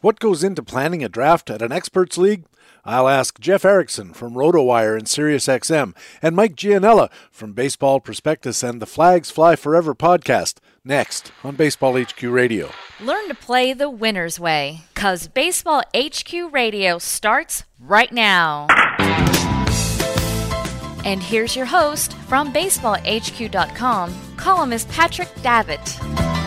What goes into planning a draft at an experts league? I'll ask Jeff Erickson from RotoWire and SiriusXM, and Mike Gianella from Baseball Prospectus and the Flags Fly Forever podcast next on Baseball HQ Radio. Learn to play the winner's way, because Baseball HQ Radio starts right now. And here's your host from BaseballHQ.com, columnist Patrick Davitt.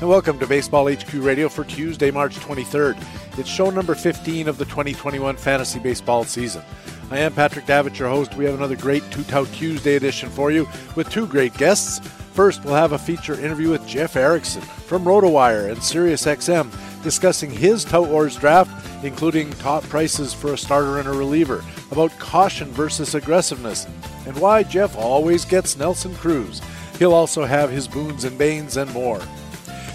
And welcome to Baseball HQ Radio for Tuesday, March 23rd. It's show number 15 of the 2021 fantasy baseball season. I am Patrick Davitt, your host. We have another great Two Tout Tuesday edition for you with two great guests. First, we'll have a feature interview with Jeff Erickson from RotoWire and SiriusXM discussing his Tout Wars draft, including top prices for a starter and a reliever, about caution versus aggressiveness, and why Jeff always gets Nelson Cruz. He'll also have his boons and banes and more.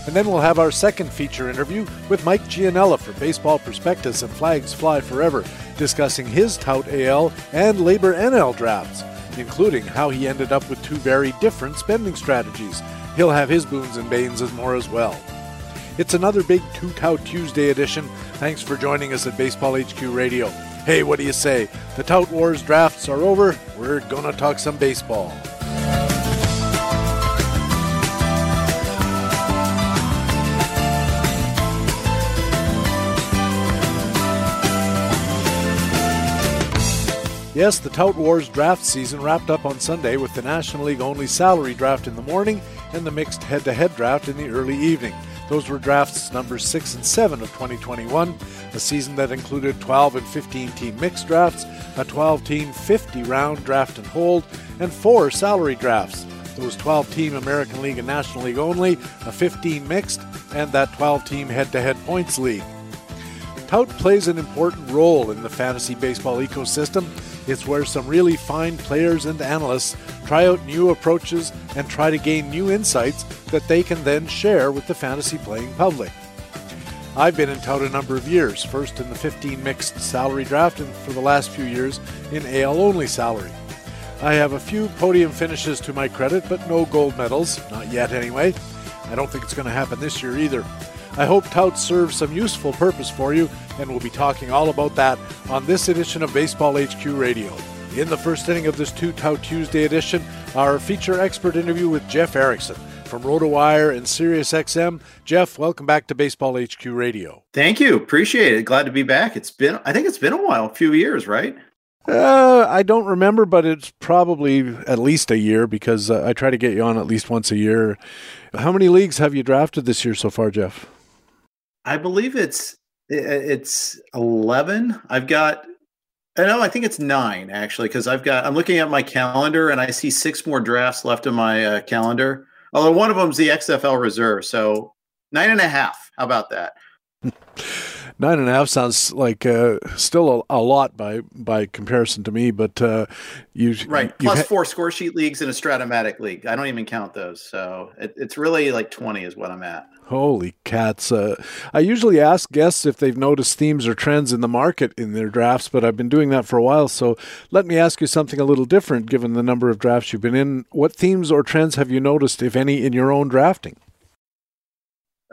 And then we'll have our second feature interview with Mike Gianella for Baseball Prospectus and Flags Fly Forever, discussing his Tout AL and LABR NL drafts, including how he ended up with two very different spending strategies. He'll have his boons and banes and more as well. It's another big Two Tout Tuesday edition. Thanks for joining us at Baseball HQ Radio. Hey, what do you say? The Tout Wars drafts are over. We're gonna talk some baseball. Yes, the Tout Wars draft season wrapped up on Sunday with the National League only salary draft in the morning and the mixed head to head draft in the early evening. Those were drafts numbers 6 and 7 of 2021, a season that included 12 and 15 team mixed drafts, a 12 team 50 round draft and hold, and four salary drafts. Those 12 team American League and National League only, a 15 mixed, and that 12 team head to head points league. Tout plays an important role in the fantasy baseball ecosystem. It's where some really fine players and analysts try out new approaches and try to gain new insights that they can then share with the fantasy playing public. I've been in Tout a number of years, first in the 15 mixed salary draft and for the last few years in AL only salary. I have a few podium finishes to my credit, but no gold medals, not yet anyway. I don't think it's going to happen this year either. I hope Tout serves some useful purpose for you, and we'll be talking all about that on this edition of Baseball HQ Radio. In the first inning of this Two Tout Tuesday edition, our feature expert interview with Jeff Erickson from RotoWire and SiriusXM. Jeff, welcome back to Baseball HQ Radio. Thank you. Appreciate it. Glad to be back. It's been, I think it's been a while, a few years, right? Uh, I don't remember, but it's probably at least a year because uh, I try to get you on at least once a year. How many leagues have you drafted this year so far, Jeff? I believe it's it's 11. I've got no, I think it's nine actually, because I've got I'm looking at my calendar and I see six more drafts left in my uh, calendar. Although one of them's the XFL reserve, so nine and a half. How about that? nine and a half sounds like uh, still a, a, lot by by comparison to me, but uh, you right plus ha- four score sheet leagues in a Strat-O-Matic league. I don't even count those, so it, it's really like twenty is what I'm at. Holy cats! Uh, I usually ask guests if they've noticed themes or trends in the market in their drafts, but I've been doing that for a while. So let me ask you something a little different, given the number of drafts you've been in. What themes or trends have you noticed, if any, in your own drafting?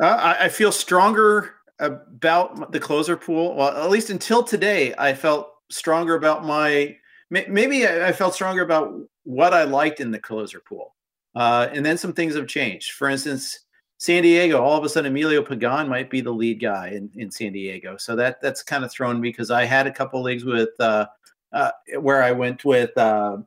Uh, I, I feel stronger about the closer pool. Well, at least until today, I felt stronger about my. Maybe I felt stronger about what I liked in the closer pool, uh, and then some things have changed. For instance, San Diego, all of a sudden Emilio Pagan might be the lead guy in, in San Diego. So that that's kind of thrown me because I had a couple leagues with uh, uh, where I went with uh,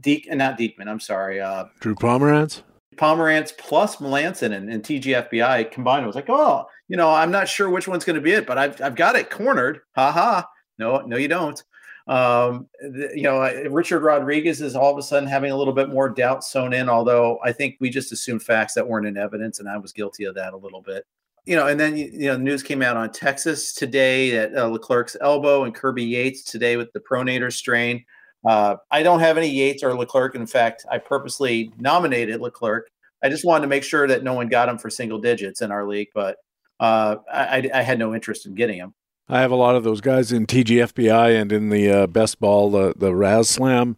Deek, not Diekman. I'm sorry, uh, Drew Pomeranz. Pomeranz plus Melancon and, and TGFBI combined. I was like, oh, you know, I'm not sure which one's going to be it, but I've, I've got it cornered. Ha ha. No, no, you don't. Um, the, you know, Richard Rodriguez is all of a sudden having a little bit more doubt sewn in. Although I think we just assumed facts that weren't in evidence, and I was guilty of that a little bit. You know, and then you know, news came out on Texas today that uh, Leclerc's elbow and Kirby Yates today with the pronator strain. Uh, I don't have any Yates or Leclerc. In fact, I purposely nominated Leclerc. I just wanted to make sure that no one got him for single digits in our league, but uh, I, I, had no interest in getting him. I have a lot of those guys in TGFBI and in the uh, best ball, the the RazzSlam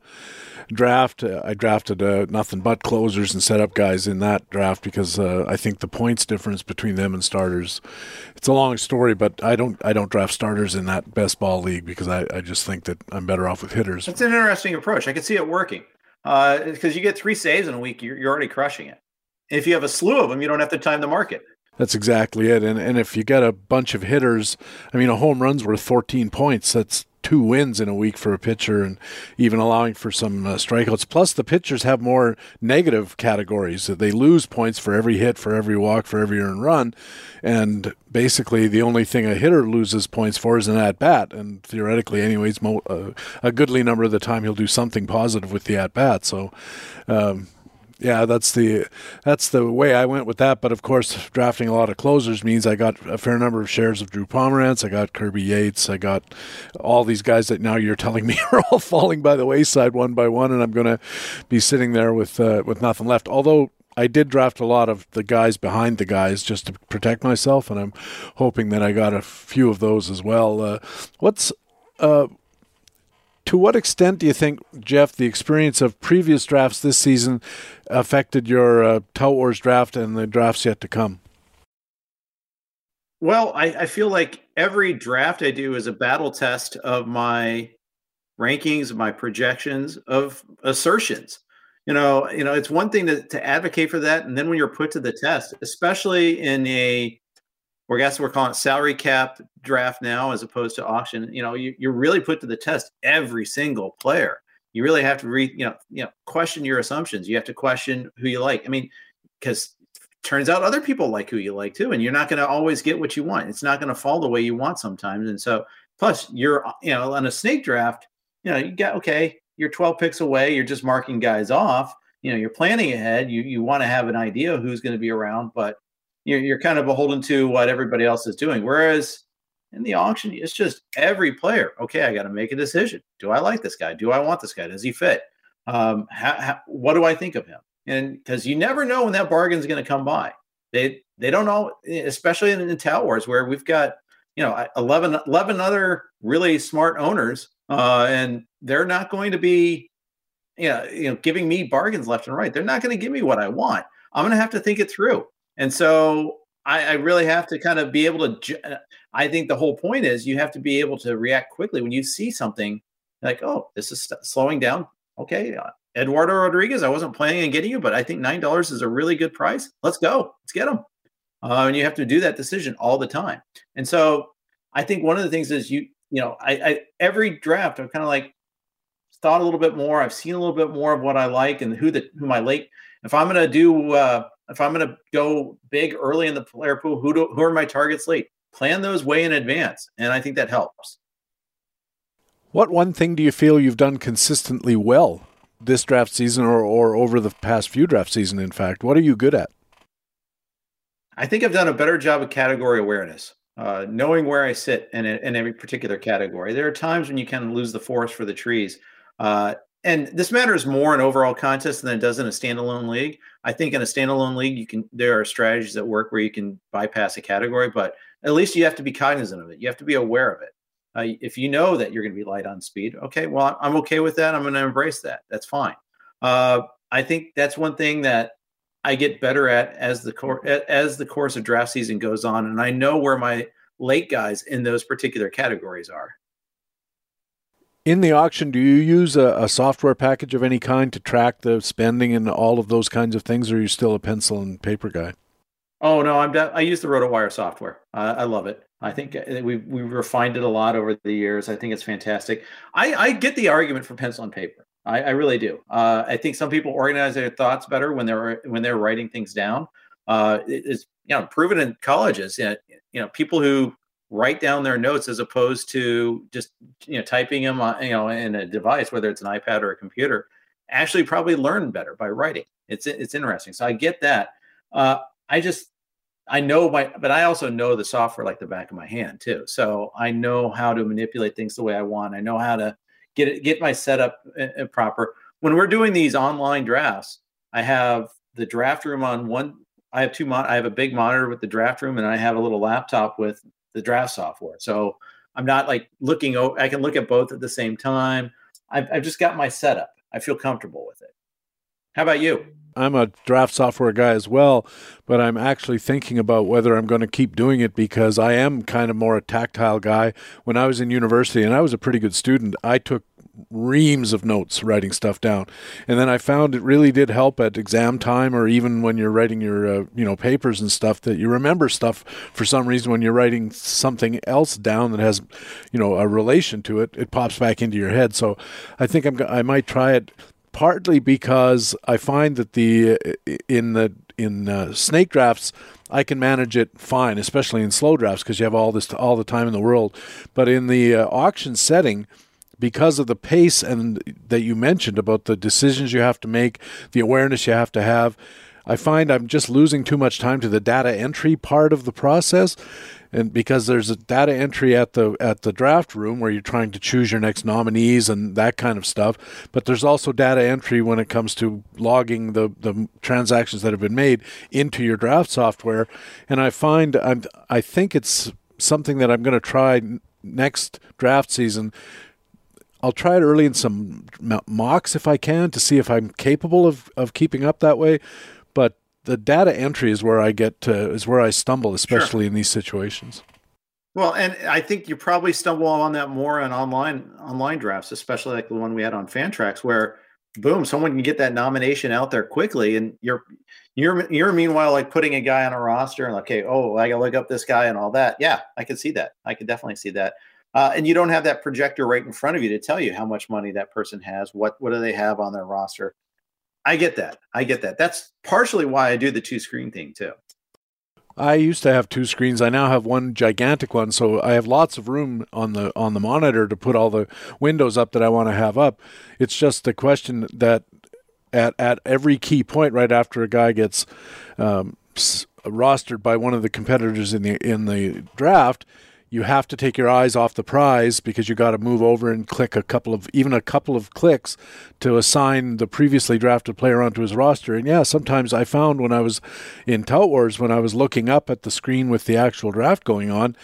draft. Uh, I drafted uh, nothing but closers and setup guys in that draft because uh, I think the points difference between them and starters. It's a long story, but I don't I don't draft starters in that best ball league because I, I just think that I'm better off with hitters. That's an interesting approach. I can see it working because uh, you get three saves in a week, you're, you're already crushing it. If you have a slew of them, you don't have to time the market. That's exactly it. And and if you get a bunch of hitters, I mean, a home run's worth 14 points. That's two wins in a week for a pitcher, and even allowing for some uh, strikeouts. Plus, the pitchers have more negative categories. They lose points for every hit, for every walk, for every earned run, and basically the only thing a hitter loses points for is an at bat. And theoretically, anyways, mo- uh, a goodly number of the time he'll do something positive with the at bat. So. Um, yeah, that's the that's the way I went with that. But of course, drafting a lot of closers means I got a fair number of shares of Drew Pomeranz. I got Kirby Yates. I got all these guys that now you're telling me are all falling by the wayside one by one, and I'm going to be sitting there with uh, with nothing left. Although I did draft a lot of the guys behind the guys just to protect myself, and I'm hoping that I got a few of those as well. Uh, what's uh, to what extent do you think, Jeff, the experience of previous drafts this season affected your uh, Tout Wars draft and the drafts yet to come? Well, I, I feel like every draft I do is a battle test of my rankings, my projections, of assertions. You know, you know, it's one thing to, to advocate for that, and then when you're put to the test, especially in a I guess we're calling it salary cap draft now as opposed to auction. You know, you, you're really put to the test every single player. You really have to read, you know, you know, question your assumptions. You have to question who you like. I mean, because turns out other people like who you like too, and you're not going to always get what you want. It's not going to fall the way you want sometimes. And so, plus, you're, you know, on a snake draft, you know, you got okay, you're 12 picks away. You're just marking guys off. You know, you're planning ahead. You you want to have an idea who's going to be around, but you're, you're kind of beholden to what everybody else is doing. Whereas in the auction, it's just every player. Okay, I got to make a decision. Do I like this guy? Do I want this guy? Does he fit? Um, how, how, what do I think of him? And because you never know when that bargain is going to come by. They they don't know, especially in, in Tout Wars where we've got you know 11, 11 other really smart owners, uh, and they're not going to be you know, you know giving me bargains left and right. They're not going to give me what I want. I'm going to have to think it through. And so I, I, really have to kind of be able to. Uh, I think the whole point is you have to be able to react quickly when you see something like, oh, this is st- slowing down. Okay, uh, Eduardo Rodriguez, I wasn't planning on getting you, but I think nine dollars is a really good price. Let's go. Let's get them. Uh, and you have to do that decision all the time. And so I think one of the things is you, you know, I, I every draft I've kind of like thought a little bit more. I've seen a little bit more of what I like and who the who my late. If I'm to do uh, if I'm to go big early in the player pool, who do, who are my targets late? Plan those way in advance, and I think that helps. What one thing do you feel you've done consistently well this draft season, or or over the past few draft season? In fact, what are you good at? I think I've done a better job of category awareness, uh, knowing where I sit in, a, in every particular category. There are times when you kind of lose the forest for the trees. Uh, and this matters more in overall contest than it does in a standalone league. I think in a standalone league, you can there are strategies that work where you can bypass a category, but at least you have to be cognizant of it. You have to be aware of it. Uh, if you know that you're going to be light on speed, okay, well, I'm okay with that. I'm going to embrace that. That's fine. Uh, I think that's one thing that I get better at as the cor- as the course of draft season goes on, and I know where my late guys in those particular categories are in the auction, do you use a, a, software package of any kind to track the spending and all of those kinds of things, or are you still a pencil and paper guy? Oh no, I'm de- I use the RotoWire software. Uh, I love it. I think uh, we we refined it a lot over the years. I think it's fantastic. I, I get the argument for pencil and paper. I, I really do. Uh, I think some people organize their thoughts better when they're when they're writing things down. Uh, it's you know proven in colleges. You know, you know people who write down their notes as opposed to just you know typing them on, you know in a device whether it's an ipad or a computer actually probably learn better by writing it's it's interesting so i get that uh, i just i know my but i also know the software like the back of my hand too so i know how to manipulate things the way i want i know how to get it get my setup uh, uh, proper when we're doing these online drafts i have the draft room on one i have two mon- i have a big monitor with the draft room and i have a little laptop with the draft software. So I'm not like looking. over. I can look at both at the same time. I've, I've just got my setup. I feel comfortable with it. How about you? I'm a draft software guy as well, but I'm actually thinking about whether I'm going to keep doing it because I am kind of more a tactile guy. When I was in university and I was a pretty good student, I took reams of notes writing stuff down and then i found it really did help at exam time or even when you're writing your uh, you know papers and stuff that you remember stuff for some reason when you're writing something else down that has you know a relation to it it pops back into your head so i think i'm i might try it partly because i find that the in the in uh, snake drafts I can manage it fine, especially in slow drafts because you have all this all the time in the world. But in the uh, auction setting, because of the pace and that you mentioned about the decisions you have to make, the awareness you have to have. I find I'm just losing too much time to the data entry part of the process and because there's a data entry at the at the draft room where you're trying to choose your next nominees and that kind of stuff but there's also data entry when it comes to logging the the transactions that have been made into your draft software and I find I'm I think it's something that I'm going to try next draft season I'll try it early in some mocks if I can to see if I'm capable of, of keeping up that way. The data entry is where I get to, is where I stumble, especially sure. in these situations. Well, and I think you probably stumble on that more on online online drafts, especially like the one we had on Fantrax, where boom, someone can get that nomination out there quickly, and you're you're you're meanwhile like putting a guy on a roster and like, okay, oh, I gotta look up this guy and all that. Yeah, I can see that. I can definitely see that. Uh, and you don't have that projector right in front of you to tell you how much money that person has. What what do they have on their roster? I get that. I get that. That's partially why I do the two screen thing too. I used to have two screens. I now have one gigantic one, so I have lots of room on the on the monitor to put all the windows up that I want to have up. It's just the question that at at every key point right after a guy gets um, rostered by one of the competitors in the in the draft, you have to take your eyes off the prize because you got to move over and click a couple of even a couple of clicks to assign the previously drafted player onto his roster. And yeah, sometimes I found when I was in Tout Wars when I was looking up at the screen with the actual draft going on,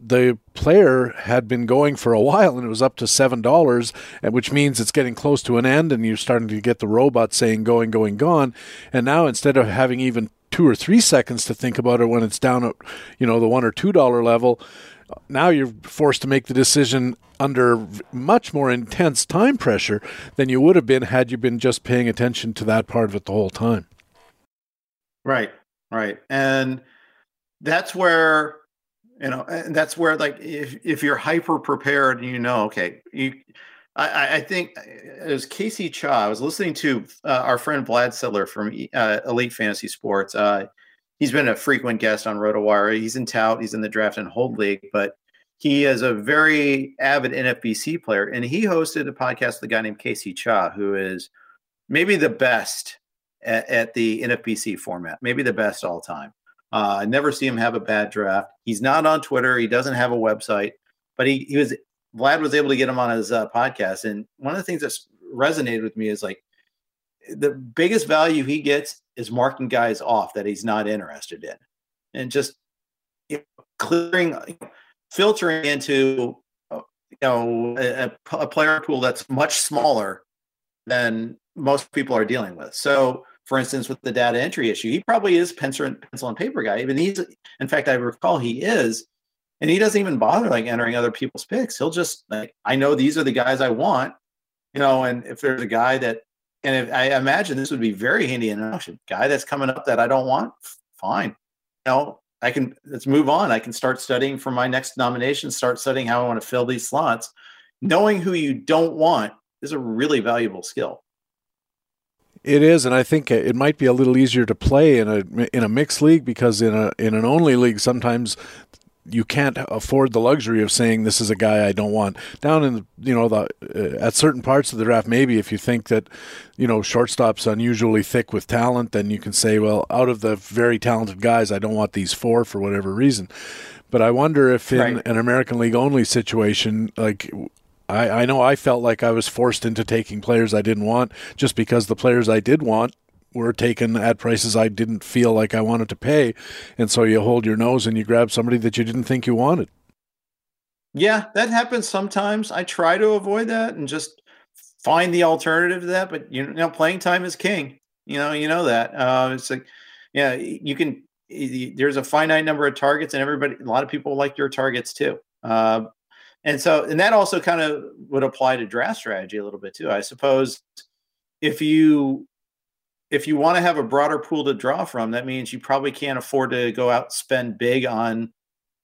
the player had been going for a while and it was up to seven dollars which means it's getting close to an end and you're starting to get the robot saying going going gone and now instead of having even two or three seconds to think about it when it's down at you know the one or two dollar level now you're forced to make the decision under much more intense time pressure than you would have been had you been just paying attention to that part of it the whole time. Right right. And that's where you know and that's where like if if you're hyper prepared and you know okay you I, I, think uh, it was Casey Cha. I was listening to uh, our friend Vlad Sedler from uh, Elite Fantasy Sports. Uh, he's been a frequent guest on RotoWire. He's in Tout, he's in the Draft and Hold League, but he is a very avid NFBC player. And he hosted a podcast with a guy named Casey Cha, who is maybe the best at, at the NFBC format, maybe the best all time. Uh, I never see him have a bad draft. He's not on Twitter. He doesn't have a website, but he, he was Vlad was able to get him on his uh, podcast, and one of the things that's resonated with me is like the biggest value he gets is marking guys off that he's not interested in, and just you know, clearing, filtering into uh, you know a, a player pool that's much smaller than most people are dealing with. So, for instance, with the data entry issue, he probably is pencil and, pencil and paper guy. Even he's, in fact, I recall he is and he doesn't even bother like entering other people's picks. He'll just like, I know these are the guys I want, you know, and if there's a guy that, and if, I imagine this would be very handy in an auction, guy that's coming up that I don't want, fine. You know, I can let's move on. I can start studying for my next nomination, start studying how I want to fill these slots. Knowing who you don't want is a really valuable skill. It is, and I think it might be a little easier to play in a in a mixed league because in a in an only league sometimes you can't afford the luxury of saying this is a guy I don't want. Down in the, you know the uh, at certain parts of the draft, maybe if you think that you know shortstop's unusually thick with talent, then you can say, well, out of the very talented guys, I don't want these four for whatever reason. But I wonder if in right. an American League only situation, like I, I know I felt like I was forced into taking players I didn't want just because the players I did want were taken at prices I didn't feel like I wanted to pay. And so you hold your nose and you grab somebody that you didn't think you wanted. Yeah, that happens sometimes. I try to avoid that and just find the alternative to that. But you know, playing time is king. You know, you know that. Uh, it's like, yeah, you can. There's a finite number of targets, and everybody, a lot of people like your targets too. Uh, and so, and that also kind of would apply to draft strategy a little bit too. I suppose if you if you want to have a broader pool to draw from, that means you probably can't afford to go out spend big on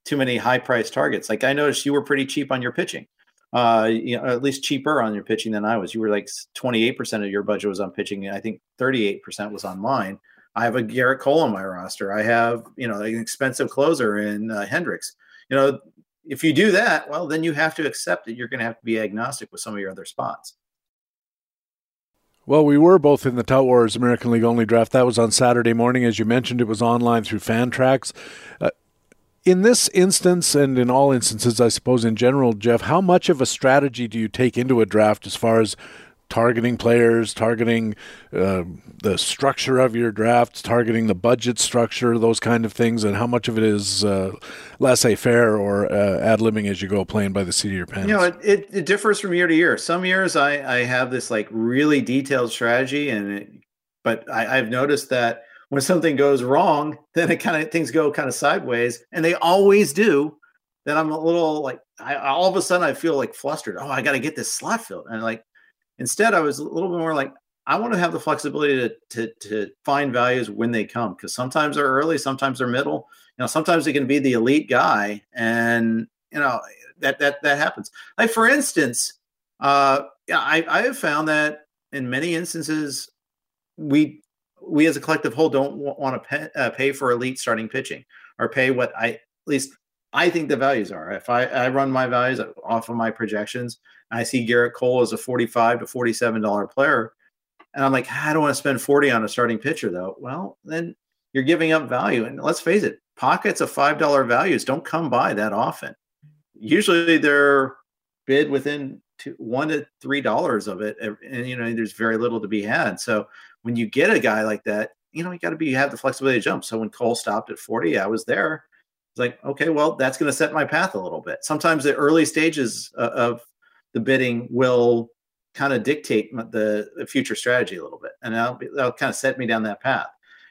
too many high price targets. Like I noticed you were pretty cheap on your pitching. Uh, you know, at least cheaper on your pitching than I was. You were like 28% of your budget was on pitching. And I think 38% was on mine. I have a Gerrit Cole on my roster. I have, you know, an expensive closer in uh, Hendriks. You know, if you do that, well, then you have to accept that you're going to have to be agnostic with some of your other spots. Well, we were both in the Tout Wars American League only draft. That was on Saturday morning. As you mentioned, it was online through Fantrax. Uh, in this instance, and in all instances, I suppose in general, Jeff, how much of a strategy do you take into a draft as far as targeting players, targeting uh, the structure of your drafts, targeting the budget structure, those kind of things, and how much of it is uh, laissez-faire or uh, ad libbing as you go, playing by the seat of your pants? You know, it, it, it, differs from year to year. Some years I, I have this like really detailed strategy, and it, but I, I've noticed that when something goes wrong, then it kind of things go kind of sideways, and they always do. Then I'm a little like I, all of a sudden I feel like flustered. Oh, I got to get this slot filled, and like Instead, I was a little bit more like, I want to have the flexibility to to, to find values when they come because sometimes they're early, sometimes they're middle. You know, sometimes they can be the elite guy, and you know that that that happens. Like for instance, uh, I I have found that in many instances we we as a collective whole don't want to pay, uh, pay for elite starting pitching or pay what I at least I think the values are. If I, I run my values off of my projections, I see Gerrit Cole as a 45 to 47 dollar player, and I'm like, I don't want to spend 40 on a starting pitcher though. Well, then you're giving up value. And let's face it, pockets of five dollar values don't come by that often. Usually they're bid within two, one to three dollars of it, and you know there's very little to be had. So when you get a guy like that, you know you got to be you have the flexibility to jump. So when Cole stopped at 40, I was there. It's like, okay, well, that's going to set my path a little bit. Sometimes the early stages uh, of the bidding will kind of dictate the, the future strategy a little bit, and that'll, that'll kind of set me down that path.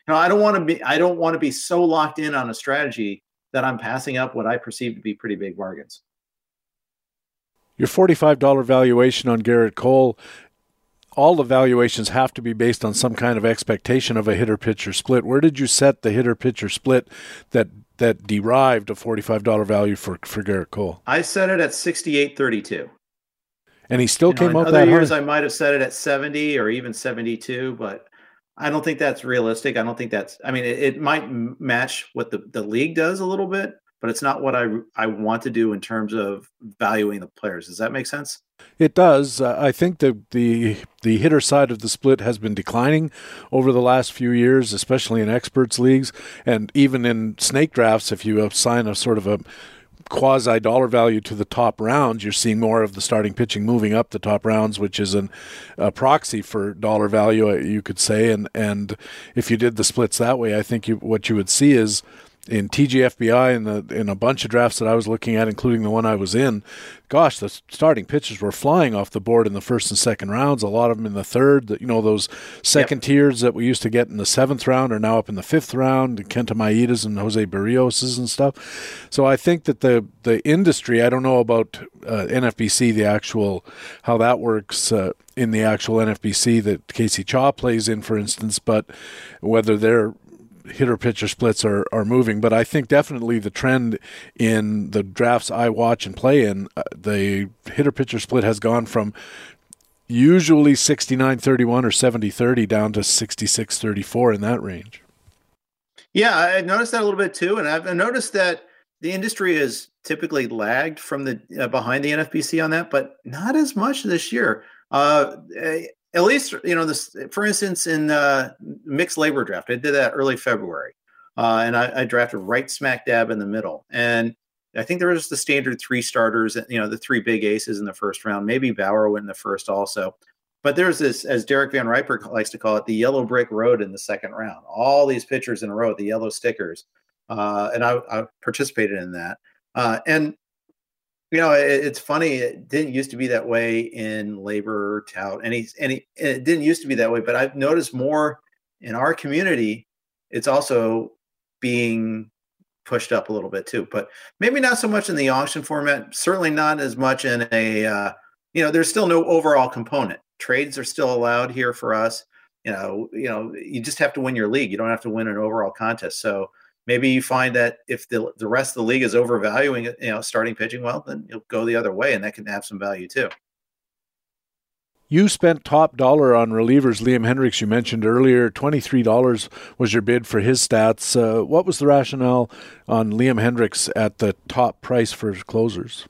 You know, I don't want to be I don't want to be so locked in on a strategy that I'm passing up what I perceive to be pretty big bargains. Your forty-five dollar valuation on Gerrit Cole all the valuations have to be based on some kind of expectation of a hitter pitcher split. Where did you set the hitter pitcher split that that derived a forty five dollar value for for Gerrit Cole? I set it at sixty eight thirty two and he still you came know, out other that years high. I might have set it at 70 or even 72, but I don't think that's realistic. I don't think that's. I mean, it, it might match what the the league does a little bit, but it's not what I I want to do in terms of valuing the players. Does that make sense? It does. I think the the the hitter side of the split has been declining over the last few years, especially in experts leagues and even in snake drafts. If you assign a sort of a quasi dollar value to the top rounds, you're seeing more of the starting pitching moving up the top rounds, which is an, a proxy for dollar value, you could say. And and if you did the splits that way, I think you, what you would see is in TGFBI and the in a bunch of drafts that I was looking at, including the one I was in, gosh, the starting pitchers were flying off the board in the first and second rounds. A lot of them in the third. You know, those second yep. tiers that we used to get in the seventh round are now up in the fifth round. Kenta Maedas and Jose Berrioses and stuff. So I think that the the industry. I don't know about uh, NFBC, the actual how that works. Uh, in the actual NFBC that Casey Chaw plays in, for instance, but whether they're hitter pitcher splits are, are moving, but I think definitely the trend in the drafts I watch and play in, uh, the hitter pitcher split has gone from usually 69 31 or 70 30 down to 66 34 in that range. Yeah, I noticed that a little bit too. And I've noticed that the industry is typically lagged from the uh, behind the NFBC on that, but not as much this year. Uh, eh, at least you know this. For instance, in uh, mixed LABR draft, I did that early February, uh, and I, I drafted right smack dab in the middle. And I think there was the standard three starters, you know, the three big aces in the first round. Maybe Bauer went in the first also. But there's this, as Derek Van Riper likes to call it, the yellow brick road in the second round. All these pitchers in a row, the yellow stickers. Uh, and I, I, participated in that. Uh, and you know, it, it's funny. It didn't used to be that way in LABR tout. Any, any, it didn't used to be that way. But I've noticed more in our community. It's also being pushed up a little bit too, but maybe not so much in the auction format. Certainly not as much in a. Uh, you know, there's still no overall component. Trades are still allowed here for us. You know, you know, you just have to win your league. You don't have to win an overall contest. So maybe you find that if the the rest of the league is overvaluing it, you know, starting pitching well, then you'll go the other way, and that can have some value too. You spent top dollar on relievers. Liam Hendriks you mentioned earlier, $23 was your bid for his stats. Uh, what was the rationale on Liam Hendriks at the top price for closers?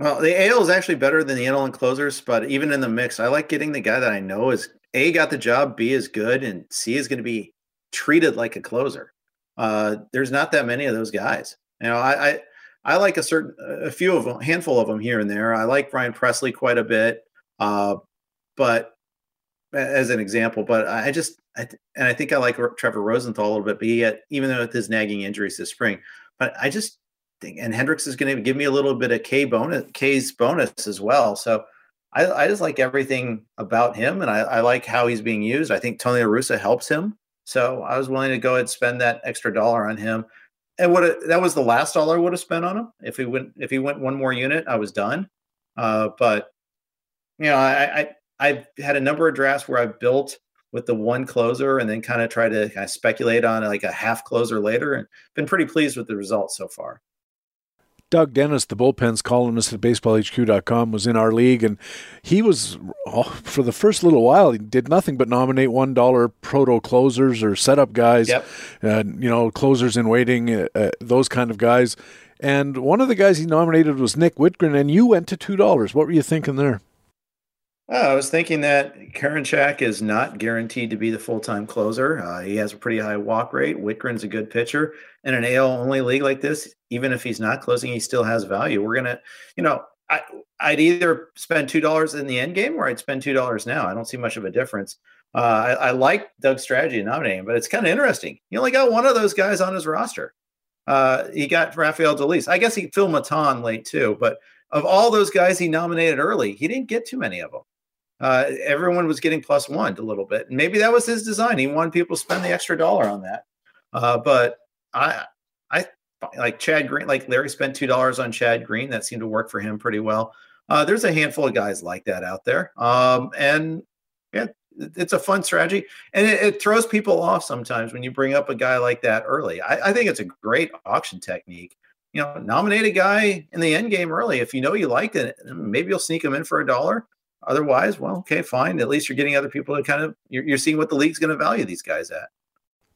Well, the AL is actually better than the NL and closers, but even in the mix, I like getting the guy that I know is A, got the job, B, is good, and C is going to be treated like a closer. Uh, there's not that many of those guys. You know, I, I, I like a certain, a few of them, handful of them here and there. I like Ryan Pressly quite a bit. Uh, but as an example, but I just I, and I think I like Trevor Rosenthal a little bit, but he had, even though with his nagging injuries this spring, but I just think and Hendriks is going to give me a little bit of K bonus, K's bonus as well. So I, I just like everything about him, and I, I like how he's being used. I think Tony La Russa helps him, so I was willing to go ahead and spend that extra dollar on him. And what that was the last dollar I would have spent on him if he went if he went one more unit, I was done. Uh, but you know, I, I I've had a number of drafts where I've built with the one closer and then kind of try to kind of speculate on like a half closer later and been pretty pleased with the results so far. Doug Dennis, the bullpens columnist at baseballhq.com, was in our league, and he was oh, for the first little while he did nothing but nominate one dollar proto closers or setup guys, yep. uh, you know, closers in waiting, uh, uh, those kind of guys. And one of the guys he nominated was Nick Wittgren, and you went to two dollars. What were you thinking there? Oh, I was thinking that Karinchak is not guaranteed to be the full time closer. Uh, he has a pretty high walk rate. Wittgren's a good pitcher. In an AL only league like this, even if he's not closing, he still has value. We're gonna, you know, I I'd either spend two dollars in the end game or I'd spend two dollars now. I don't see much of a difference. Uh, I, I, like Doug's strategy of nominating, but it's kind of interesting. He only got one of those guys on his roster. Uh, he got Rafael Dolis. I guess he Phil Maton late too, but of all those guys he nominated early, he didn't get too many of them uh, everyone was getting plus one a little bit. And maybe that was his design. He wanted people to spend the extra dollar on that. Uh, but I, I like Chad Green, like Larry spent two dollars on Chad Green. That seemed to work for him pretty well. Uh, there's a handful of guys like that out there, um, and yeah, it's a fun strategy, and it, it, throws people off sometimes when you bring up a guy like that early. I, I think it's a great auction technique. You know, nominate a guy in the end game early if you know you like it. Maybe you'll sneak him in for a dollar Otherwise, well, okay, fine. At least you're getting other people to kind of you're, you're seeing what the league's going to value these guys at.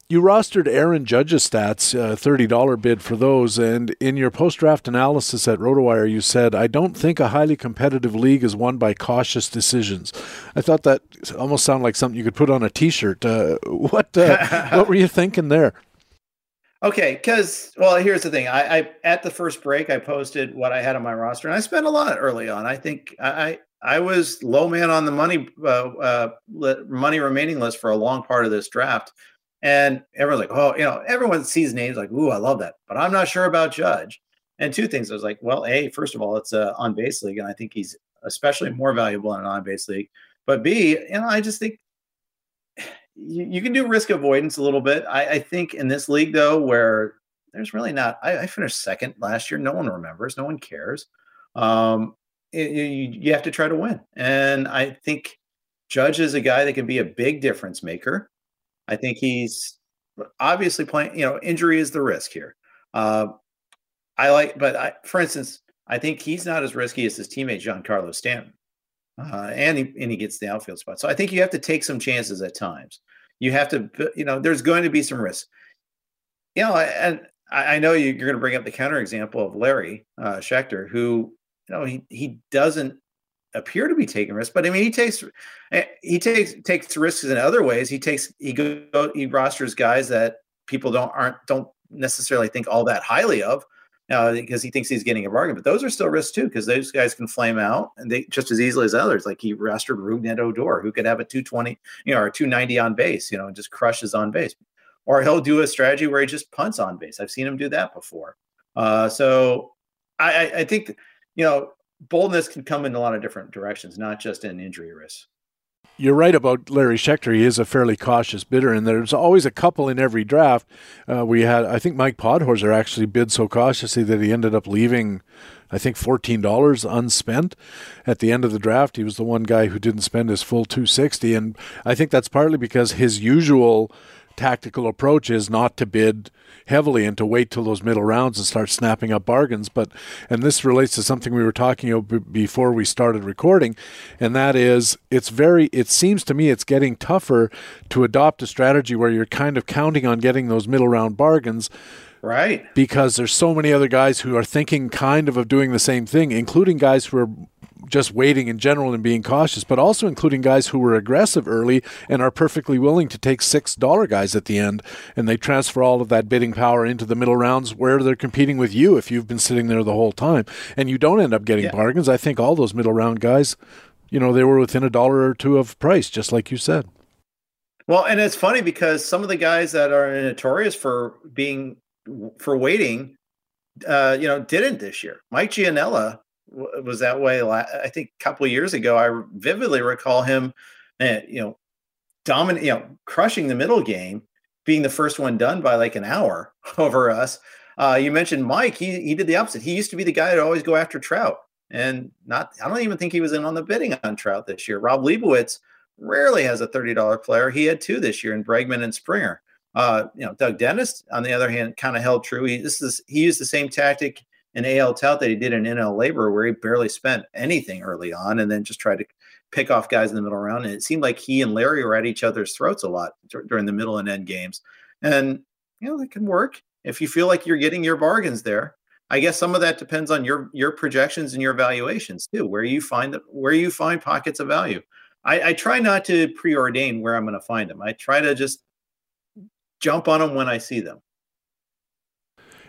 You rostered Aaron Judge's stats, uh, $30 bid for those. And in your post draft analysis at RotoWire, you said, I don't think a highly competitive league is won by cautious decisions. I thought that almost sounded like something you could put on a t shirt. Uh, what, uh, what were you thinking there? Okay, because well, here's the thing. I, I, at the first break, I posted what I had on my roster, and I spent a lot early on. I think I I was low man on the money uh, uh, money remaining list for a long part of this draft, and everyone's like, "Oh, you know," everyone sees names like, "Ooh, I love that," but I'm not sure about Judge. And two things, I was like, "Well, a first of all, it's a on base league, and I think he's especially more valuable in an on base league." But B, you know, I just think you, you can do risk avoidance a little bit. I, I, think in this league though, where there's really not, I, I, finished second last year. No one remembers. No one cares. Um, you, you have to try to win. And I think Judge is a guy that can be a big difference maker. I think he's obviously playing, you know, injury is the risk here. Uh, I like, but I, for instance, I think he's not as risky as his teammate Giancarlo Stanton. Uh, and he and he gets the outfield spot. So I think you have to take some chances at times. You have to, you know, there's going to be some risk. You know, and I, know you, are going to bring up the counterexample of Larry uh, Schechter, who you know he he doesn't appear to be taking risks, but I mean he takes eh, he takes takes risks in other ways. He takes he go he rosters guys that people don't aren't don't necessarily think all that highly of. Uh, because he thinks he's getting a bargain, but those are still risks too, because those guys can flame out and they just as easily as others. Like he rostered Rougned Odor, who could have a 220, you know, or 290 on base, you know, and just crushes on base or he'll do a strategy where he just punts on base. I've seen him do that before. Uh, so I, I think you know boldness can come in a lot of different directions, not just in injury risk. You're right about Larry Schechter. He is a fairly cautious bidder, and there's always a couple in every draft. Uh, we had, I think, Mike Podhorzer actually bid so cautiously that he ended up leaving, I think, fourteen dollars unspent at the end of the draft. He was the one guy who didn't spend his full two sixty, and I think that's partly because his usual tactical approach is not to bid heavily and to wait till those middle rounds and start snapping up bargains. But and this relates to something we were talking about before we started recording, and that is it's very. It seems to me it's getting tougher to adopt a strategy where you're kind of counting on getting those middle round bargains. Right. Because there's so many other guys who are thinking kind of of doing the same thing, including guys who are just waiting in general and being cautious, but also including guys who were aggressive early and are perfectly willing to take six dollar guys at the end, and they transfer all of that bidding power into the middle rounds where they're competing with you if you've been sitting there the whole time, and you don't end up getting yeah. bargains. I think all those middle round guys, you know, they were within a dollar or two of price, just like you said. Well, and it's funny because some of the guys that are notorious for being for waiting, uh, you know, didn't this year. Mike Gianella was that way. I think a couple of years ago, I vividly recall him, you know, dominant, you know, crushing the middle game, being the first one done by like an hour over us. Uh, you mentioned Mike. He he did the opposite. He used to be the guy that always go after Trout, and not. I don't even think he was in on the bidding on Trout this year. Rob Leibowitz rarely has a thirty dollar player. He had two this year in Bregman and Springer. Uh, you know, Doug Dennis, on the other hand, kind of held true. He this is he used the same tactic an AL tout that he did in NL LABR where he barely spent anything early on and then just tried to pick off guys in the middle round. And it seemed like he and Larry were at each other's throats a lot during the middle and end games. And, you know, that can work if you feel like you're getting your bargains there. I guess some of that depends on your your projections and your valuations too, where you find the, where you find pockets of value. I, I try not to preordain where I'm going to find them. I try to just jump on them when I see them.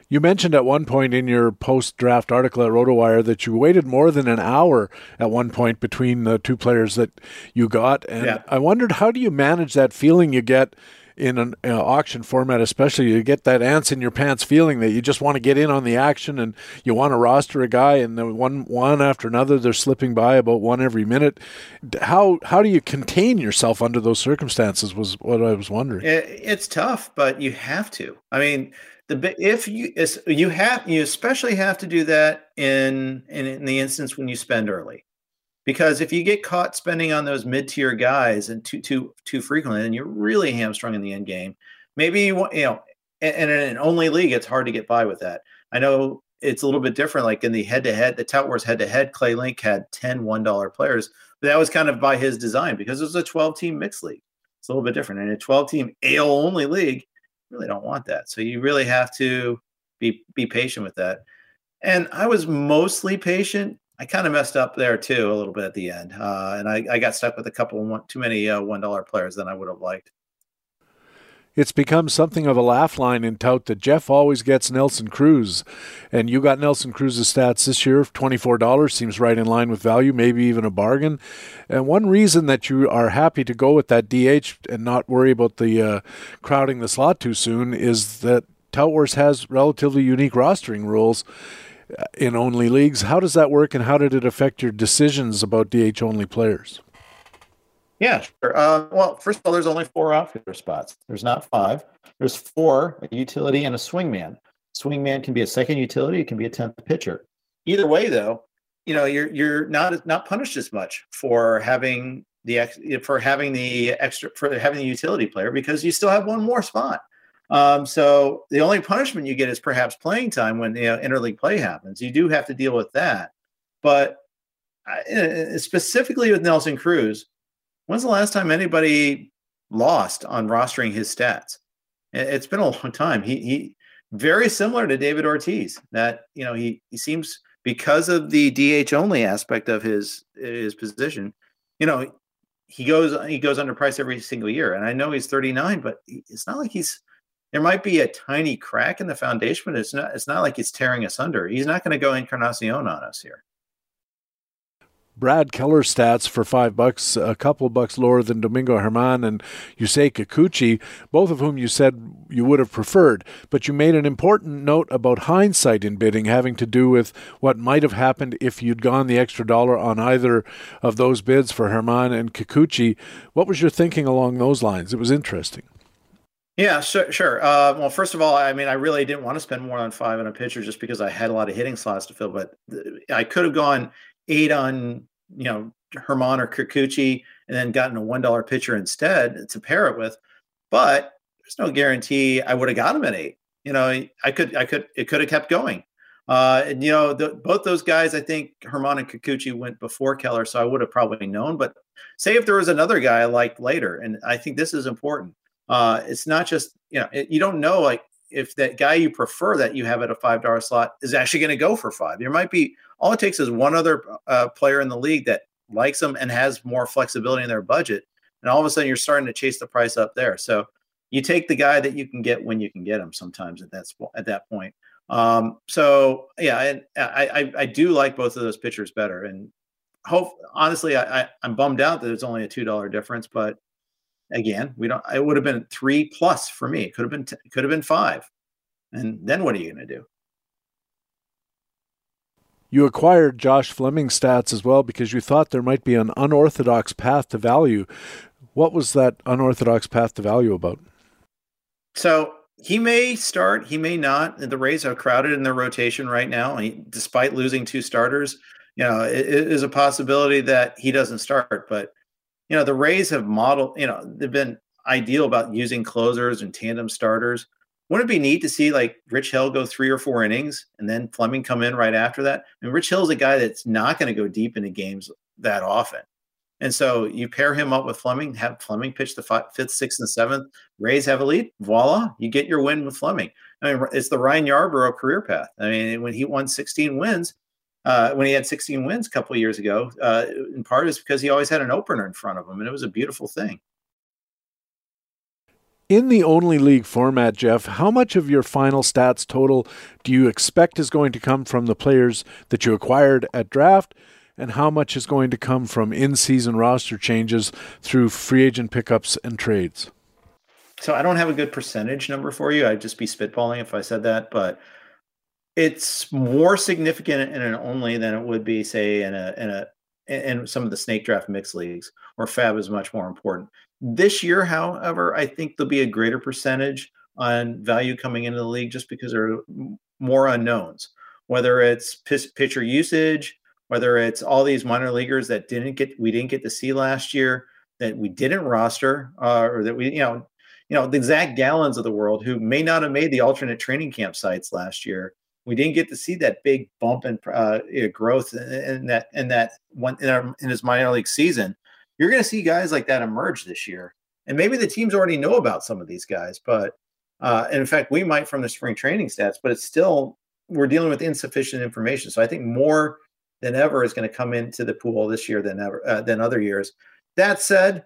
You mentioned at one point in your post draft article at RotoWire that you waited more than an hour at one point between the two players that you got. And yeah. I wondered, how do you manage that feeling you get? in an uh, auction format, especially, you get that ants in your pants feeling that you just want to get in on the action and you want to roster a guy, and then one one after another, they're slipping by about one every minute. How how do you contain yourself under those circumstances? Was what I was wondering. It's tough, but you have to. I mean, the if you you have you especially have to do that in, in in the instance when you spend early. Because if you get caught spending on those mid-tier guys and too too too frequently then you're really hamstrung in the end game. Maybe you want you know and in an only league it's hard to get by with that. I know it's a little bit different like in the head-to-head the tout wars head-to-head clay link had 10 one dollar players but that was kind of by his design because it was a 12 team mixed league. It's a little bit different. In a 12 team AL only league really don't want that. So you really have to be be patient with that. And I was mostly patient. I kind of messed up there too a little bit at the end, uh, and I, I, got stuck with a couple one, too many uh, one dollar players than I would have liked. It's become something of a laugh line in tout that Jeff always gets Nelson Cruz, and you got Nelson Cruz's stats this year. Twenty four dollars seems right in line with value, maybe even a bargain. And one reason that you are happy to go with that DH and not worry about the uh, crowding the slot too soon is that Tout has relatively unique rostering rules uh, in only leagues. How does that work, and how did it affect your decisions about DH only players? Yeah, sure. Uh, well, first of all, there's only four outfielder spots. There's not five. There's four, a utility and a swingman. Swingman can be a second utility. It can be a tenth pitcher. Either way, though, you know you're you're not not punished as much for having the ex, for having the extra for having the utility player because you still have one more spot. Um, so the only punishment you get is perhaps playing time when you know, interleague play happens. You do have to deal with that, but uh, specifically with Nelson Cruz, When's the last time anybody lost on rostering his stats? It's been a long time. He he very similar to David Ortiz. That you know he he seems because of the DH only aspect of his his position. You know, he goes he goes under price every single year, and I know he's 39, but it's not like he's there might be a tiny crack in the foundation, but it's not it's not like it's tearing us under. He's not going to go Encarnacion on us here. Brad Keller stats for five bucks, a couple bucks lower than Domingo German and Yusei Kikuchi, both of whom you said you would have preferred. But you made an important note about hindsight in bidding, having to do with what might have happened if you'd gone the extra dollar on either of those bids for German and Kikuchi. What was your thinking along those lines? It was interesting. Yeah, sure. sure. Uh, well, first of all, I mean, I really didn't want to spend more on five on a pitcher just because I had a lot of hitting slots to fill. But I could have gone eight on you know German or Kikuchi and then gotten a one dollar pitcher instead to pair it with. But there's no guarantee I would have got him at eight. You know, I could, I could, it could have kept going. Uh, and you know, the, both those guys, I think German and Kikuchi went before Keller, so I would have probably known. But say if there was another guy I liked later, and I think this is important. Uh, it's not just you know, it, you don't know like if that guy you prefer that you have at a five dollar slot is actually going to go for five. There might be all it takes is one other uh, player in the league that likes them and has more flexibility in their budget, and all of a sudden you're starting to chase the price up there. So you take the guy that you can get when you can get him. Sometimes at that at that point. Um, so yeah, I, I I do like both of those pitchers better, and hope honestly I, I I'm bummed out that it's only a two dollar difference, but again we don't it would have been three plus for me it could have been t- could have been five and then what are you going to do you acquired Josh Fleming stats as well because you thought there might be an unorthodox path to value. What was that unorthodox path to value about? So he may start, he may not. The Rays are crowded in their rotation right now. He, despite losing two starters, you know, it, it is a possibility that he doesn't start. But you know, the Rays have modeled, you know, they've been ideal about using closers and tandem starters. Wouldn't it be neat to see like Rich Hill go three or four innings and then Fleming come in right after that? And Rich Hill's a guy that's not going to go deep into games that often. And so you pair him up with Fleming, have Fleming pitch the five, fifth, sixth, and seventh. Rays have a lead. Voila, you get your win with Fleming. I mean, it's the Ryan Yarbrough career path. I mean, when he won 16 wins, uh, when he had 16 wins a couple years ago, uh, in part is because he always had an opener in front of him, and it was a beautiful thing. In the only league format, Jeff, how much of your final stats total do you expect is going to come from the players that you acquired at draft? And how much is going to come from in season roster changes through free agent pickups and trades? So I don't have a good percentage number for you. I'd just be spitballing if I said that. But it's more significant in an only than it would be, say, in a in a in some of the snake draft mix leagues where fab is much more important. This year, however, I think there'll be a greater percentage on value coming into the league just because there are more unknowns, whether it's pitcher usage, whether it's all these minor leaguers that didn't get we didn't get to see last year that we didn't roster uh, or that we you know you know the Zach Gallens of the world who may not have made the alternate training camp sites last year we didn't get to see that big bump in uh, growth in, that in that one in, our, in his minor league season. You're going to see guys like that emerge this year, and maybe the teams already know about some of these guys. But uh, in fact, we might from the spring training stats, but it's still we're dealing with insufficient information. So I think more than ever is going to come into the pool this year than ever uh, than other years. That said,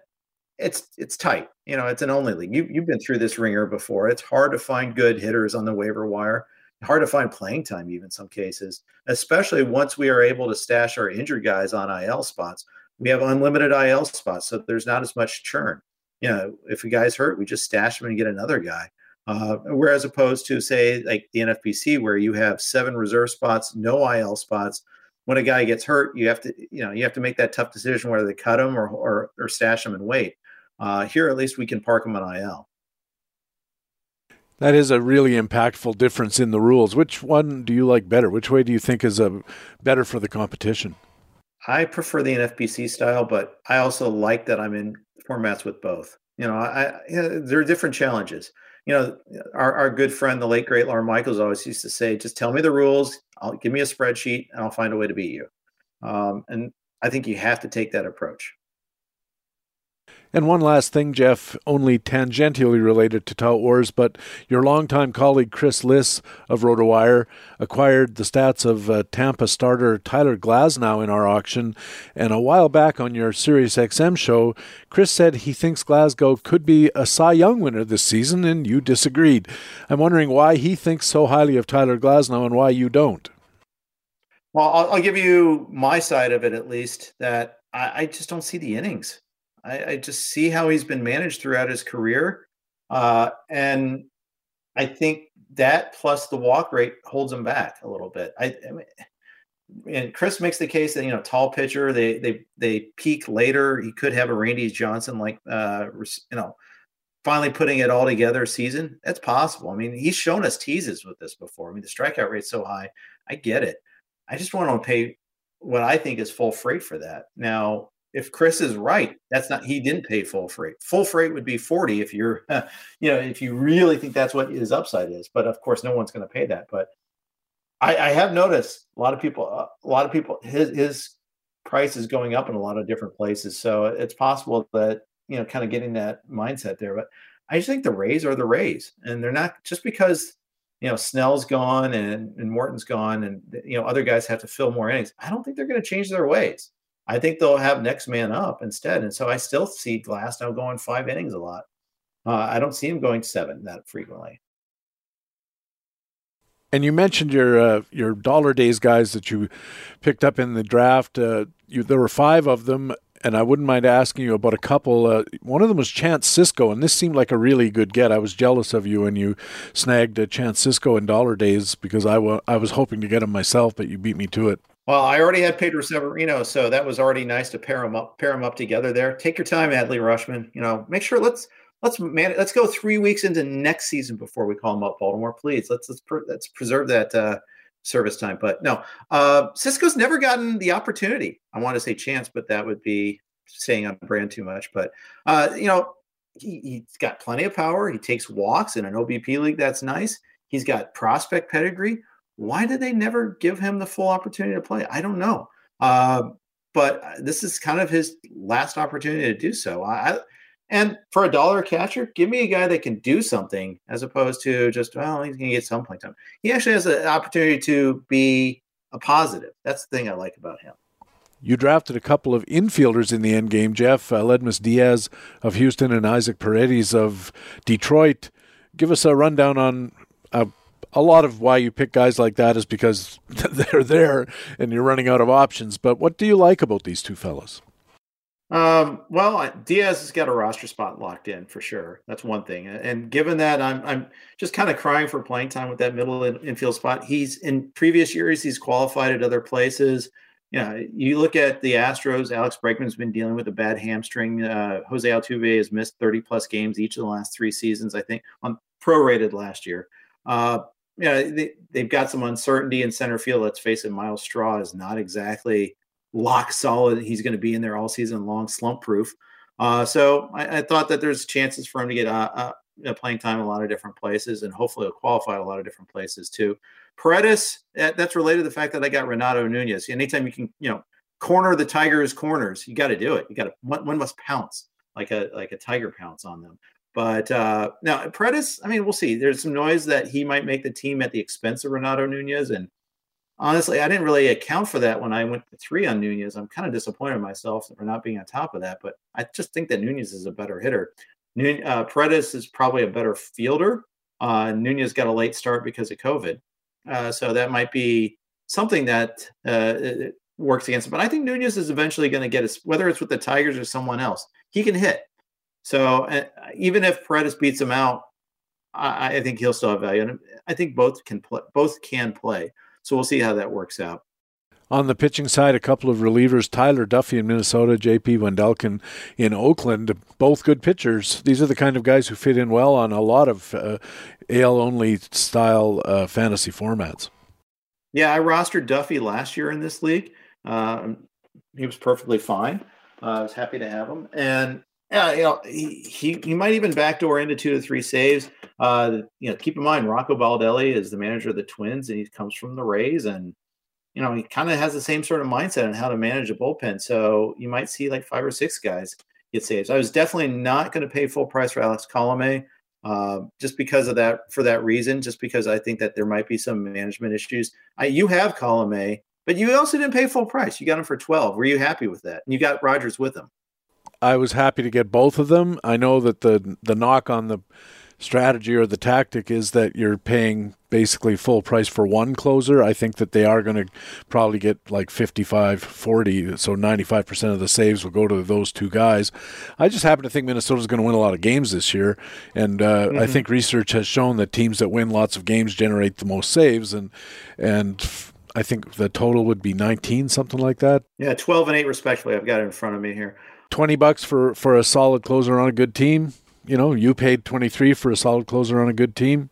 it's it's tight. You know, it's an only league. You you've been through this ringer before. It's hard to find good hitters on the waiver wire hard to find playing time even some cases especially once we are able to stash our injured guys on il spots. We have unlimited il spots so there's not as much churn. You know if a guy's hurt we just stash him and get another guy. Uh, whereas opposed to say like the nfbc where you have seven reserve spots no il spots when a guy gets hurt you have to you know you have to make that tough decision whether they cut him or or, or stash him and wait. Uh, here at least we can park him on il that is a really impactful difference in the rules. Which one do you like better? Which way do you think is a better for the competition? I prefer the NFBC style, but I also like that I'm in formats with both. You know, I, you know, there are different challenges. You know, our, our good friend, the late great Lawr Michaels, always used to say, "Just tell me the rules. I'll give me a spreadsheet, and I'll find a way to beat you." Um, and I think you have to take that approach. And one last thing, Jeff, only tangentially related to Tout Wars, but your longtime colleague Chris Liss of RotoWire acquired the stats of uh, Tampa starter Tyler Glasnow in our auction. And a while back on your Sirius XM show, Chris said he thinks Glasnow could be a Cy Young winner this season, and you disagreed. I'm wondering why he thinks so highly of Tyler Glasnow and why you don't. Well, I'll, I'll give you my side of it at least. That I, I just don't see the innings. I, I, just see how he's been managed throughout his career, uh, and I think that plus the walk rate holds him back a little bit. I, I mean, and Chris makes the case that you know tall pitcher they they they peak later. He could have a Randy Johnson like uh, you know finally putting it all together season. That's possible. I mean, he's shown us teases with this before. I mean, the strikeout rate's so high. I get it. I just want to pay what I think is full freight for that. Now, if Chris is right, that's not he didn't pay full freight. Full freight would be 40 if you're you know, if you really think that's what his upside is. But of course, no one's going to pay that. But I, I have noticed a lot of people uh, a lot of people his his price is going up in a lot of different places. So it's possible that, you know, kind of getting that mindset there. But I just think the Rays are the Rays. And they're not just because you know Snell's gone and, and Morton's gone, and you know other guys have to fill more innings. I don't think they're going to change their ways. I think they'll have next man up instead, and so I still see Glasnow going five innings a lot. Uh, I don't see him going seven that frequently. And you mentioned your uh, your dollar days guys that you picked up in the draft. Uh, you, there were five of them and I wouldn't mind asking you about a couple. Uh, one of them was Chance Sisco, and this seemed like a really good get. I was jealous of you when you snagged uh, Chance Sisco in dollar days because I, w- I was hoping to get him myself, but you beat me to it. Well, I already had Pedro Severino, so that was already nice to pair them up, pair them up together there. Take your time, Adley Rutschman. You know, make sure let's let's man, let's go three weeks into next season before we call him up, Baltimore. Please, let's let's let's preserve that uh, service time. But no, uh, Sisco's never gotten the opportunity. I want to say chance, but that would be saying on brand too much. But uh, you know, he, has got plenty of power. He takes walks in an OBP league. That's nice. He's got prospect pedigree. Why did they never give him the full opportunity to play? I don't know. Uh, but this is kind of his last opportunity to do so. I, and for a dollar catcher, give me a guy that can do something as opposed to just, well, he's going to get some playing time. He actually has an opportunity to be a positive. That's the thing I like about him. You drafted a couple of infielders in the end game, Jeff. Uh, Aledmys Diaz of Houston and Isaac Paredes of Detroit. Give us a rundown on uh, a lot of why you pick guys like that is because they're there and you're running out of options. But what do you like about these two fellas? Um, well, Diaz has got a roster spot locked in for sure. That's one thing. And given that I'm I'm just kind of crying for playing time with that middle infield spot. He's in previous years he's qualified at other places. Yeah, you look at the Astros. Alex Bregman's been dealing with a bad hamstring. Uh, Jose Altuve has missed 30 plus games each of the last three seasons. I think on prorated last year. Uh, yeah, they, they've got some uncertainty in center field. Let's face it, Myles Straw is not exactly lock solid. He's going to be in there all season long, slump proof. Uh, so I, I, thought that there's chances for him to get uh, uh, know, playing time in a lot of different places, and hopefully he'll qualify a lot of different places too. Paredes, that, that's related to the fact that I got Renato Nunez. Anytime you can, you know, corner the Tigers' corners, you got to do it. You got to one, one must pounce like a like a tiger pounce on them. But uh, now Paredes, I mean, we'll see. There's some noise that he might make the team at the expense of Renato Nunez, and honestly, I didn't really account for that when I went to three on Nunez. I'm kind of disappointed in myself for not being on top of that, but I just think that Nunez is a better hitter. Nun- uh, Paredes is probably a better fielder. Uh, Nunez got a late start because of COVID, uh, so that might be something that uh, works against him. But I think Nunez is eventually going to get us, whether it's with the Tigers or someone else. He can hit. So uh, even if Paredes beats him out, I, I think he'll still have value. And I think both can play. Both can play. So we'll see how that works out. On the pitching side, a couple of relievers, Tyler Duffey in Minnesota, J.P. Wendelken in Oakland, both good pitchers. These are the kind of guys who fit in well on a lot of uh, AL-only style uh, fantasy formats. Yeah, I rostered Duffey last year in this league. Uh, he was perfectly fine. Uh, I was happy to have him. And yeah, you know, he, he, he might even backdoor into two to three saves. Uh, you know, keep in mind Rocco Baldelli is the manager of the Twins, and he comes from the Rays, and you know he kind of has the same sort of mindset on how to manage a bullpen. So you might see like five or six guys get saves. I was definitely not going to pay full price for Alex Colome. Uh, just because of that, for that reason, just because I think that there might be some management issues. I, you have Colome, but you also didn't pay full price. You got him for 12. Were you happy with that? And you got Rogers with him. I was happy to get both of them. I know that the the knock on the strategy or the tactic is that you're paying basically full price for one closer. I think that they are going to probably get like 55 40, so 95% of the saves will go to those two guys. I just happen to think Minnesota's going to win a lot of games this year. And uh, mm-hmm. I think research has shown that teams that win lots of games generate the most saves. And, and, I think the total would be 19, something like that. Yeah, 12 and 8 respectively. I've got it in front of me here. 20 bucks for, for a solid closer on a good team you know, you paid 23 for a solid closer on a good team.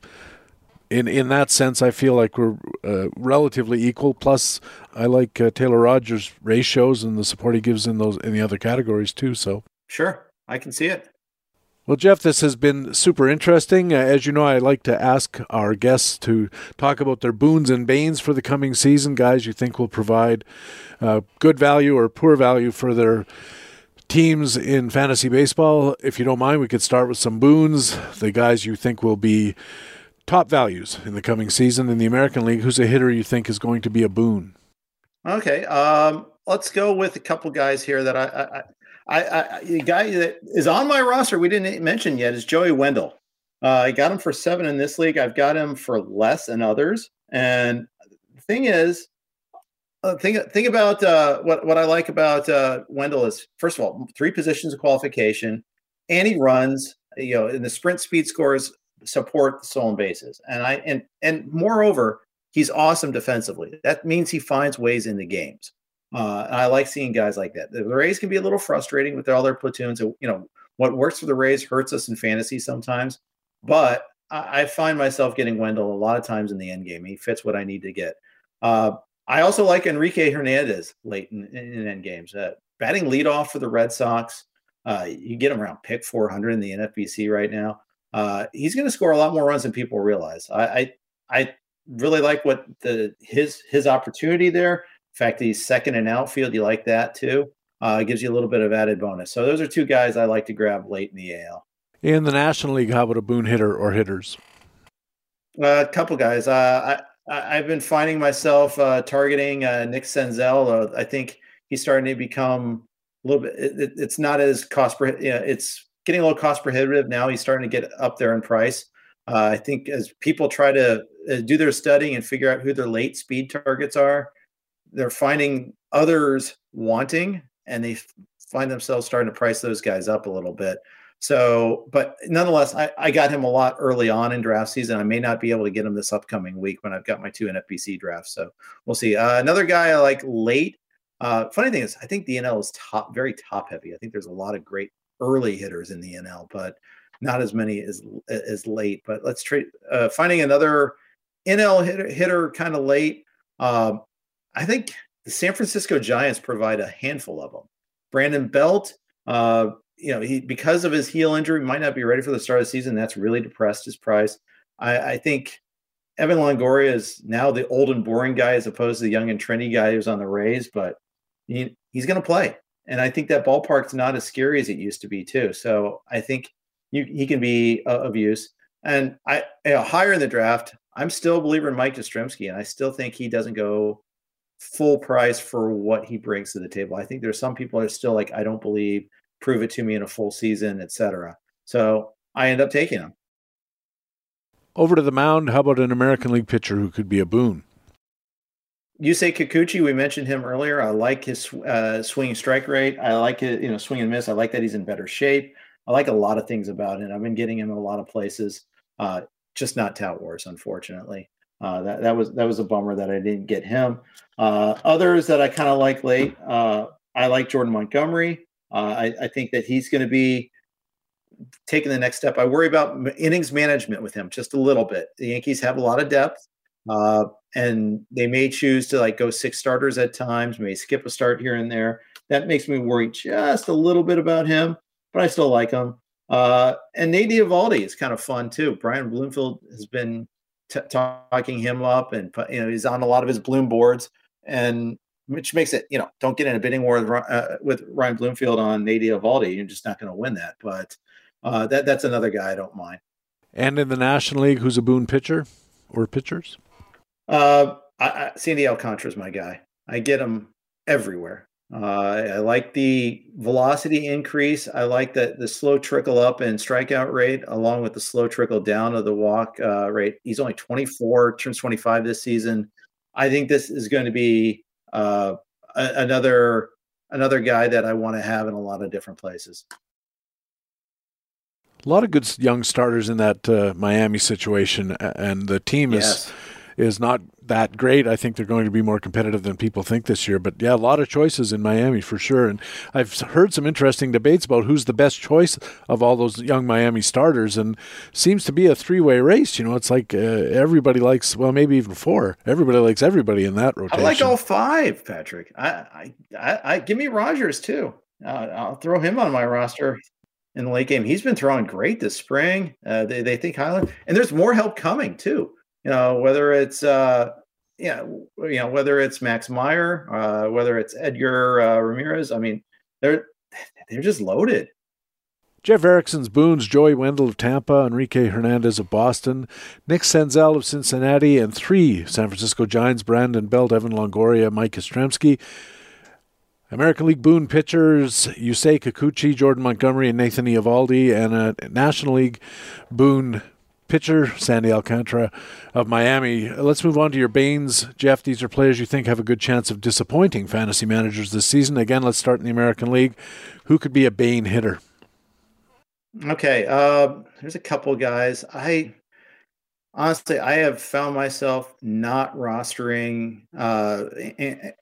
In in that sense, I feel like we're uh, relatively equal. Plus, I like uh, Taylor Rogers' ratios and the support he gives in those in the other categories too. So sure, I can see it. Well, Jeff, this has been super interesting. Uh, as you know, I like to ask our guests to talk about their boons and banes for the coming season. Guys, you think will provide uh, good value or poor value for their teams in fantasy baseball. If you don't mind, we could start with some boons. The guys you think will be top values in the coming season in the American League. Who's a hitter you think is going to be a boon? Okay, um, let's go with a couple guys here that I, I, I, I, the guy that is on my roster we didn't mention yet is Joey Wendle. Uh, I got him for seven in this league. I've got him for less in others. And the thing is, uh, think think about uh, what what I like about uh, Wendle is first of all three positions of qualification, and he runs. You know, in the sprint speed scores support the stolen bases, and I and and moreover, he's awesome defensively. That means he finds ways in the games. Uh, and I like seeing guys like that. The Rays can be a little frustrating with all their platoons. You know, what works for the Rays hurts us in fantasy sometimes, but I, I find myself getting Wendle a lot of times in the end game. He fits what I need to get. Uh, I also like Enrique Hernandez late in, in end games. Uh, batting leadoff for the Red Sox. Uh, you get him around pick 400 in the NFBC right now. Uh, he's going to score a lot more runs than people realize. I, I, I really like what the his his opportunity there. In fact, he's second in outfield. You like that too. Uh, gives you a little bit of added bonus. So those are two guys I like to grab late in the AL. In the National League, how about a boon hitter or hitters? Uh, a couple guys. Uh, I've been finding myself uh, targeting uh, Nick Senzel. Uh, I think he's starting to become a little bit. It, it's not as cost. per. You know, it's getting a little cost prohibitive now. He's starting to get up there in price. Uh, I think as people try to uh, do their studying and figure out who their late speed targets are, they're finding others wanting, and they find themselves starting to price those guys up a little bit. So, but nonetheless, I, I got him a lot early on in draft season. I may not be able to get him this upcoming week when I've got my two NFBC drafts. So we'll see. Uh, another guy I like late. Uh, funny thing is, I think the NL is top, very top heavy. I think there's a lot of great early hitters in the NL, but not as many as as late. But let's trade uh, finding another NL hitter, hitter kind of late. Um, I think the San Francisco Giants provide a handful of them. Brandon Belt, uh, you know, he because of his heel injury might not be ready for the start of the season. That's really depressed his price. I, I think Evan Longoria is now the old and boring guy as opposed to the young and trendy guy who's on the Rays, but he, he's going to play. And I think that ballpark's not as scary as it used to be too. So I think you, he can be uh, of use. And I you know, higher in the draft, I'm still a believer in Mike Yastrzemski, and I still think he doesn't go full price for what he brings to the table. I think there's some people that are still like, I don't believe prove it to me in a full season, etc. So I end up taking him. Over to the mound. How about an American League pitcher who could be a boon? You say Kikuchi. We mentioned him earlier. I like his uh, swinging strike rate. I like it. You know, swing and miss. I like that he's in better shape. I like a lot of things about it. I've been getting him in a lot of places. Uh, just not Tout Wars, unfortunately. Uh, that that was that was a bummer that I didn't get him. Uh, others that I kind of like late. Uh, I like Jordan Montgomery. Uh, I, I, think that he's going to be taking the next step. I worry about innings management with him just a little bit. The Yankees have a lot of depth, uh, and they may choose to like go six starters at times, may skip a start here and there. That makes me worry just a little bit about him, but I still like him. Uh, and Nate Eovaldi is kind of fun too. Ryan Bloomfield has been t- talking him up, and you know he's on a lot of his Bloom boards. And which makes it you know don't get in a bidding war with, uh, with Ryan Bloomfield on Nate Eovaldi. You're just not going to win that. But uh, that that's another guy I don't mind. And in the National League, who's a boon pitcher or pitchers? Uh, I, I, Sandy Alcantara is my guy. I get him everywhere. Uh, I like the velocity increase. I like the the slow trickle up in strikeout rate, along with the slow trickle down of the walk uh, rate. He's only 24, turns 25 this season. I think this is going to be uh, a, another another guy that I want to have in a lot of different places. A lot of good young starters in that uh, Miami situation, and the team yes. Is not that great. I think they're going to be more competitive than people think this year. But yeah, a lot of choices in Miami for sure. And I've heard some interesting debates about who's the best choice of all those young Miami starters, and seems to be a three way race. You know, it's like uh, everybody likes, well, maybe even four. Everybody likes everybody in that rotation. I like all five, Patrick. I, I, I, I give me Rogers too. Uh, I'll throw him on my roster in the late game. He's been throwing great this spring. Uh, they, they think Highland, and there's more help coming too. You know, whether it's uh, yeah, you know, whether it's Max Meyer, uh, whether it's Edgar uh, Ramirez. I mean, they're they're just loaded. Jeff Erickson's Boons, Joey Wendle of Tampa, Enrique Hernandez of Boston, Nick Senzel of Cincinnati, and three San Francisco Giants, Brandon Belt, Evan Longoria, Mike Yastrzemski. American League Boon pitchers Yusei Kikuchi, Jordan Montgomery, and Nathan Eovaldi, and a National League Boon pitcher, Sandy Alcantara of Miami. Let's move on to your Banes. Jeff, these are players you think have a good chance of disappointing fantasy managers this season. Again, let's start in the American League. Who could be a Bane hitter? Okay, uh, there's a couple guys. I honestly, I have found myself not rostering. Uh,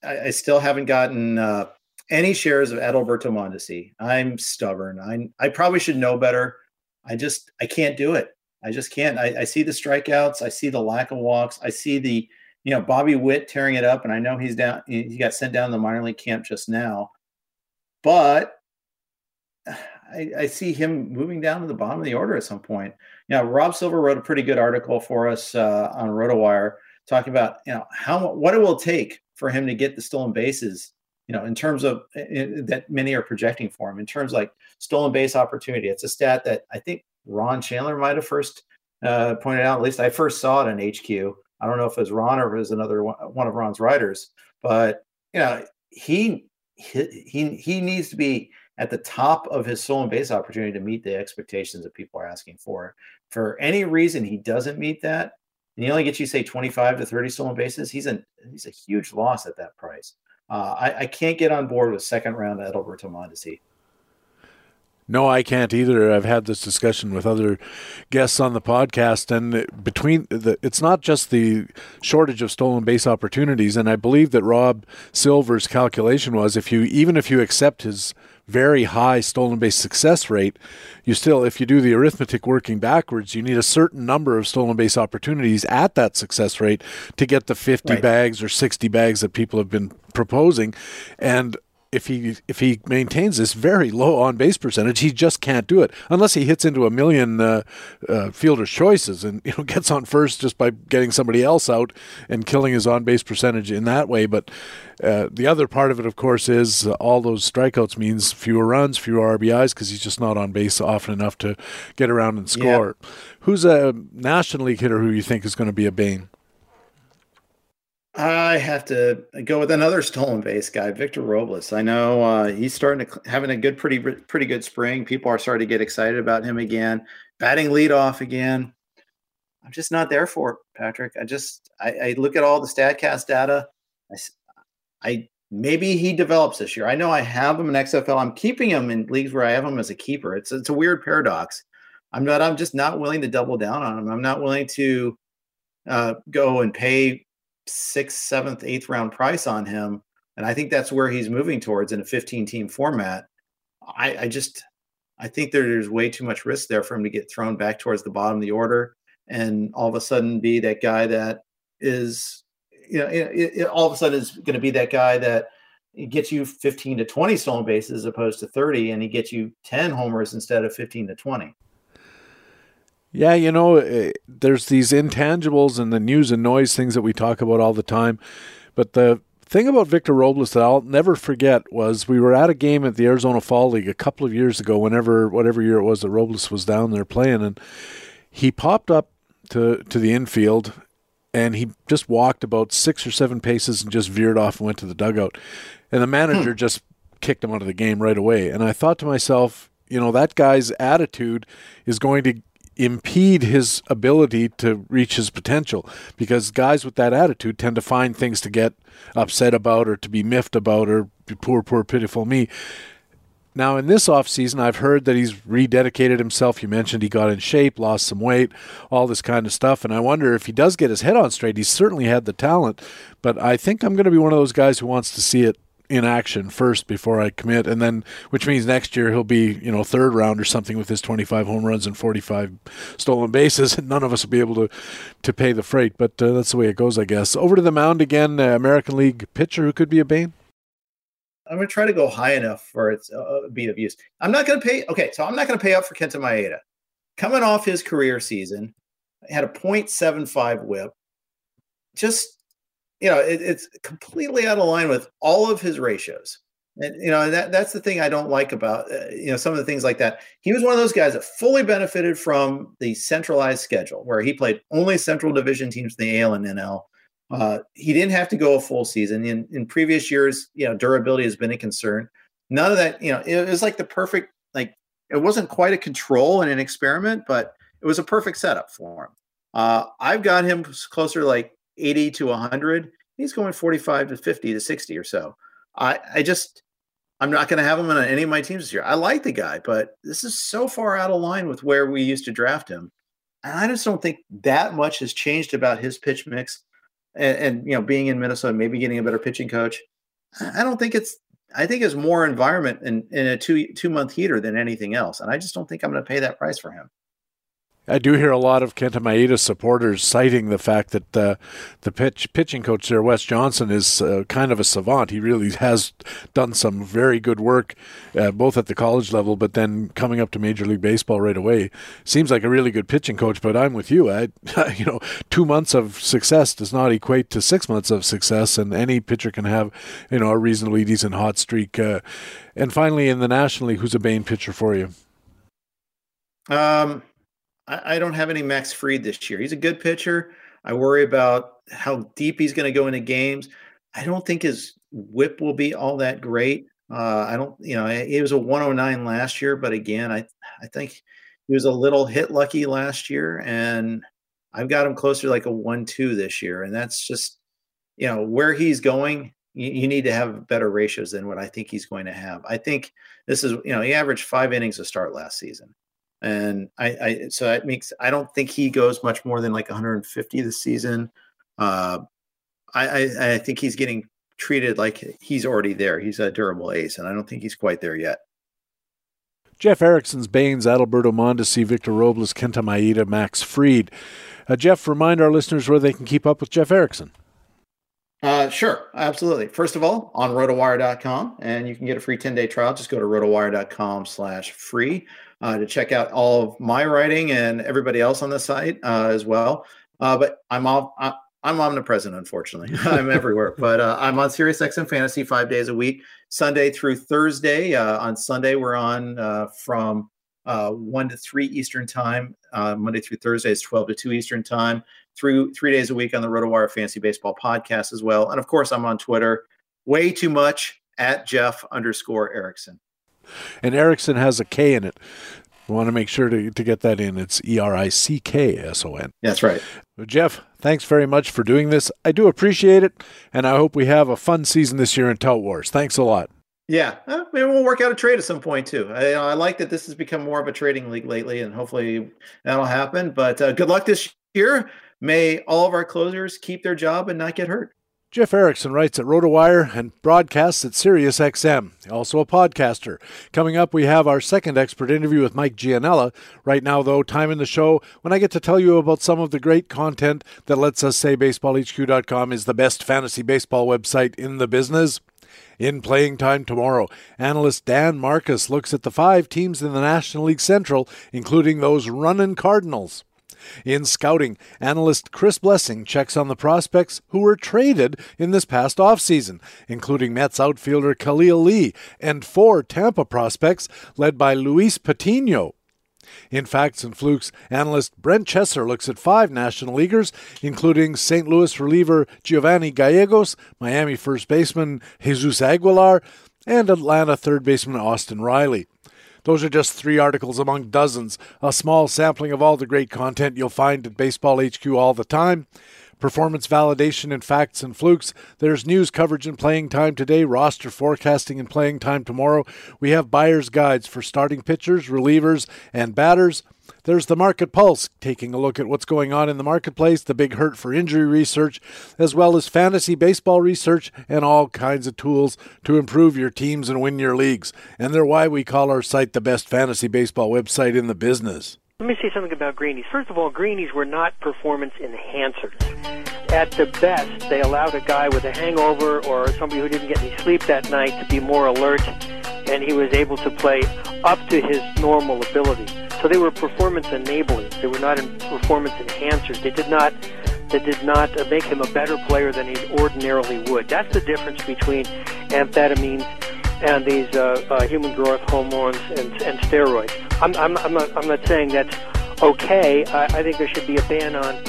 I, still haven't gotten uh, any shares of Adalberto Mondesi. I'm stubborn. I I probably should know better. I just I can't do it. I just can't. I, I, see the strikeouts. I see the lack of walks. I see the, you know, Bobby Witt tearing it up, and I know he's down. He got sent down to the minor league camp just now, but I, I see him moving down to the bottom of the order at some point. Now, Rob Silver wrote a pretty good article for us uh, on RotoWire talking about you know how what it will take for him to get the stolen bases. You know, in terms of in, that many are projecting for him, in terms like stolen base opportunity. It's a stat that I think Ron Shandler might have first uh, pointed out. At least I first saw it on HQ. I don't know if it was Ron or it was another one, of Ron's writers, but you know he he he needs to be at the top of his stolen base opportunity to meet the expectations that people are asking for. For any reason he doesn't meet that, and he only gets you say 25 to 30 stolen bases, he's a he's a huge loss at that price. Uh, I, I, can't get on board with second round Adalberto Mondesi. No, I can't either. I've had this discussion with other guests on the podcast, and between the, it's not just the shortage of stolen base opportunities. And I believe that Rob Silver's calculation was if you even if you accept his very high stolen base success rate, you still, if you do the arithmetic working backwards, you need a certain number of stolen base opportunities at that success rate to get the 50 right. bags or 60 bags that people have been proposing. And if he if he maintains this very low on base percentage, he just can't do it unless he hits into a million uh, uh, fielder's choices and you know gets on first just by getting somebody else out and killing his on base percentage in that way. But uh, the other part of it, of course, is all those strikeouts means fewer runs, fewer RBIs because he's just not on base often enough to get around and score. Who's a National League hitter who you think is going to be a bane? I have to go with another stolen base guy, Victor Robles. I know uh, he's starting to having a good, pretty, pretty good spring. People are starting to get excited about him again, batting leadoff again. I'm just not there for it, Patrick. I just I, I look at all the Statcast data. I, I maybe he develops this year. I know I have him in XFL. I'm keeping him in leagues where I have him as a keeper. It's it's a weird paradox. I'm not. I'm just not willing to double down on him. I'm not willing to uh, go and pay sixth, seventh, eighth round price on him. And I think that's where he's moving towards in a 15 team format. I, I just, I think there's way too much risk there for him to get thrown back towards the bottom of the order and all of a sudden be that guy that is, you know, it, it, all of a sudden is going to be that guy that gets you 15 to 20 stolen bases as opposed to 30, and he gets you 10 homers instead of 15 to 20. Yeah, you know, eh, there's these intangibles and the news and noise things that we talk about all the time. But the thing about Victor Robles that I'll never forget was we were at a game at the Arizona Fall League a couple of years ago, whenever whatever year it was that Robles was down there playing, and he popped up to to the infield and he just walked about six or seven paces and just veered off and went to the dugout. And the manager hmm. just kicked him out of the game right away. And I thought to myself, you know, that guy's attitude is going to impede his ability to reach his potential because guys with that attitude tend to find things to get upset about or to be miffed about or poor, poor, pitiful me. Now, in this offseason, I've heard that he's rededicated himself. You mentioned he got in shape, lost some weight, all this kind of stuff. And I wonder if he does get his head on straight, he's certainly had the talent. But I think I'm going to be one of those guys who wants to see it in action first before I commit, and then which means next year he'll be you know third round or something with his 25 home runs and 45 stolen bases, and none of us will be able to to pay the freight. But uh, that's the way it goes, I guess. Over to the mound again, uh, American League pitcher who could be a bane. I'm to try to go high enough for it to uh, be of use. I'm not to pay. Okay, so I'm not to pay up for Kenta Maeda. Coming off his career season, had a .75 WHIP. Just you know, it, it's completely out of line with all of his ratios. And you know, that that's the thing I don't like about uh, you know some of the things like that. He was one of those guys that fully benefited from the centralized schedule, where he played only Central Division teams in the AL and NL. Uh, he didn't have to go a full season. In in previous years, you know, durability has been a concern. None of that, you know, it was like the perfect like it wasn't quite a control and an experiment, but it was a perfect setup for him. Uh, I've got him closer like 80 to 100. He's going 45 to 50 to 60 or so. I, I just, I'm not going to have him on any of my teams this year. I like the guy, but this is so far out of line with where we used to draft him. And I just don't think that much has changed about his pitch mix. And, and you know, being in Minnesota, maybe getting a better pitching coach. I don't think it's I think it's more environment in, in a two two month heater than anything else. And I just don't think I'm going to pay that price for him. I do hear a lot of Kenta Maeda supporters citing the fact that uh, the pitch, pitching coach there, Wes Johnson, is uh, kind of a savant. He really has done some very good work, uh, both at the college level, but then coming up to Major League Baseball right away. Seems like a really good pitching coach, but I'm with you. I, you know, two months of success does not equate to six months of success, and any pitcher can have, you know, a reasonably decent hot streak. Uh, and finally, in the National League, who's a Bane pitcher for you? Um, I, I don't have any Max Fried this year. He's a good pitcher. I worry about how deep he's going to go into games. I don't think his whip will be all that great. Uh, I don't, you know, he was a 109 last year, but again, I I think he was a little hit lucky last year, and I've got him closer to like a one-two this year, and that's just, you know, where he's going. You, you need to have better ratios than what I think he's going to have. I think this is, you know, he averaged five innings a start last season and I, I so that makes I don't think he goes much more than like 150 this season. Uh, I, I, I think he's getting treated like he's already there. He's a durable ace, and I don't think he's quite there yet. Jeff Erickson's Banes, Adalberto Mondesi, Victor Robles, Kenta Maeda, Max Fried. Uh, Jeff, remind our listeners where they can keep up with Jeff Erickson. Uh, sure, absolutely. First of all, on rotowire.com, and you can get a free 10 day trial. Just go to rotowire.com slash free to check out all of my writing and everybody else on the site uh, as well. Uh, but I'm all, I'm omnipresent, unfortunately. I'm everywhere, but uh, I'm on Sirius XM Fantasy five days a week, Sunday through Thursday. Uh, on Sunday, we're on uh, from one to three Eastern time. Monday through Thursday is twelve to two Eastern time. Through three days a week on the RotoWire Fantasy Baseball podcast as well, and of course, I'm on Twitter. Way too much at Jeff underscore Erickson and Erickson has a K in it. We want to make sure to, to get that in. It's E R I C K S O N. That's right. Jeff, thanks very much for doing this. I do appreciate it, and I hope we have a fun season this year in Tout Wars. Thanks a lot. Yeah, uh, maybe we'll work out a trade at some point too. I, I, like that this has become more of a trading league lately, and hopefully that'll happen. But uh, good luck this year. May all of our closers keep their job and not get hurt. Jeff Erickson writes at RotoWire and broadcasts at SiriusXM, also a podcaster. Coming up, we have our second expert interview with Mike Gianella. Right now, though, time in the show when I get to tell you about some of the great content that lets us say BaseballHQ.com is the best fantasy baseball website in the business. In playing time tomorrow, analyst Dan Marcus looks at the five teams in the National League Central, including those running Cardinals. In scouting, analyst Chris Blessing checks on the prospects who were traded in this past offseason, including Mets outfielder Khalil Lee and four Tampa prospects led by Luis Patino. In Facts and Flukes, analyst Brent Chesser looks at five National Leaguers, including St. Louis reliever Giovanni Gallegos, Miami first baseman Jesus Aguilar, and Atlanta third baseman Austin Riley. Those are just three articles among dozens, a small sampling of all the great content you'll find at Baseball HQ all the time. Performance validation and facts and flukes. There's news coverage and playing time today, roster forecasting and playing time tomorrow. We have buyer's guides for starting pitchers, relievers, and batters. There's the Market Pulse, taking a look at what's going on in the marketplace, the big hurt for injury research, as well as fantasy baseball research and all kinds of tools to improve your teams and win your leagues. And they're why we call our site the best fantasy baseball website in the business. Let me say something about greenies. First of all, greenies were not performance enhancers. At the best, they allowed a guy with a hangover or somebody who didn't get any sleep that night to be more alert, and he was able to play up to his normal ability. So they were performance enabling. They were not performance enhancers. They did not they did not make him a better player than he ordinarily would. That's the difference between amphetamines and these uh, uh, human growth hormones and, and steroids. I'm, I'm, I'm, not, I'm not saying that's okay. I, I think there should be a ban on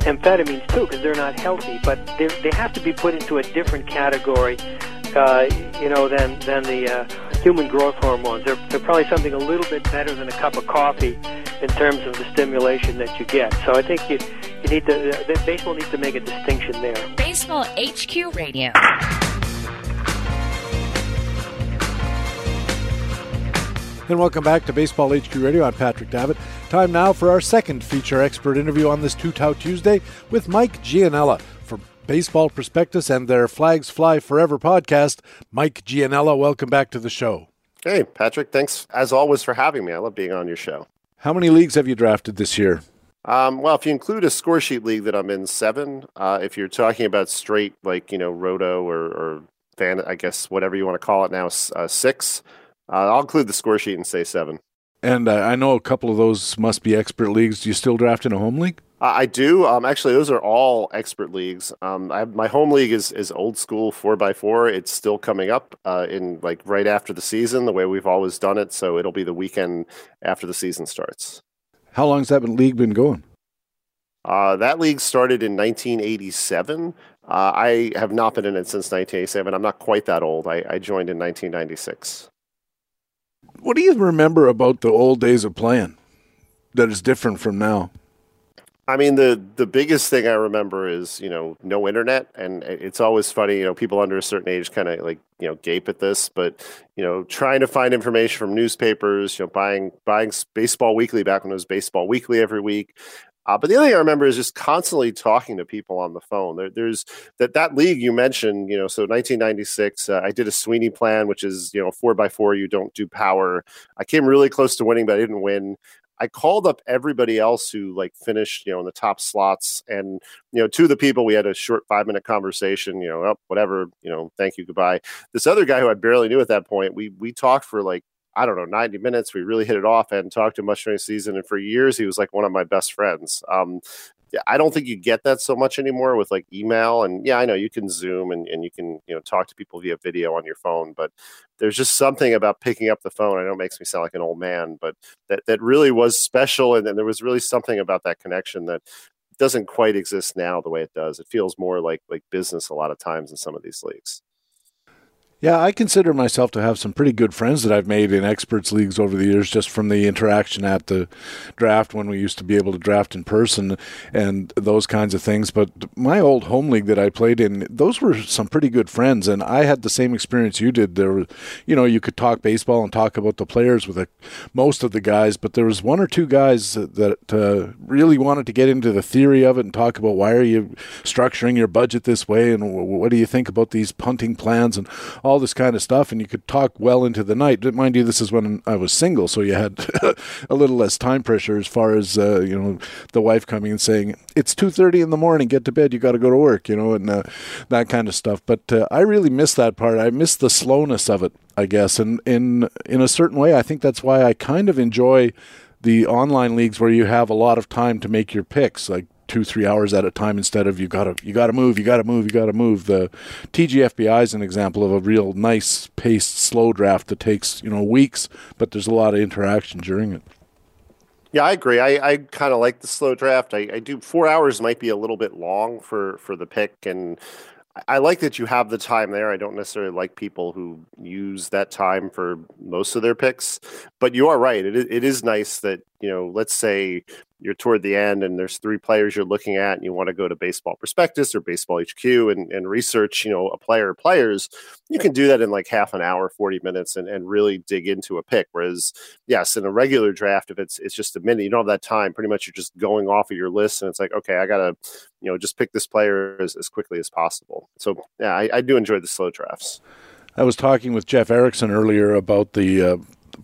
amphetamines too because they're not healthy, but they, they have to be put into a different category, uh, you know, than, than the uh, human growth hormones. They're, they're probably something a little bit better than a cup of coffee in terms of the stimulation that you get. So I think you, you need to, the baseball needs to make a distinction there. Baseball HQ Radio. And welcome back to Baseball HQ Radio. I'm Patrick Davitt. Time now for our second feature expert interview on this Two Tout Tuesday with Mike Gianella from Baseball Prospectus and their Flags Fly Forever podcast. Mike Gianella, welcome back to the show. Hey, Patrick. Thanks as always for having me. I love being on your show. How many leagues have you drafted this year? Um, well, if you include a score sheet league that I'm in, seven. Uh, if you're talking about straight, like you know, roto or, or fan, I guess whatever you want to call it now, uh, six. Uh, I'll include the score sheet and say seven. And uh, I know a couple of those must be expert leagues. Do you still draft in a home league? I do. Um, actually, those are all expert leagues. Um, I, my home league is is old school four by four. It's still coming up uh, in like right after the season, the way we've always done it. So it'll be the weekend after the season starts. How long has that league been going? Uh, that league started in 1987. Uh, I have not been in it since 1987. I'm not quite that old. I, I joined in 1996. What do you remember about the old days of playing that is different from now? I mean, the the biggest thing I remember is you know no internet, and it's always funny. You know, people under a certain age kind of like you know gape at this, but you know, trying to find information from newspapers. You know, buying buying Baseball Weekly back when it was Baseball Weekly every week. Uh, but the other thing I remember is just constantly talking to people on the phone. There, there's that that league you mentioned, you know, so 1996, uh, I did a Sweeney plan, which is you know four by four. You don't do power. I came really close to winning, but I didn't win. I called up everybody else who like finished, you know, in the top slots, and you know, two of the people we had a short five minute conversation. You know, oh, whatever, you know, thank you, goodbye. This other guy who I barely knew at that point, we we talked for like I don't know, 90 minutes. We really hit it off. and talked to him much during the season. And for years, he was like one of my best friends. Um, I don't think you get that so much anymore with like email. And yeah, I know you can Zoom and, and you can, you know, talk to people via video on your phone, but there's just something about picking up the phone. I know it makes me sound like an old man, but that, that really was special. And, and there was really something about that connection that doesn't quite exist now the way it does. It feels more like like business a lot of times in some of these leagues. Yeah, I consider myself to have some pretty good friends that I've made in experts leagues over the years, just from the interaction at the draft when we used to be able to draft in person and those kinds of things. But my old home league that I played in, those were some pretty good friends, and I had the same experience you did. There, were, you know, you could talk baseball and talk about the players with a, most of the guys, but there was one or two guys that uh, really wanted to get into the theory of it and talk about why are you structuring your budget this way and what do you think about these punting plans and all this kind of stuff, and you could talk well into the night. Mind you, this is when I was single, so you had a little less time pressure as far as uh, you know the wife coming and saying it's two thirty in the morning, get to bed, you got to go to work, you know, and uh, that kind of stuff. But uh, I really miss that part. I miss the slowness of it, I guess, and in in a certain way, I think that's why I kind of enjoy the online leagues where you have a lot of time to make your picks, like two three hours at a time instead of you gotta you gotta move you gotta move you gotta move the tgfbi is an example of a real nice paced slow draft that takes you know weeks but there's a lot of interaction during it yeah, I agree. I, I kind of like the slow draft. I, I do four hours might be a little bit long for for the pick, and I like that you have the time there. I don't necessarily like people who use that time for most of their picks, but you are right. It, it is nice that, you know, let's say you're toward the end and there's three players you're looking at and you want to go to baseball prospectus or baseball hq and, and research you know a player players you can do that in like half an hour 40 minutes and, and really dig into a pick whereas yes in a regular draft if it's it's just a minute you don't have that time pretty much you're just going off of your list and it's like okay i gotta you know just pick this player as, as quickly as possible. So yeah I, I do enjoy the slow drafts. I was talking with Jeff Erickson earlier about the uh,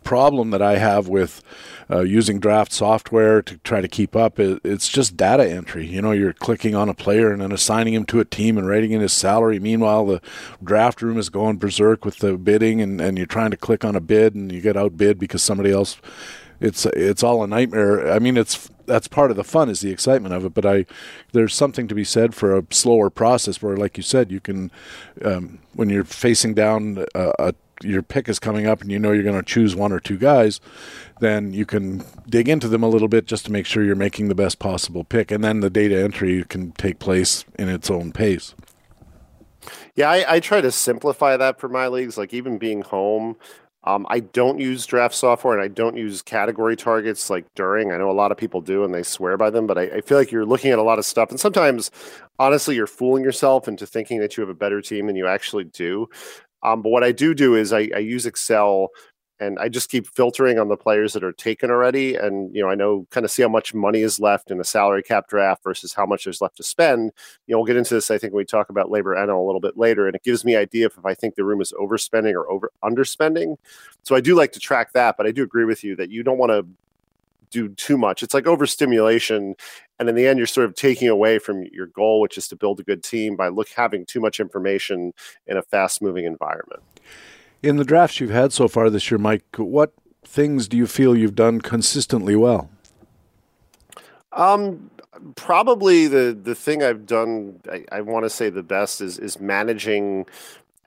problem that I have with uh, using draft software to try to keep up. It, it's just data entry. You know, you're clicking on a player and then assigning him to a team and writing in his salary. Meanwhile, the draft room is going berserk with the bidding, and, and you're trying to click on a bid and you get outbid because somebody else. It's it's all a nightmare. I mean, it's that's part of the fun is the excitement of it. But I, there's something to be said for a slower process where, like you said, you can, um, when you're facing down a, a your pick is coming up and you know you're going to choose one or two guys, then you can dig into them a little bit just to make sure you're making the best possible pick. And then the data entry can take place in its own pace. Yeah, I, I try to simplify that for my leagues. Like even being home, um, I don't use draft software and I don't use category targets like during. I know a lot of people do and they swear by them, but I, I, feel like you're looking at a lot of stuff. And sometimes, honestly, you're fooling yourself into thinking that you have a better team than you actually do. Um, but what I do do is I, I use Excel and I just keep filtering on the players that are taken already. And, you know, I know kind of see how much money is left in a salary cap draft versus how much there's left to spend. You know, we'll get into this, I think, when we talk about LABR NL a little bit later. And it gives me idea if, if I think the room is overspending or over underspending. So I do like to track that, but I do agree with you that you don't want to do too much. It's like overstimulation, and in the end, you're sort of taking away from your goal, which is to build a good team by look having too much information in a fast-moving environment. In the drafts you've had so far this year, Mike, what things do you feel you've done consistently well? Um, probably the the thing I've done, I, I want to say the best is is managing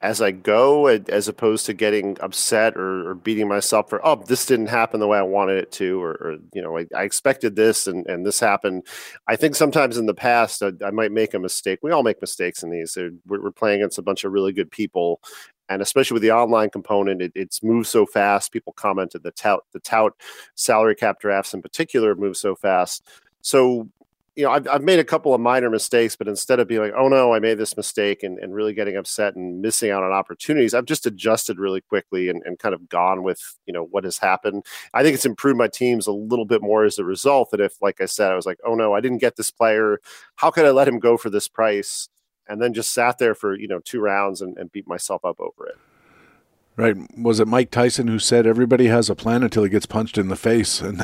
as I go, as opposed to getting upset or, or, beating myself for, oh, this didn't happen the way I wanted it to, or, or you know, I, I, expected this and, and this happened. I think sometimes in the past, I, I might make a mistake. We all make mistakes in these. We're, we're, playing against a bunch of really good people. And especially with the online component, it, it's moved so fast. People commented the tout, the tout salary cap drafts in particular move so fast. So you know, I've, I've made a couple of minor mistakes, but instead of being like, oh no, I made this mistake and, and really getting upset and missing out on opportunities, I've just adjusted really quickly and, and kind of gone with, you know, what has happened. I think it's improved my teams a little bit more as a result that if, like I said, I was like, oh no, I didn't get this player. How could I let him go for this price? And then just sat there for, you know, two rounds and, and beat myself up over it. Right. Was it Mike Tyson who said everybody has a plan until he gets punched in the face? And,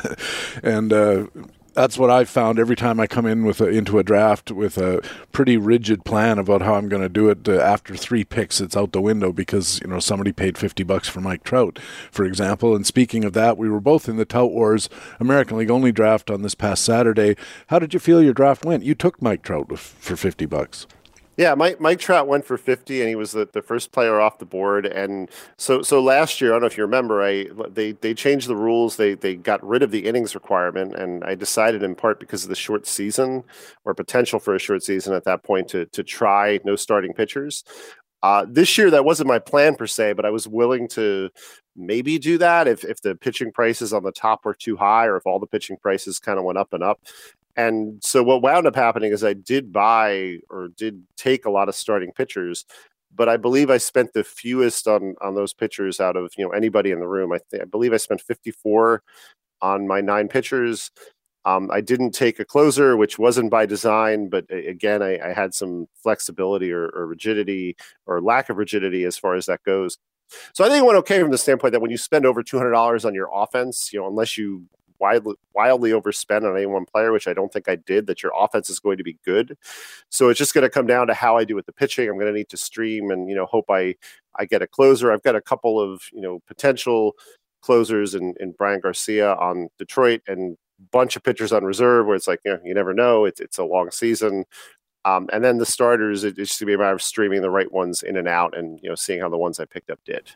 and, uh, that's what I've found every time I come in with a, into a draft with a pretty rigid plan about how I'm going to do it. Uh, after three picks, it's out the window because you know somebody paid fifty bucks for Mike Trout, for example. And speaking of that, we were both in the Tout Wars American League only draft on this past Saturday. How did you feel your draft went? You took Mike Trout for fifty bucks. Yeah, Mike Mike Trout went for fifty, and he was the, the first player off the board. And so so last year, I don't know if you remember, I they they changed the rules. They they got rid of the innings requirement, and I decided in part because of the short season or potential for a short season at that point to to try no starting pitchers. Uh, this year, that wasn't my plan per se, but I was willing to maybe do that if if the pitching prices on the top were too high, or if all the pitching prices kind of went up and up. And so what wound up happening is I did buy or did take a lot of starting pitchers, but I believe I spent the fewest on on those pitchers out of you know anybody in the room. I I believe I spent 54 on my nine pitchers. Um, I didn't take a closer, which wasn't by design, but again, I, I had some flexibility or, or, rigidity or lack of rigidity as far as that goes. So I think it went okay from the standpoint that when you spend over two hundred dollars on your offense, you know, unless you wildly wildly overspend on any one player, which I don't think I did, that your offense is going to be good. So it's just going to come down to how I do with the pitching. I'm going to need to stream and you know hope I I get a closer. I've got a couple of you know potential closers and, and Bryan Garcia on Detroit and bunch of pitchers on reserve where it's like, you know, you never know. It's, it's a long season. Um, and then the starters, it, it's just to be a matter of streaming the right ones in and out and, you know, seeing how the ones I picked up did.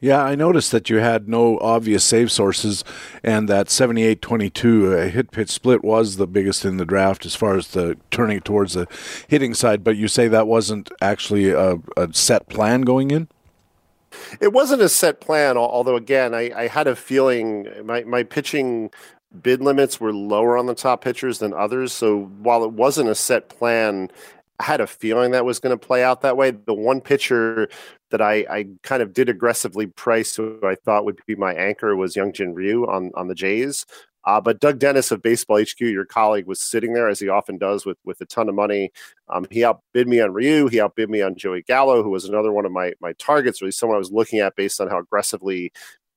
Yeah, I noticed that you had no obvious save sources, and that 78 22 uh, hit pitch split was the biggest in the draft as far as the turning towards the hitting side. But you say that wasn't actually a, a set plan going in? It wasn't a set plan, although, again, I, I had a feeling my, my pitching bid limits were lower on the top pitchers than others. So while it wasn't a set plan, I had a feeling that was going to play out that way. The one pitcher that I, I kind of did aggressively price who I thought would be my anchor was Hyunjin Ryu on, on the Jays. Uh, but Doug Dennis of Baseball HQ, your colleague, was sitting there as he often does with with a ton of money. Um, he outbid me on Ryu. He outbid me on Joey Gallo, who was another one of my my targets, or at least someone I was looking at based on how aggressively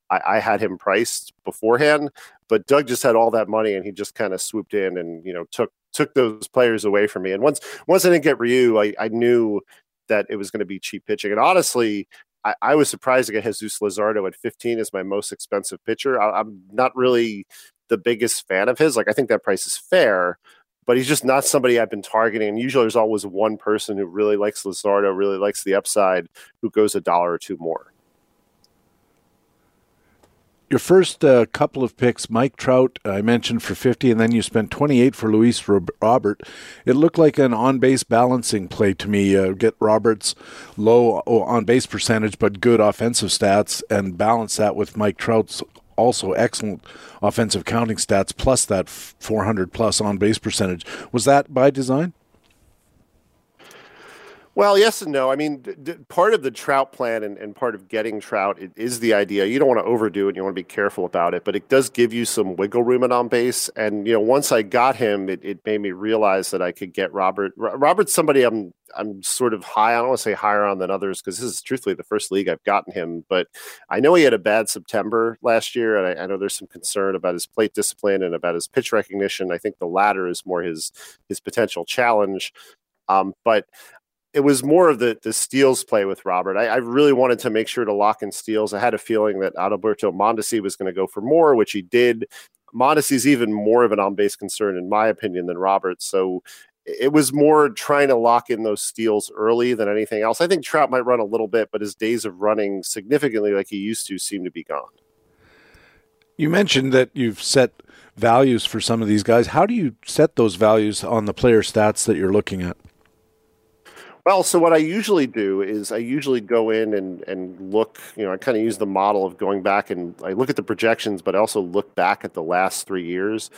I, I had him priced beforehand. But Doug just had all that money, and he just kind of swooped in and you know took took those players away from me. And once once I didn't get Ryu, I, I knew that it was going to be cheap pitching. And honestly, I, I, was surprised to get Jesus Luzardo at 15 as my most expensive pitcher. I, I'm not really the biggest fan of his. Like I think that price is fair, but he's just not somebody I've been targeting. And usually there's always one person who really likes Luzardo, really likes the upside, who goes a dollar or two more your first uh, couple of picks, Mike Trout, I mentioned for 50, and then you spent 28 for Luis Robert. It looked like an on base balancing play to me. Uh, get Roberts low on base percentage, but good offensive stats, and balance that with Mike Trout's also excellent offensive counting stats, plus that 400 plus on base percentage. Was that by design? Well, yes and no. I mean, d- d- part of the trout plan and, and part of getting trout is the idea. You don't want to overdo it. You want to be careful about it, but it does give you some wiggle room and on base. And you know, once I got him, it, it made me realize that I could get Robert. R- Robert's somebody I'm I'm sort of high. I don't want to say higher on than others because this is truthfully the first league I've gotten him. But I know he had a bad September last year, and I, I know there's some concern about his plate discipline and about his pitch recognition. I think the latter is more his his potential challenge. Um, but it was more of the the steals play with Robert. I, I, really wanted to make sure to lock in steals. I had a feeling that Adalberto Mondesi was going to go for more, which he did. Mondesi's even more of an on base concern, in my opinion, than Robert. So it was more trying to lock in those steals early than anything else. I think Trout might run a little bit, but his days of running significantly like he used to seem to be gone. You mentioned that you've set values for some of these guys. How do you set those values on the player stats that you're looking at? Well, so what I usually do is I usually go in and, and look, you know, I kind of use the model of going back and I look at the projections, but I also look back at the last three years.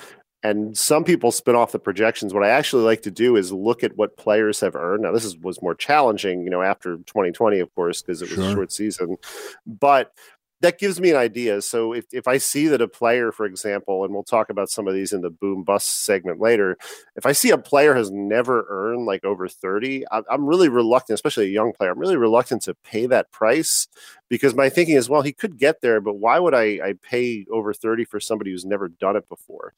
And some people spin off the projections. What I actually like to do is look at what players have earned. Now, this is, was more challenging, you know, after 2020, of course, because it was sure. a short season. But that gives me an idea. So if, if I see that a player, for example, and we'll talk about some of these in the boom bust segment later, if I see a player has never earned like over 30, I, I'm really reluctant, especially a young player, I'm really reluctant to pay that price because my thinking is, well, he could get there, but why would I, I pay over 30 for somebody who's never done it before?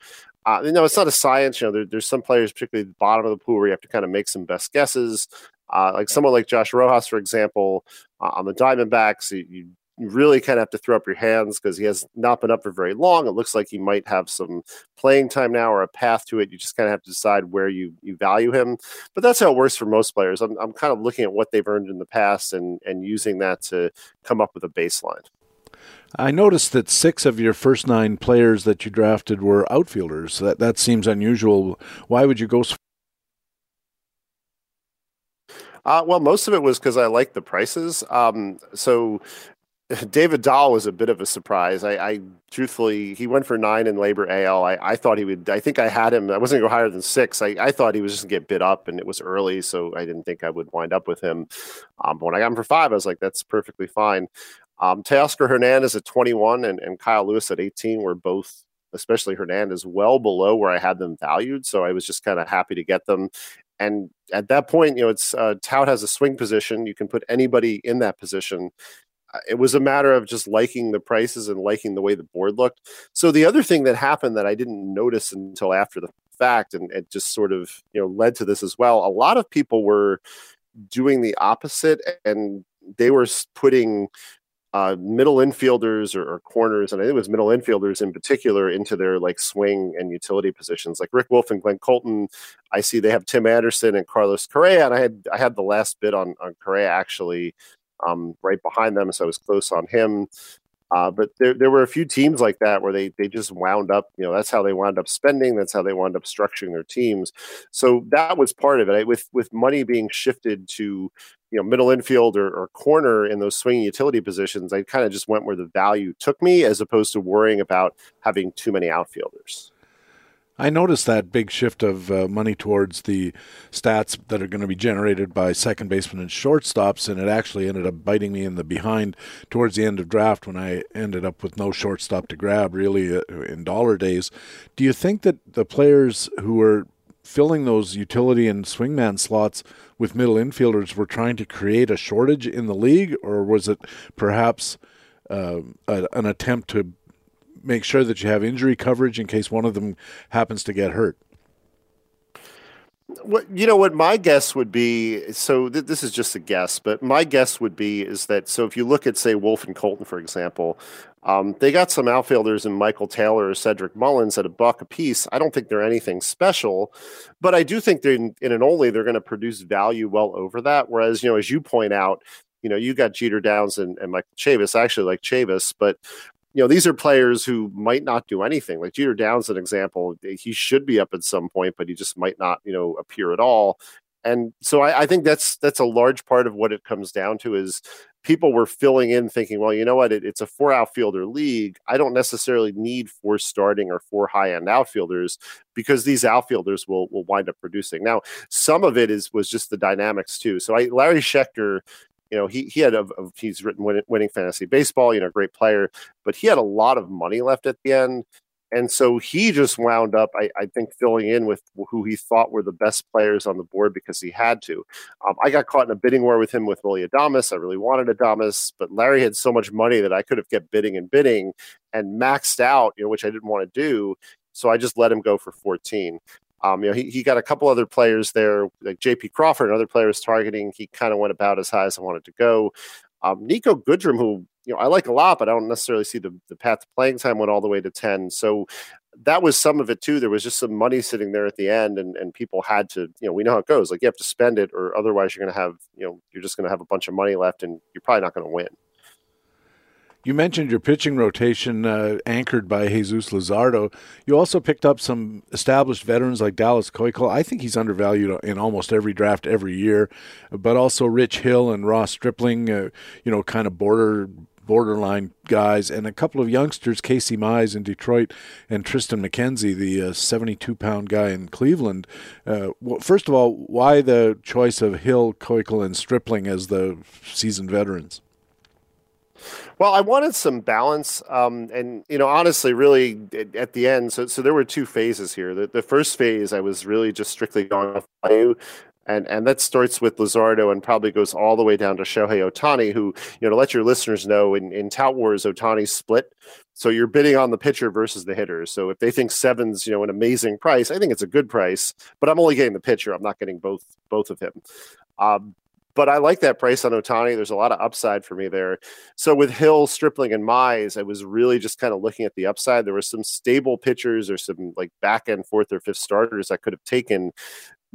Uh, you know, it's not a science. You know, there, there's some players, particularly the bottom of the pool, where you have to kind of make some best guesses. Uh, like someone like Josh Rojas, for example, uh, on the Diamondbacks, you, you you really kind of have to throw up your hands because he has not been up for very long. It looks like he might have some playing time now or a path to it. You just kind of have to decide where you you value him. But that's how it works for most players. I'm I'm kind of looking at what they've earned in the past and and using that to come up with a baseline. I noticed that six of your first nine players that you drafted were outfielders. That that seems unusual. Why would you go? So- uh, well, most of it was because I liked the prices. Um, so David Dahl was a bit of a surprise. I, I, truthfully, he went for nine in LABR AL. I, I thought he would. I think I had him. I wasn't going to go higher than six. I, I thought he was just going to get bid up, and it was early, so I didn't think I would wind up with him. Um, but when I got him for five, I was like, that's perfectly fine. Um, Teoscar Hernandez at 21 and, and Kyle Lewis at 18 were both, especially Hernandez, well below where I had them valued. So I was just kind of happy to get them. And at that point, you know, it's uh, Tout has a swing position. You can put anybody in that position it was a matter of just liking the prices and liking the way the board looked. So the other thing that happened that I didn't notice until after the fact, and it just sort of you know led to this as well. A lot of people were doing the opposite, and they were putting uh, middle infielders or, or, corners, and I think it was middle infielders in particular, into their like swing and utility positions. Like Rick Wolf and Glenn Colton, I see they have Tim Anderson and Carlos Correa, and I had I had the last bid on on Correa actually um, right behind them, so I was close on him. Uh, but there, there were a few teams like that where they, they just wound up, you know, that's how they wound up spending. That's how they wound up structuring their teams. So that was part of it. With with money being shifted to, you know, middle infield or, or corner in those swinging utility positions, I kind of just went where the value took me as opposed to worrying about having too many outfielders. I noticed that big shift of uh, money towards the stats that are going to be generated by second basemen and shortstops, and it actually ended up biting me in the behind towards the end of draft when I ended up with no shortstop to grab, really, uh, in dollar days. Do you think that the players who were filling those utility and swingman slots with middle infielders were trying to create a shortage in the league, or was it perhaps uh, a, an attempt to make sure that you have injury coverage in case one of them happens to get hurt? What you know, what my guess would be. So th- this is just a guess, but my guess would be is that so if you look at say Wolf and Colton, for example, um, they got some outfielders in Michael Taylor or Cedric Mullins at a buck a piece. I don't think they're anything special, but I do think they're in, in an only they're going to produce value well over that. Whereas you know, as you point out, you know, you got Jeter Downs and, and Michael Chavis. I actually like Chavis, but you know, these are players who might not do anything. Like Jeter Downs, an example, eh, he should be up at some point, but he just might not, you know, appear at all. And so I, I think that's that's a large part of what it comes down to is people were filling in thinking, well, you know what, it, it's a four outfielder league. I don't necessarily need four starting or four high end outfielders because these outfielders will will wind up producing. Now, some of it is was just the dynamics too. So I Larry Schechter you know, he he had a, a he's written winning, winning fantasy baseball, you know, great player, but he had a lot of money left at the end. And so he just wound up, I, I, think, filling in with who he thought were the best players on the board because he had to. Um, I got caught in a bidding war with him with Willy Adames. I really wanted Adames, but Larry had so much money that I could have kept bidding and bidding and maxed out, you know, which I didn't want to do. So I just let him go for 14. Um, you know, he, he got a couple other players there, like J.P. Crawford and other players targeting. He kind of went about as high as I wanted to go. Um, Niko Goodrum, who you know I like a lot, but I don't necessarily see the, the path to playing time went all the way to ten. So that was some of it too. There was just some money sitting there at the end, and and people had to, you know, we know how it goes. Like you have to spend it, or otherwise you're going to have, you know, you're just going to have a bunch of money left, and you're probably not going to win. You mentioned your pitching rotation uh, anchored by Jesus Luzardo. You also picked up some established veterans like Dallas Keuchel. I think he's undervalued in almost every draft every year, but also Rich Hill and Ross Stripling, uh, you know, kind of border borderline guys, and a couple of youngsters, Casey Mize in Detroit and Triston McKenzie, the 72 uh, pound guy in Cleveland. Uh, well, first of all, why the choice of Hill, Keuchel, and Stripling as the seasoned veterans? Well, I wanted some balance, um, and you know, honestly, really at the end. So, so there were two phases here. The, the first phase, I was really just strictly going off value, and and that starts with Luzardo and probably goes all the way down to Shohei Ohtani, who you know, to let your listeners know, in in Tout Wars, Ohtani's split. So you're bidding on the pitcher versus the hitter. So if they think seven's you know an amazing price, I think it's a good price, but I'm only getting the pitcher. I'm not getting both both of him. Um, but I like that price on Ohtani. There's a lot of upside for me there. So with Hill, Stripling, and Mize, I was really just kind of looking at the upside. There were some stable pitchers or some like back end fourth or fifth starters I could have taken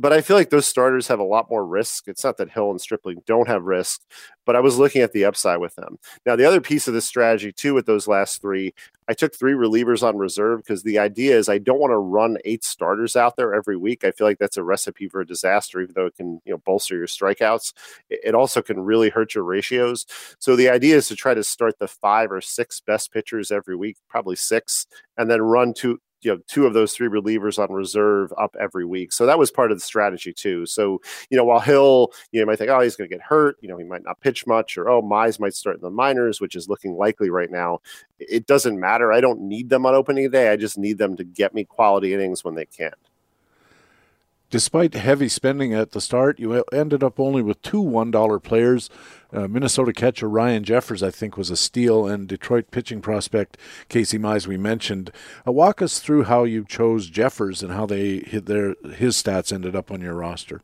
but I feel like those starters have a lot more risk. It's not that Hill and Stripling don't have risk, but I was looking at the upside with them. Now, the other piece of this strategy, too, with those last three, I took three relievers on reserve because the idea is I don't want to run eight starters out there every week. I feel like that's a recipe for a disaster, even though it can, you know, bolster your strikeouts. It also can really hurt your ratios. So the idea is to try to start the five or six best pitchers every week, probably six, and then run two you know two of those three relievers on reserve up every week. So that was part of the strategy too. So you know while Hill, you, know, might think, oh, he's going to get hurt. You know, he might not pitch much, or oh, Mize might start in the minors, which is looking likely right now. It doesn't matter. I don't need them on opening day. I just need them to get me quality innings when they can. Despite heavy spending at the start, you ended up only with two $1 players. Uh, Minnesota catcher Ryan Jeffers, I think, was a steal, and Detroit pitching prospect Casey Mize, we mentioned. Uh, walk us through how you chose Jeffers and how they hit their his stats ended up on your roster.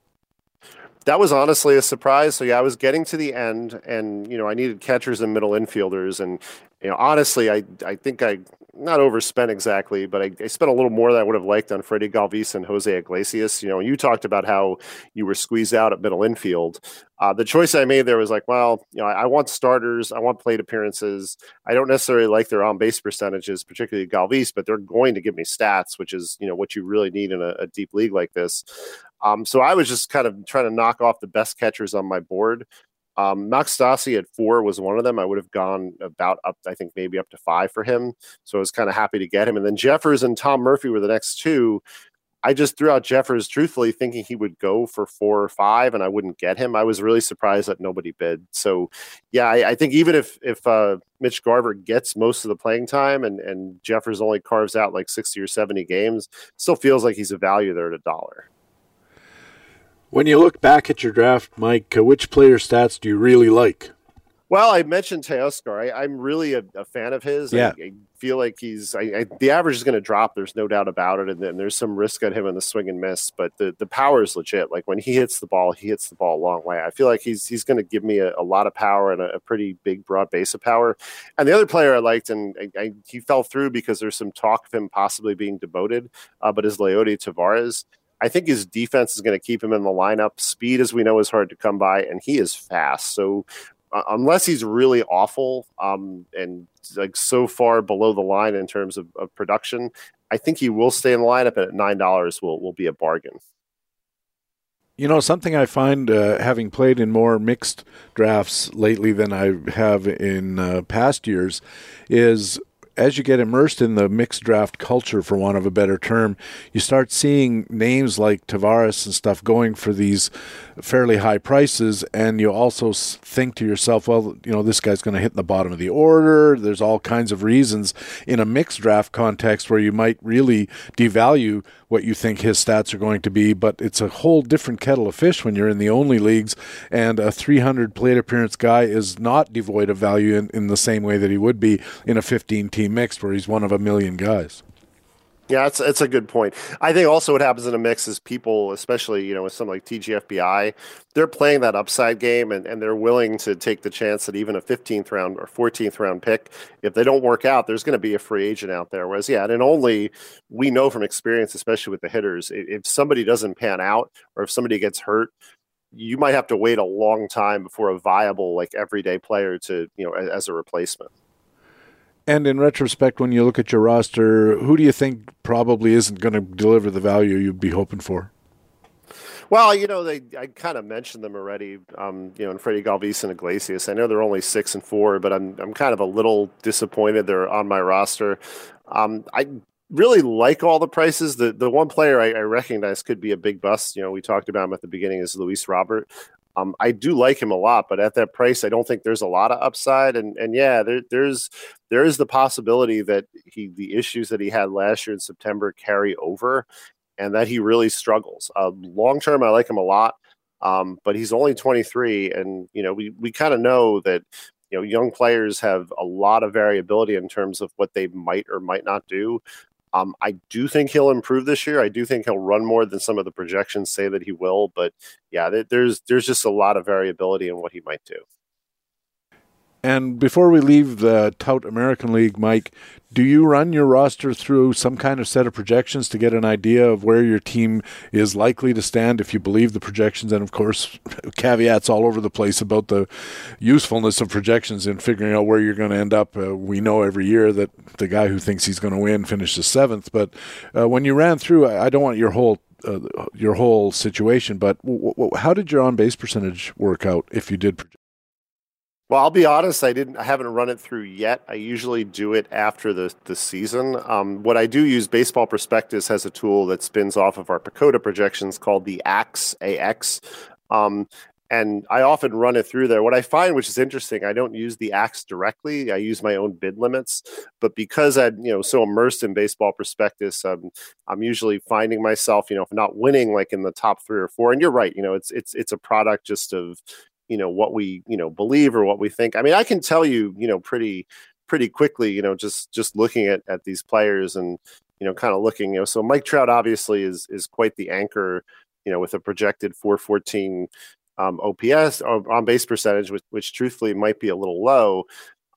that was honestly a surprise. So yeah, I was getting to the end, and you know, I needed catchers and middle infielders, and you know, honestly, I I think I not overspent exactly, but I, I, spent a little more than I would have liked on Freddie Galvis and Jose Iglesias. You know, you talked about how you were squeezed out at middle infield. Uh, the choice I made there was like, well, you know, I, I, want starters, I want plate appearances. I don't necessarily like their on base percentages, particularly Galvis, but they're going to give me stats, which is you know what you really need in a, a deep league like this. Um, so I was just kind of trying to knock off the best catchers on my board. Um, Max Stassi at four was one of them. I would have gone about up, I think maybe up to five for him. So I was kind of happy to get him. And then Jeffers and Tom Murphy were the next two. I just threw out Jeffers truthfully thinking he would go for four or five and I wouldn't get him. I was really surprised that nobody bid. So yeah, I, I think even if if uh, Mitch Garver gets most of the playing time and, and Jeffers only carves out like 60 or 70 games, still feels like he's a value there at a dollar. When you look back at your draft, Mike, uh, which player stats do you really like? Well, I mentioned Teoscar. I, am really a, a, fan of his. Yeah. I, I feel like he's I, I, the average is going to drop. There's no doubt about it, and then there's some risk on him in the swing and miss. But the the power is legit. Like when he hits the ball, he hits the ball a long way. I feel like he's he's going to give me a, a, lot of power and a, a, pretty big broad base of power. And the other player I liked, and he fell through because there's some talk of him possibly being demoted, uh, but is Leody Taveras. I think his defense is going to keep him in the lineup. Speed, as we know, is hard to come by, and he is fast. So uh, unless he's really awful um, and like so far below the line in terms of, of production, I think he will stay in the lineup, and at nine dollars will will be a bargain. You know, something I find uh, having played in more mixed drafts lately than I have in uh, past years is as you get immersed in the mixed draft culture, for want of a better term, you start seeing names like Taveras and stuff going for these fairly high prices, and you also think to yourself, well, you know, this guy's going to hit the bottom of the order. There's all kinds of reasons in a mixed draft context where you might really devalue what you think his stats are going to be, but it's a whole different kettle of fish when you're in the only leagues, and a 300 plate appearance guy is not devoid of value in, in the same way that he would be in a 15 team mix where he's one of a million guys. Yeah, it's it's a good point. I think also what happens in a mix is people, especially you know with something like TGFBI, they're playing that upside game and, and they're willing to take the chance that even a 15th round or 14th round pick, if they don't work out, there's going to be a free agent out there. Whereas yeah, and only we know from experience, especially with the hitters, if somebody doesn't pan out or if somebody gets hurt, you might have to wait a long time before a viable like everyday player to you know as a replacement. And in retrospect, when you look at your roster, who do you think probably isn't going to deliver the value you'd be hoping for? Well, you know, they I kind of mentioned them already. Um, you know, and Freddie Galvis and Iglesias. I know they're only six and four, but I'm I'm kind of a little disappointed they're on my roster. Um, I really like all the prices. The the one player I, I, recognize could be a big bust. You know, we talked about him at the beginning is Luis Robert. Um, I do like him a lot, but at that price, I don't think there's a lot of upside. And and yeah, there, there's there is the possibility that he the issues that he had last year in September carry over, and that he really struggles. Uh, Long term, I like him a lot, um, but he's only 23, and you know we we kind of know that you know young players have a lot of variability in terms of what they might or might not do. Um, I do think he'll improve this year. I do think he'll run more than some of the projections say that he will. But yeah, there's there's just a lot of variability in what he might do. And before we leave the Tout American League, Mike, do you run your roster through some kind of set of projections to get an idea of where your team is likely to stand if you believe the projections? And of course, caveats all over the place about the usefulness of projections in figuring out where you're going to end up. Uh, we know every year that the guy who thinks he's going to win finishes seventh, but uh, when you ran through, I, don't want your whole uh, your whole situation, but w- w- how did your on base percentage work out if you did project? Well, I'll be honest. I didn't. I haven't run it through yet. I usually do it after the the season. Um, what I do use, Baseball Prospectus has a tool that spins off of our PECOTA projections called the AX AX, um, and I often run it through there. What I find, which is interesting, I don't use the AX directly. I use my own bid limits, but because I'm you know so immersed in Baseball Prospectus, um, I'm usually finding myself, you know, if not winning like in the top three or four. And you're right, you know, it's it's it's a product just of you know what we you know believe or what we think i mean i can tell you you know pretty pretty quickly you know just just looking at at these players and you know kind of looking you know so mike trout obviously is is quite the anchor you know, with a projected 414 um, OPS on base percentage, which, which truthfully might be a little low.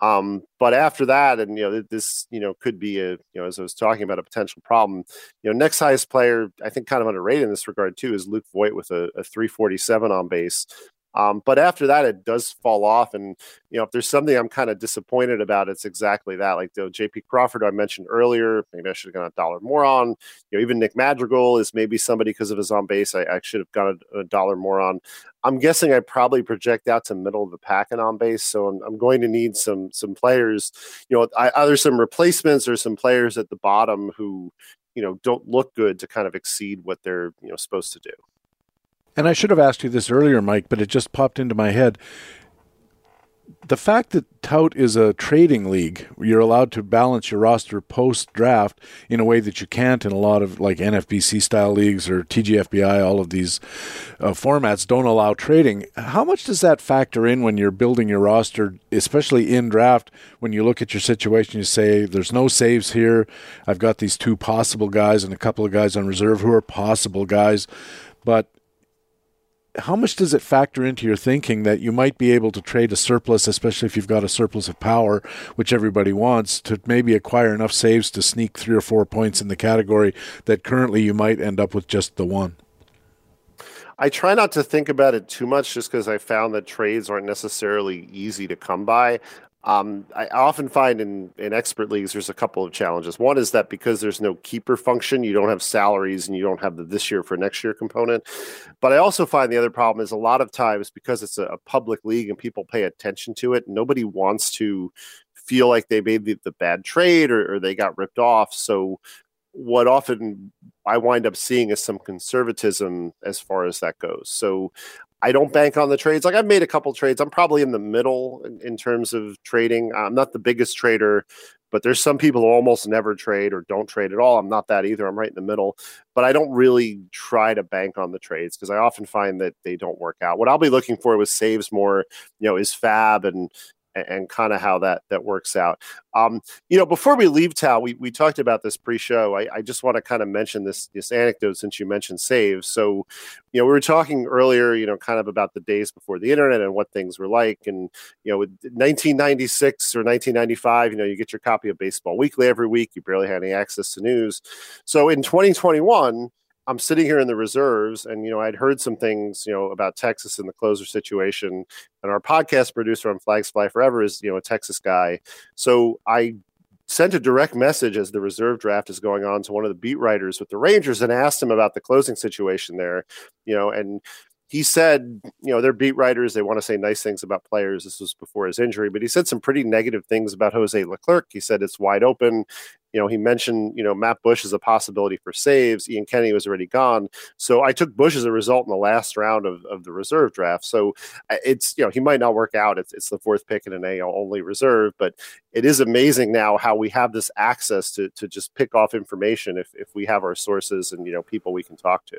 Um, but after that, and you know, this you know could be a you know as I was talking about a potential problem. You know, next highest player I think kind of underrated in this regard too is Luke Voit with a, a 347 on base. Um, but after that, it does fall off. And, you know, if there's something I'm kind of disappointed about, it's exactly that. Like the JP Crawford I mentioned earlier, maybe I should have gone a dollar more on. You know, even Nick Madrigal is maybe somebody because of his on base. I, I should have gone a, a, dollar more on. I'm guessing I probably project out to middle of the pack and on base. So I'm, I'm going to need some some players, you know, I, either some replacements or some players at the bottom who, you know, don't look good to kind of exceed what they're, you know, supposed to do. And I should have asked you this earlier, Mike, but it just popped into my head. The fact that Tout is a trading league, you're allowed to balance your roster post draft in a way that you can't in a lot of like NFBC style leagues or TGFBI, all of these uh, formats don't allow trading. How much does that factor in when you're building your roster, especially in draft? When you look at your situation, you say, There's no saves here. I've got these two possible guys and a couple of guys on reserve who are possible guys. But how much does it factor into your thinking that you might be able to trade a surplus, especially if you've got a surplus of power, which everybody wants, to maybe acquire enough saves to sneak three or four points in the category that currently you might end up with just the one? I try not to think about it too much just because I found that trades aren't necessarily easy to come by. Um, I often find in, in expert leagues there's a couple of challenges. One is that because there's no keeper function, you don't have salaries and you don't have the this year for next year component. But I also find the other problem is a lot of times because it's a, a public league and people pay attention to it, nobody wants to feel like they made the, the bad trade or, or they got ripped off. So what often I wind up seeing is some conservatism as far as that goes. So I don't bank on the trades. Like I've made a couple trades. I'm probably in the middle in, in, terms of trading. Uh, I'm not the biggest trader, but there's some people who almost never trade or don't trade at all. I'm not that either. I'm right in the middle. But I don't really try to bank on the trades because I often find that they don't work out. What I'll be looking for with saves more, you know, is FAAB and and, and kind of how that that works out. Um, you know, before we leave Tal, we, we talked about this pre-show. I, I just want to kind of mention this this anecdote since you mentioned saves. So, you know, we were talking earlier, you know, kind of about the days before the internet and what things were like. And you know, with 1996 or 1995, you know, you get your copy of Baseball Weekly every week. You barely had any access to news. So in 2021 I'm sitting here in the reserves, and you know, I'd heard some things, you know, about Texas and the closer situation. And our podcast producer on Flags Fly Forever is, you know, a Texas guy. So I sent a direct message as the reserve draft is going on to one of the beat writers with the Rangers and asked him about the closing situation there. You know, and he said, you know, they're beat writers. They want to say nice things about players. This was before his injury, but he said some pretty negative things about Jose Leclerc. He said it's wide open. You know, he mentioned, you know, Matt Bush as a possibility for saves. Ian Kennedy was already gone. So I took Bush as a result in the last round of, of the reserve draft. So uh, it's, you know, he might not work out. It's, it's the fourth pick in an AL only reserve, but it is amazing now how we have this access to, to just pick off information if, if we have our sources and, you know, people we can talk to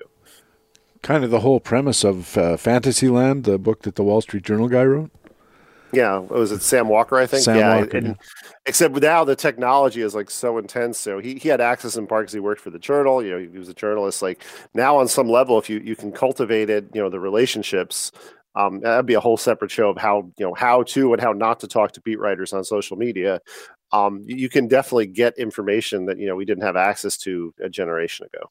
kind of the whole premise of uh, Fantasyland, the book that the Wall Street Journal guy wrote. Yeah, was it Sam Walker? I think. Sam yeah, Walker, and, yeah. except now the technology is like so intense. So he, he had access in part because he worked for the Journal. You know, he was a journalist. Like now, on some level, if you you can cultivate it, you know, the relationships. Um, that'd be a whole separate show of how you know how to and how not to talk to beat writers on social media. Um, you can definitely get information that you know we didn't have access to a generation ago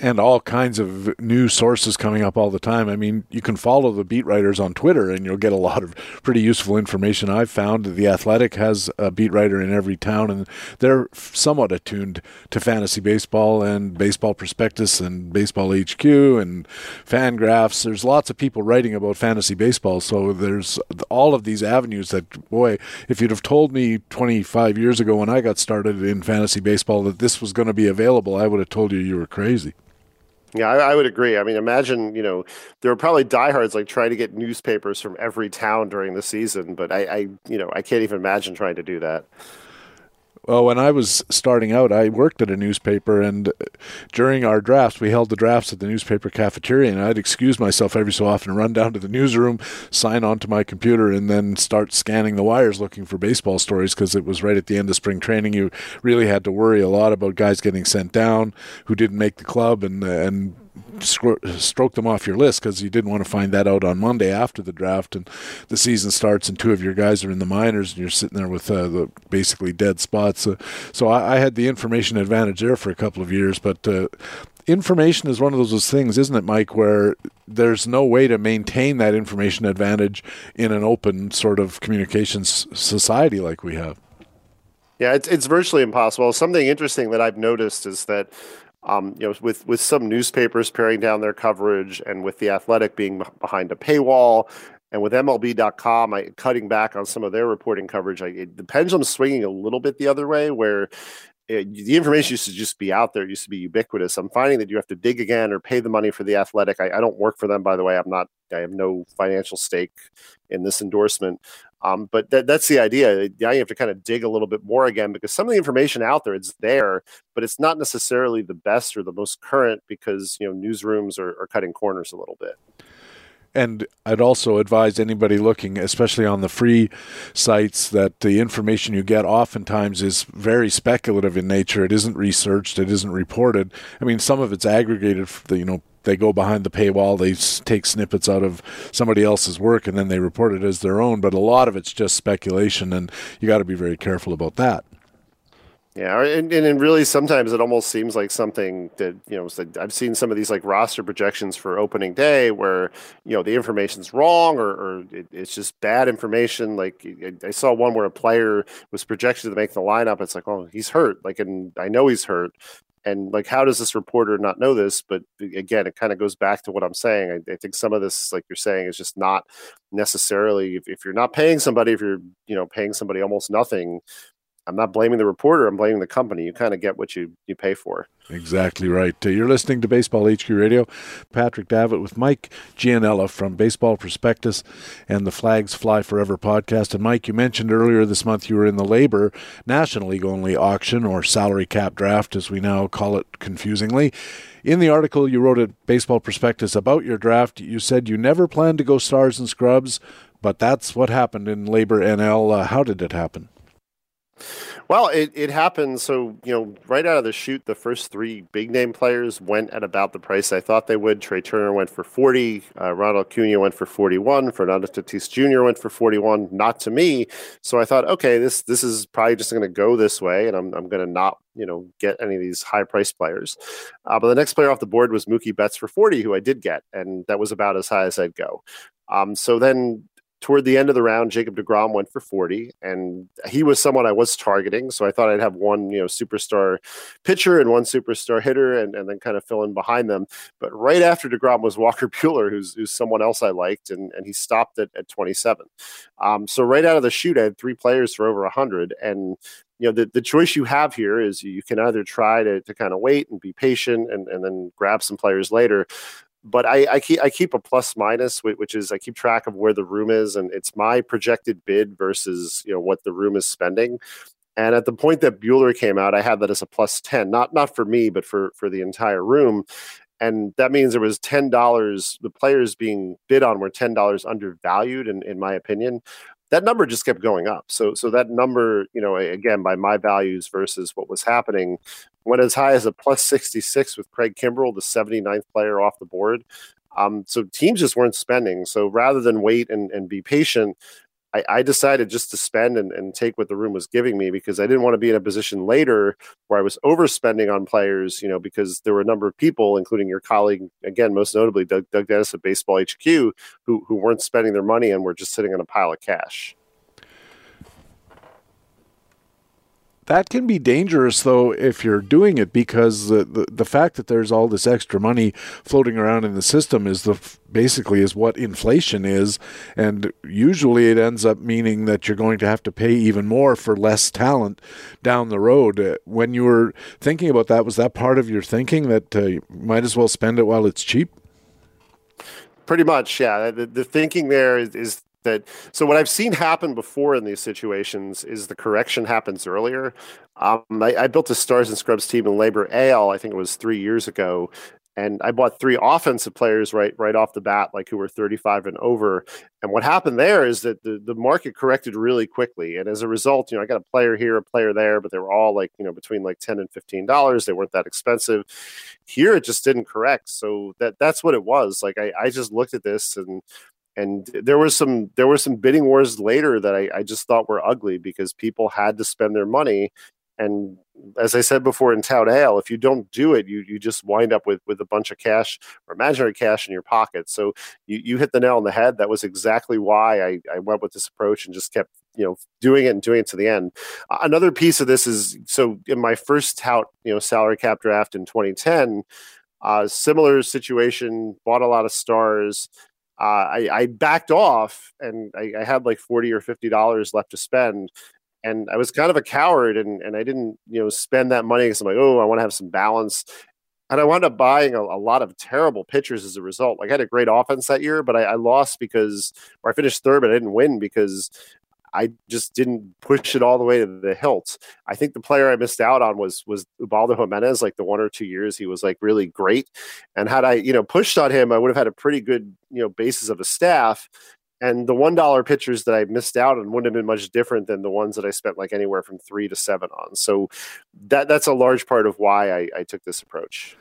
and all kinds of new sources coming up all the time. I mean, you can follow the beat writers on Twitter and you'll get a lot of pretty useful information. I've found The Athletic has a beat writer in every town and they're somewhat attuned to fantasy baseball and baseball prospectus and baseball HQ and FanGraphs. There's lots of people writing about fantasy baseball. So there's all of these avenues that, boy, if you'd have told me 25 years ago when I got started in fantasy baseball that this was going to be available, I would have told you you were crazy. Yeah, I, I, would agree. I mean, imagine you know there were probably diehards like trying to get newspapers from every town during the season, but I, I you know I can't even imagine trying to do that. Well, when I was starting out, I worked at a newspaper, and during our drafts, we held the drafts at the newspaper cafeteria, and I'd excuse myself every so often, and run down to the newsroom, sign onto my computer, and then start scanning the wires looking for baseball stories because it was right at the end of spring training. You really had to worry a lot about guys getting sent down who didn't make the club, and and stroke them off your list because you didn't want to find that out on Monday after the draft and the season starts and two of your guys are in the minors and you're sitting there with uh, the basically dead spots. Uh, so I, I, had the information advantage there for a couple of years, but uh, information is one of those things, isn't it, Mike, where there's no way to maintain that information advantage in an open sort of communications society like we have. Yeah, it's it's virtually impossible. Something interesting that I've noticed is that um, you know, with with some newspapers paring down their coverage, and with the Athletic being behind a paywall, and with MLB.com I, cutting back on some of their reporting coverage, I, it, the pendulum's swinging a little bit the other way, where it, the information used to just be out there, it used to be ubiquitous. I'm finding that you have to dig again or pay the money for the athletic. I, I, don't work for them, by the way. I'm not, I have no financial stake in this endorsement. Um, but that, that's the idea. Now you have to kind of dig a little bit more again because some of the information out there, it's there, but it's not necessarily the best or the most current because, you know, newsrooms are, are cutting corners a little bit. And I'd also advise anybody looking, especially on the free sites, that the information you get oftentimes is very speculative in nature. It isn't researched, it isn't reported. I mean, some of it's aggregated, the, you know, they go behind the paywall, they take snippets out of somebody else's work, and then they report it as their own. But a lot of it's just speculation, and you got to be very careful about that. Yeah, and, and really sometimes it almost seems like something that you know I've seen some of these like roster projections for opening day where you know the information's wrong or, or it, it's just bad information. Like I saw one where a player was projected to make the lineup. It's like, oh, he's hurt. Like, and I know he's hurt. And like, how does this reporter not know this? But again, it kind of goes back to what I'm saying. I, I, think some of this, like you're saying, is just not necessarily. If, if you're not paying somebody, if you're you know paying somebody almost nothing, I'm not blaming the reporter. I'm blaming the company. You kind of get what you, you pay for. Exactly right. Uh, you're listening to Baseball HQ Radio. Patrick Davitt with Mike Gianella from Baseball Prospectus and the Flags Fly Forever podcast. And Mike, you mentioned earlier this month you were in the LABR National League only auction or salary cap draft, as we now call it confusingly. In the article you wrote at Baseball Prospectus about your draft, you said you never planned to go stars and scrubs, but that's what happened in LABR NL. Uh, how did it happen? Well, it, it happened. So, you know, right out of the shoot, the first three big name players went at about the price I thought they would. Trea Turner went for 40. Uh, Ronald Acuna went for 41. Fernando Tatis Jr. went for 41. Not to me. So I thought, okay, this this is probably just going to go this way, and I'm, I'm going to not, you know, get any of these high price players. Uh, but the next player off the board was Mookie Betts for 40, who I did get, and that was about as high as I'd go. Um, so then toward the end of the round, Jacob DeGrom went for 40, and he was someone I was targeting. So I thought I'd have one, you know, superstar pitcher and one superstar hitter, and, and then kind of fill in behind them. But right after DeGrom was Walker Buehler, who's, who's someone else I liked, and, and he stopped at, at 27. Um, so right out of the shoot, I had three players for over 100, and you know the, the choice you have here is you can either try to, to kind of wait and be patient and, and then grab some players later but I, I, keep I keep a plus minus, which is I keep track of where the room is, and it's my projected bid versus you know what the room is spending. And at the point that Buehler came out, I had that as a plus ten, not not for me, but for for the entire room. And that means there was ten dollars. The players being bid on were ten dollars undervalued, in, in my opinion that number just kept going up. So so that number, you know, again by my values versus what was happening, went as high as a plus 66 with Craig Kimbrel, the 79th player off the board. Um, so teams just weren't spending. So rather than wait and, and be patient, I, I decided just to spend and, and take what the room was giving me because I didn't want to be in a position later where I was overspending on players, you know, because there were a number of people, including your colleague, again, most notably Doug, Doug Dennis at Baseball HQ, who, who weren't spending their money and were just sitting on a pile of cash. That can be dangerous, though, if you're doing it because the, the, the fact that there's all this extra money floating around in the system is the basically is what inflation is, and usually it ends up meaning that you're going to have to pay even more for less talent down the road. Uh, when you were thinking about that, was that part of your thinking that uh, you might as well spend it while it's cheap? Pretty much, yeah. The, the thinking there is, is that so what I've seen happen before in these situations is the correction happens earlier. Um, I, I, built a Stars and Scrubs team in LABR AL, I think it was three years ago, and I bought three offensive players right right off the bat, like who were 35 and over. And what happened there is that the, the market corrected really quickly. And as a result, you know, I got a player here, a player there, but they were all like, you know, between like 10 and 15 dollars. They weren't that expensive. Here it just didn't correct. So that that's what it was. Like I, I just looked at this and and there was some there were some bidding wars later that I, I just thought were ugly because people had to spend their money and as I said before in Tout AL, if you don't do it, you you just wind up with with a bunch of cash or imaginary cash in your pocket. So you, you hit the nail on the head. That was exactly why I, I went with this approach and just kept you know doing it and doing it to the end. Another piece of this is so in my first tout you know salary cap draft in 2010, uh, similar situation. Bought a lot of stars. Uh, I, I, backed off and I, I, had like 40 or 50 dollars left to spend and I was kind of a coward and, and I didn't, you know, spend that money because I'm like, oh, I want to have some balance. And I wound up buying a, a, lot of terrible pitchers as a result. Like I had a great offense that year, but I, I lost because, or I finished third, but I didn't win because I just didn't push it all the way to the hilt. I think the player I missed out on was was Ubaldo Jimenez. Like the one or two years he was like really great, and had I you know pushed on him, I would have had a pretty good you know basis of a staff and the one dollar pitchers that I missed out on wouldn't have been much different than the ones that I spent like anywhere from three to seven on. So that that's a large part of why I, I took this approach.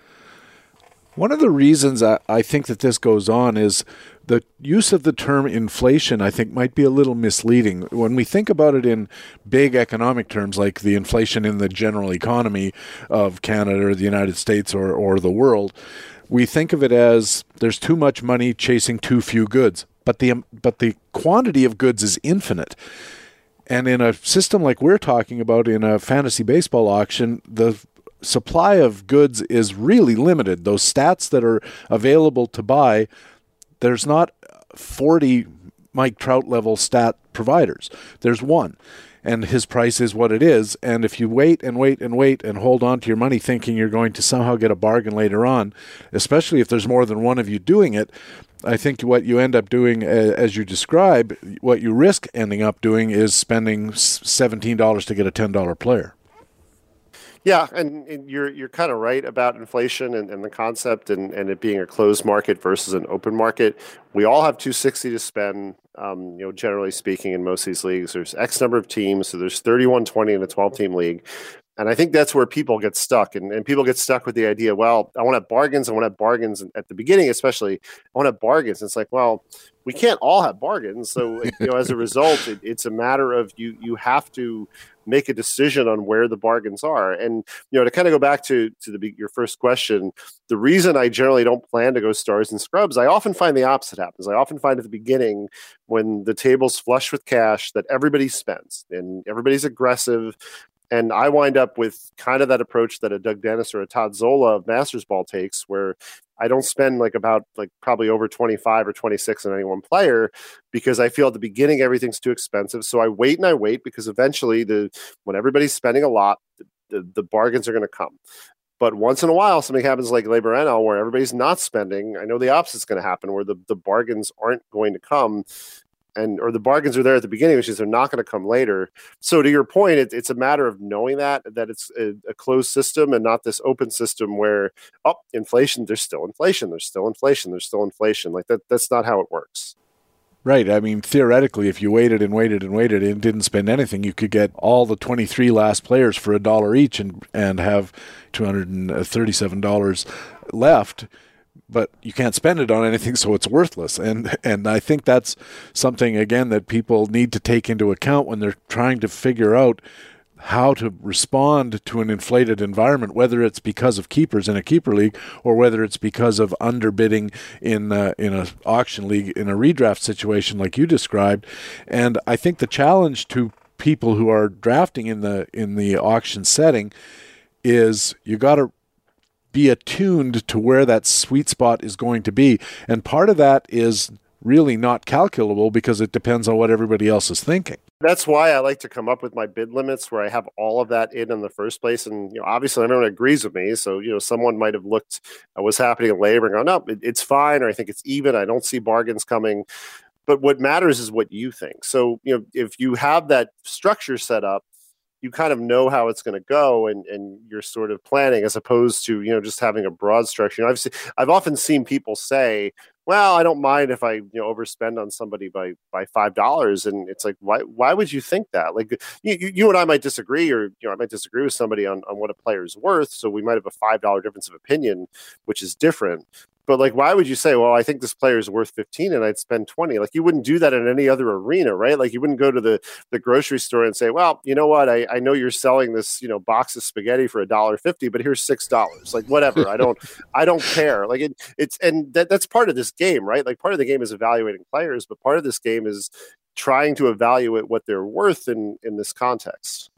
One of the reasons I, I think that this goes on is the use of the term inflation, I think, might be a little misleading. When we think about it in big economic terms, like the inflation in the general economy of Canada or the United States or, or the world, we think of it as there's too much money chasing too few goods but the but the quantity of goods is infinite. And in a system like we're talking about in a fantasy baseball auction, the supply of goods is really limited. Those stats that are available to buy, there's not 40 Mike Trout level stat providers. There's one. And his price is what it is. And if you wait and wait and wait and hold on to your money thinking you're going to somehow get a bargain later on, especially if there's more than one of you doing it, I think what you end up doing, as you describe, what you risk ending up doing is spending seventeen dollars to get a ten dollar player. Yeah, and, and, you're you're kind of right about inflation and, and the concept and, and it being a closed market versus an open market. We all have 260 to spend. Um, you know, generally speaking, in most of these leagues, there's X number of teams, so there's 3120 in a 12 team league. And I think that's where people get stuck. And, and people get stuck with the idea, well, I want to have bargains. I want to have bargains at the beginning, especially. I want to have bargains. It's like, well, we can't all have bargains. So, you know, as a result, it, it's a matter of you you have to make a decision on where the bargains are. And you know, to kind of go back to to the your first question, the reason I generally don't plan to go stars and scrubs, I often find the opposite happens. I often find at the beginning when the table's flush with cash that everybody spends and everybody's aggressive and I wind up with kind of that approach that a Doug Dennis or a Todd Zola of Mastersball takes, where I don't spend like about like probably over 25 or 26 on any one player because I feel at the beginning everything's too expensive. So I wait and I wait because eventually the when everybody's spending a lot, the, the bargains are going to come. But once in a while, something happens like LABR NL where everybody's not spending. I know the opposite's going to happen where the, the bargains aren't going to come and or the bargains are there at the beginning, which is they're not going to come later. So to your point, it, it's a matter of knowing that that it's a, a, closed system and not this open system where oh inflation, there's still inflation, there's still inflation, there's still inflation. Like that, that's not how it works. Right. I mean, theoretically, if you waited and waited and waited and didn't spend anything, you could get all the 23 last players for a dollar each and, and have $237 left but you can't spend it on anything, so it's worthless. And and I think that's something again that people need to take into account when they're trying to figure out how to respond to an inflated environment, whether it's because of keepers in a keeper league or whether it's because of underbidding in uh, in an auction league in a redraft situation like you described. And I think the challenge to people who are drafting in the in the auction setting is you got to be attuned to where that sweet spot is going to be. And part of that is really not calculable because it depends on what everybody else is thinking. That's why I like to come up with my bid limits where I have all of that in in the first place. And you know, obviously, everyone agrees with me. So you know, someone might have looked at what's happening in LABR and gone, "No, it, it's fine," or "I think it's even." I don't see bargains coming. But what matters is what you think. So you know, if you have that structure set up, you kind of know how it's going to go and, and you're sort of planning as opposed to you know just having a broad structure. You know, I've seen, I've often seen people say, "Well, I don't mind if I you know overspend on somebody by by five dollars," and it's like, why why would you think that? Like you, you and I might disagree, or you know I might disagree with somebody on on what a player is worth, so we might have a five dollar difference of opinion, which is different. But like, why would you say, well, I think this player is worth 15 and I'd spend 20? Like, you wouldn't do that in any other arena, right? Like, you wouldn't go to the, the grocery store and say, well, you know what? I, I know you're selling this, you know, box of spaghetti for a dollar fifty, but here's six dollars. Like, whatever. I don't, I don't care. Like, it, it's, and that, that's part of this game, right? Like, part of the game is evaluating players, but part of this game is trying to evaluate what they're worth in, in this context.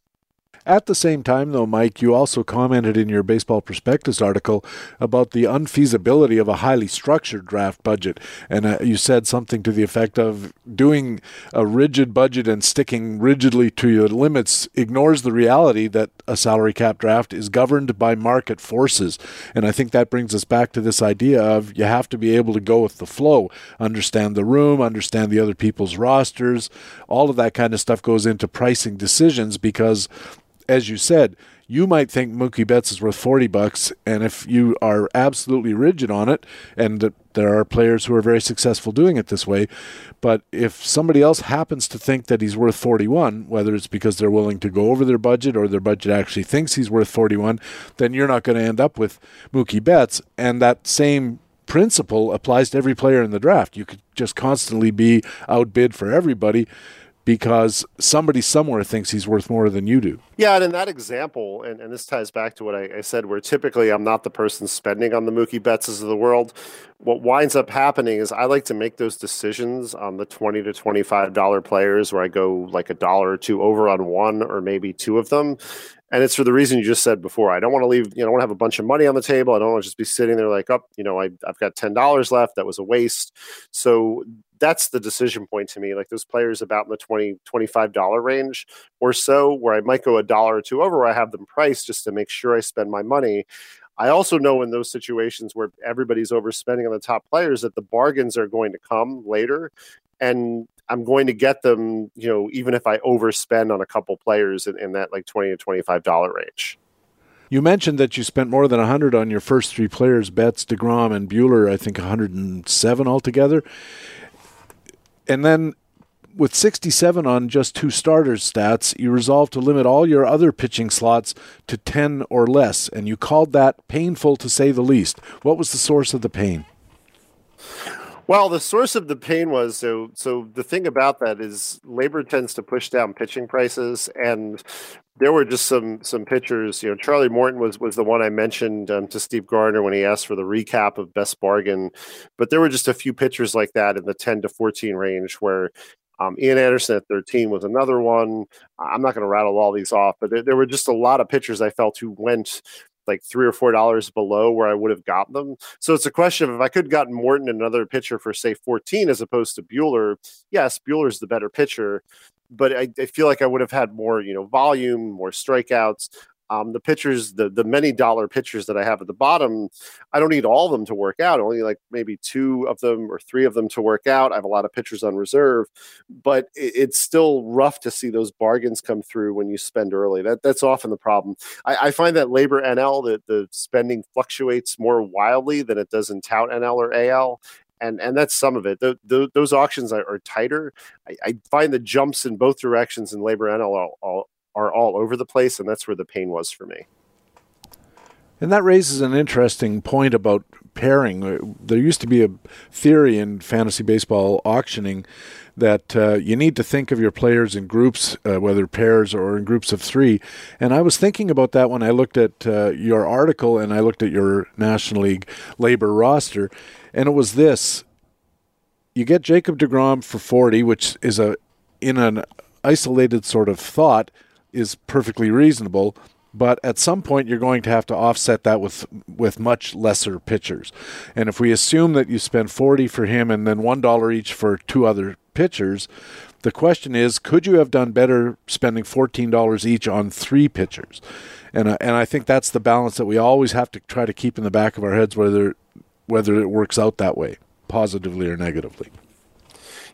At the same time, though, Mike, you also commented in your Baseball Prospectus article about the unfeasibility of a highly structured draft budget. And uh, you said something to the effect of doing a rigid budget and sticking rigidly to your limits ignores the reality that a salary cap draft is governed by market forces. And I think that brings us back to this idea of you have to be able to go with the flow, understand the room, understand the other people's rosters. All of that kind of stuff goes into pricing decisions because as you said, you might think Mookie Betts is worth 40 bucks, and if you are absolutely rigid on it, and there are players who are very successful doing it this way, but if somebody else happens to think that he's worth 41, whether it's because they're willing to go over their budget or their budget actually thinks he's worth 41, then you're not going to end up with Mookie Betts, and that same principle applies to every player in the draft. You could just constantly be outbid for everybody because somebody somewhere thinks he's worth more than you do. Yeah, and in that example, and, and this ties back to what I, I said, where typically I'm not the person spending on the Mookie Bettses of the world. What winds up happening is I like to make those decisions on the twenty to twenty-five dollar players, where I go like a dollar or two over on one or maybe two of them, and it's for the reason you just said before. I don't want to leave, you know, I want to have a bunch of money on the table. I don't want to just be sitting there like, oh, you know, I, I've got $10 left. That was a waste. So that's the decision point to me. Like those players about in the 20, $25 range or so, where I might go a dollar or two over, I have them priced just to make sure I spend my money. I also know in those situations where everybody's overspending on the top players that the bargains are going to come later. And I'm going to get them, you know, even if I overspend on a couple players in, in that like 20 to $25 range. You mentioned that you spent more than 100 on your first three players, Betts, DeGrom, and Buehler, I think 107 altogether. And then with 67 on just two starters stats, you resolved to limit all your other pitching slots to 10 or less, and you called that painful to say the least. What was the source of the pain? Well, the source of the pain was so. So the thing about that is, LABR tends to push down pitching prices, and there were just some some pitchers. You know, Charlie Morton was was the one I mentioned um, to Steve Garner when he asked for the recap of best bargain, but there were just a few pitchers like that in the ten to fourteen range where um, Ian Anderson at 13 was another one. I'm not going to rattle all these off, but there, there, were just a lot of pitchers I felt who went like three or four dollars below where I would have gotten them. So it's a question of if I could have gotten Morton another pitcher for say 14 as opposed to Buehler, Yes, Buehler's the better pitcher, but I, I feel like I would have had more, you know, volume, more strikeouts. Um, the pitchers, the the many dollar pitchers that I have at the bottom, I don't need all of them to work out. Only like maybe two of them or three of them to work out. I have a lot of pitchers on reserve, but it, it's still rough to see those bargains come through when you spend early. That that's often the problem. I, I find that LABR NL that the spending fluctuates more wildly than it does in Tout NL or AL, and and that's some of it. The, the, those auctions are, are tighter. I, I, find the jumps in both directions in LABR NL all, all, are all over the place, and that's where the pain was for me. And that raises an interesting point about pairing. Uh, there used to be a theory in fantasy baseball auctioning that uh, you need to think of your players in groups, uh, whether pairs or in groups of three. And I was thinking about that when I looked at uh, your article and I looked at your National League LABR roster, and it was this: you get Jacob Degrom for forty, which is a in an isolated sort of thought is perfectly reasonable. But at some point, you're going to have to offset that with with much lesser pitchers. And if we assume that you spend forty for him and then one dollar each for two other pitchers, the question is, could you have done better spending fourteen dollars each on three pitchers? And uh, and I think that's the balance that we always have to try to keep in the back of our heads, whether whether it works out that way, positively or negatively.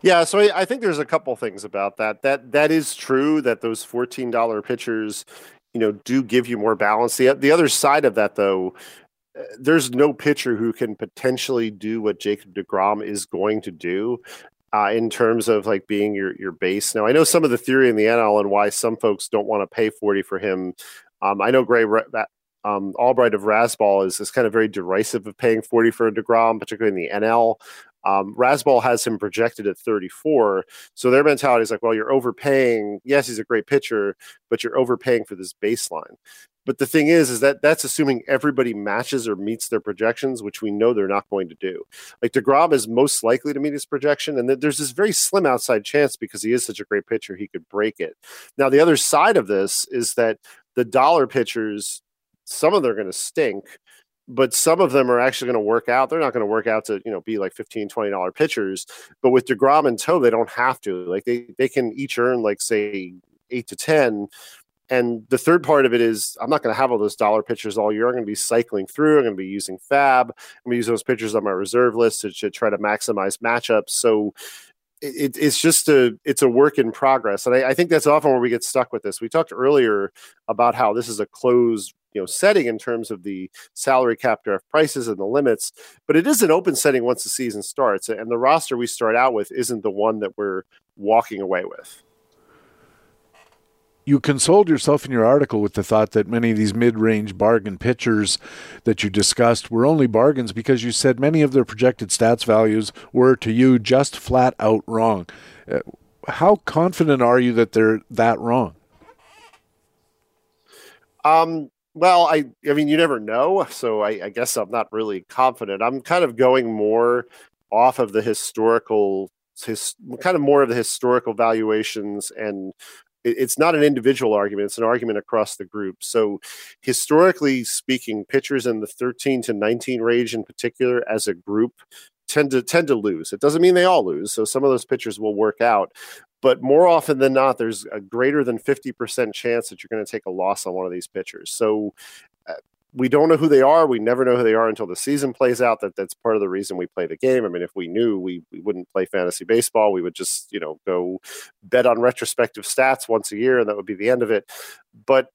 Yeah, so I, I, think there's a couple things about that. That that is true that those fourteen dollar pitchers, you know, do give you more balance. The the other side of that, though, uh, there's no pitcher who can potentially do what Jacob Degrom is going to do. Uh, in terms of like being your your base. Now, I know some of the theory in the NL and why some folks don't want to pay forty for him. Um, I know Grey um, Albright of Razzball is, is kind of very derisive of paying 40 for a DeGrom, particularly in the NL. Um, Razzball has him projected at 34. So their mentality is like, well, you're overpaying. Yes, he's a great pitcher, but you're overpaying for this baseline. But the thing is, is that that's assuming everybody matches or meets their projections, which we know they're not going to do. Like Degrom is most likely to meet his projection, and there's this very slim outside chance because he is such a great pitcher, he could break it. Now, the other side of this is that the dollar pitchers, some of them are going to stink, but some of them are actually going to work out. They're not going to work out to, you know, be like 15, 20 dollar pitchers. But with DeGrom and Toe, they don't have to. Like they they can each earn like say eight to ten. And the third part of it is I'm not going to have all those dollar pitchers all year. I'm going to be cycling through. I'm going to be using FAAB. I'm going to use those pitchers on my reserve list to, to try to maximize matchups. So it, it's just a it's a work in progress, and I, I, think that's often where we get stuck with this. We talked earlier about how this is a closed you know setting in terms of the salary cap draft prices and the limits, but it is an open setting once the season starts, and the roster we start out with isn't the one that we're walking away with you consoled yourself in your article with the thought that many of these mid-range bargain pitchers that you discussed were only bargains because you said many of their projected stats values were to you just flat out wrong. Uh, how confident are you that they're that wrong? Um, well, I I mean you never know, so I, I guess I'm not really confident. I'm kind of going more off of the historical his kind of more of the historical valuations and it's not an individual argument it's an argument across the group so historically speaking pitchers in the 13 to 19 range in particular as a group tend to tend to lose it doesn't mean they all lose so some of those pitchers will work out but more often than not there's a greater than 50% chance that you're going to take a loss on one of these pitchers so uh, we don't know who they are. We never know who they are until the season plays out. That that's part of the reason we play the game. I mean, if we knew, we we wouldn't play fantasy baseball. We would just you know go bet on retrospective stats once a year, and that would be the end of it. But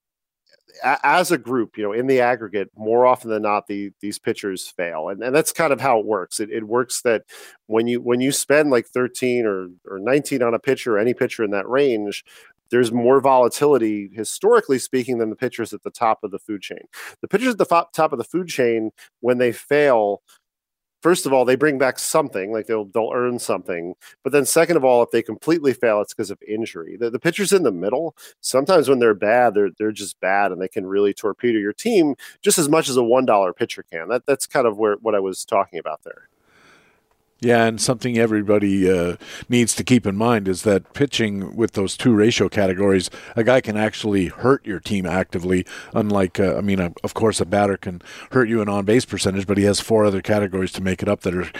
as a group, you know, in the aggregate, more often than not, the these pitchers fail, and and that's kind of how it works. It, it works that when you when you spend like thirteen or or nineteen on a pitcher, any pitcher in that range, there's more volatility historically speaking than the pitchers at the top of the food chain. The pitchers at the top of the food chain, when they fail, first of all, they bring back something, like they'll they'll earn something. But then second of all, if they completely fail, it's because of injury. The, the pitchers in the middle, sometimes when they're bad, they're they're just bad and they can really torpedo your team just as much as a one dollar pitcher can. That that's kind of where what I was talking about there. Yeah, and something everybody uh, needs to keep in mind is that pitching with those two ratio categories, a guy can actually hurt your team actively. Unlike, uh, I mean, uh, of course, a batter can hurt you in on base percentage, but he has four other categories to make it up that are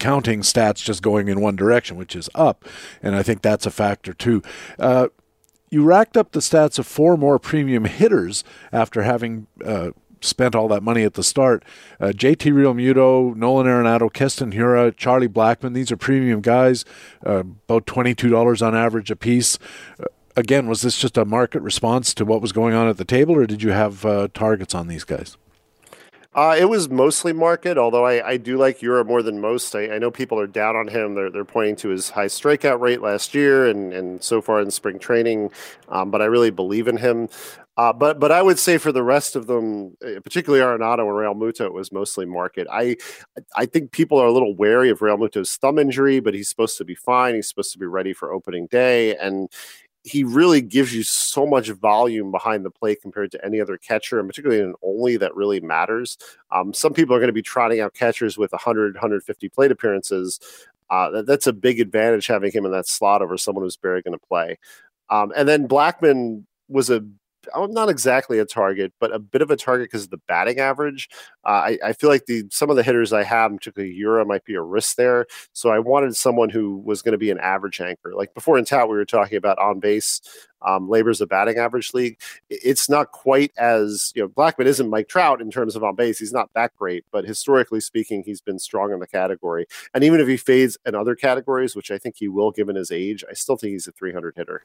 counting stats just going in one direction, which is up. And I think that's a factor too. Uh, you racked up the stats of four more premium hitters after having uh, spent all that money at the start. Uh, JT Realmuto, Nolan Arenado, Keston Hiura, Charlie Blackmon, these are premium guys, uh, about $22 on average a piece. Uh, again, was this just a market response to what was going on at the table, or did you have uh, targets on these guys? Uh, it was mostly market, although I, I do like Hiura more than most. I, I, know people are down on him. They're, they're pointing to his high strikeout rate last year and, and so far in spring training, um, but I really believe in him. Uh, but but I would say for the rest of them, eh, particularly Arenado and Realmuto, it was mostly market. I I think people are a little wary of Realmuto's thumb injury, but he's supposed to be fine. He's supposed to be ready for opening day, and he really gives you so much volume behind the plate compared to any other catcher, and particularly an only that really matters. Um, some people are going to be trotting out catchers with 100, 150 plate appearances. Uh, that, that's a big advantage having him in that slot over someone who's barely going to play. Um, and then Blackmon was a I'm not exactly a target, but a bit of a target because of the batting average. Uh, I, I, feel like the some of the hitters I have, particularly Hiura, might be a risk there. So I wanted someone who was going to be an average anchor. Like before in tout, we were talking about on base. Um, LABR's a batting average league. It's not quite as you know. Blackmon isn't Mike Trout in terms of on base. He's not that great, but historically speaking, he's been strong in the category. And even if he fades in other categories, which I think he will given his age, I still think he's a 300 hitter.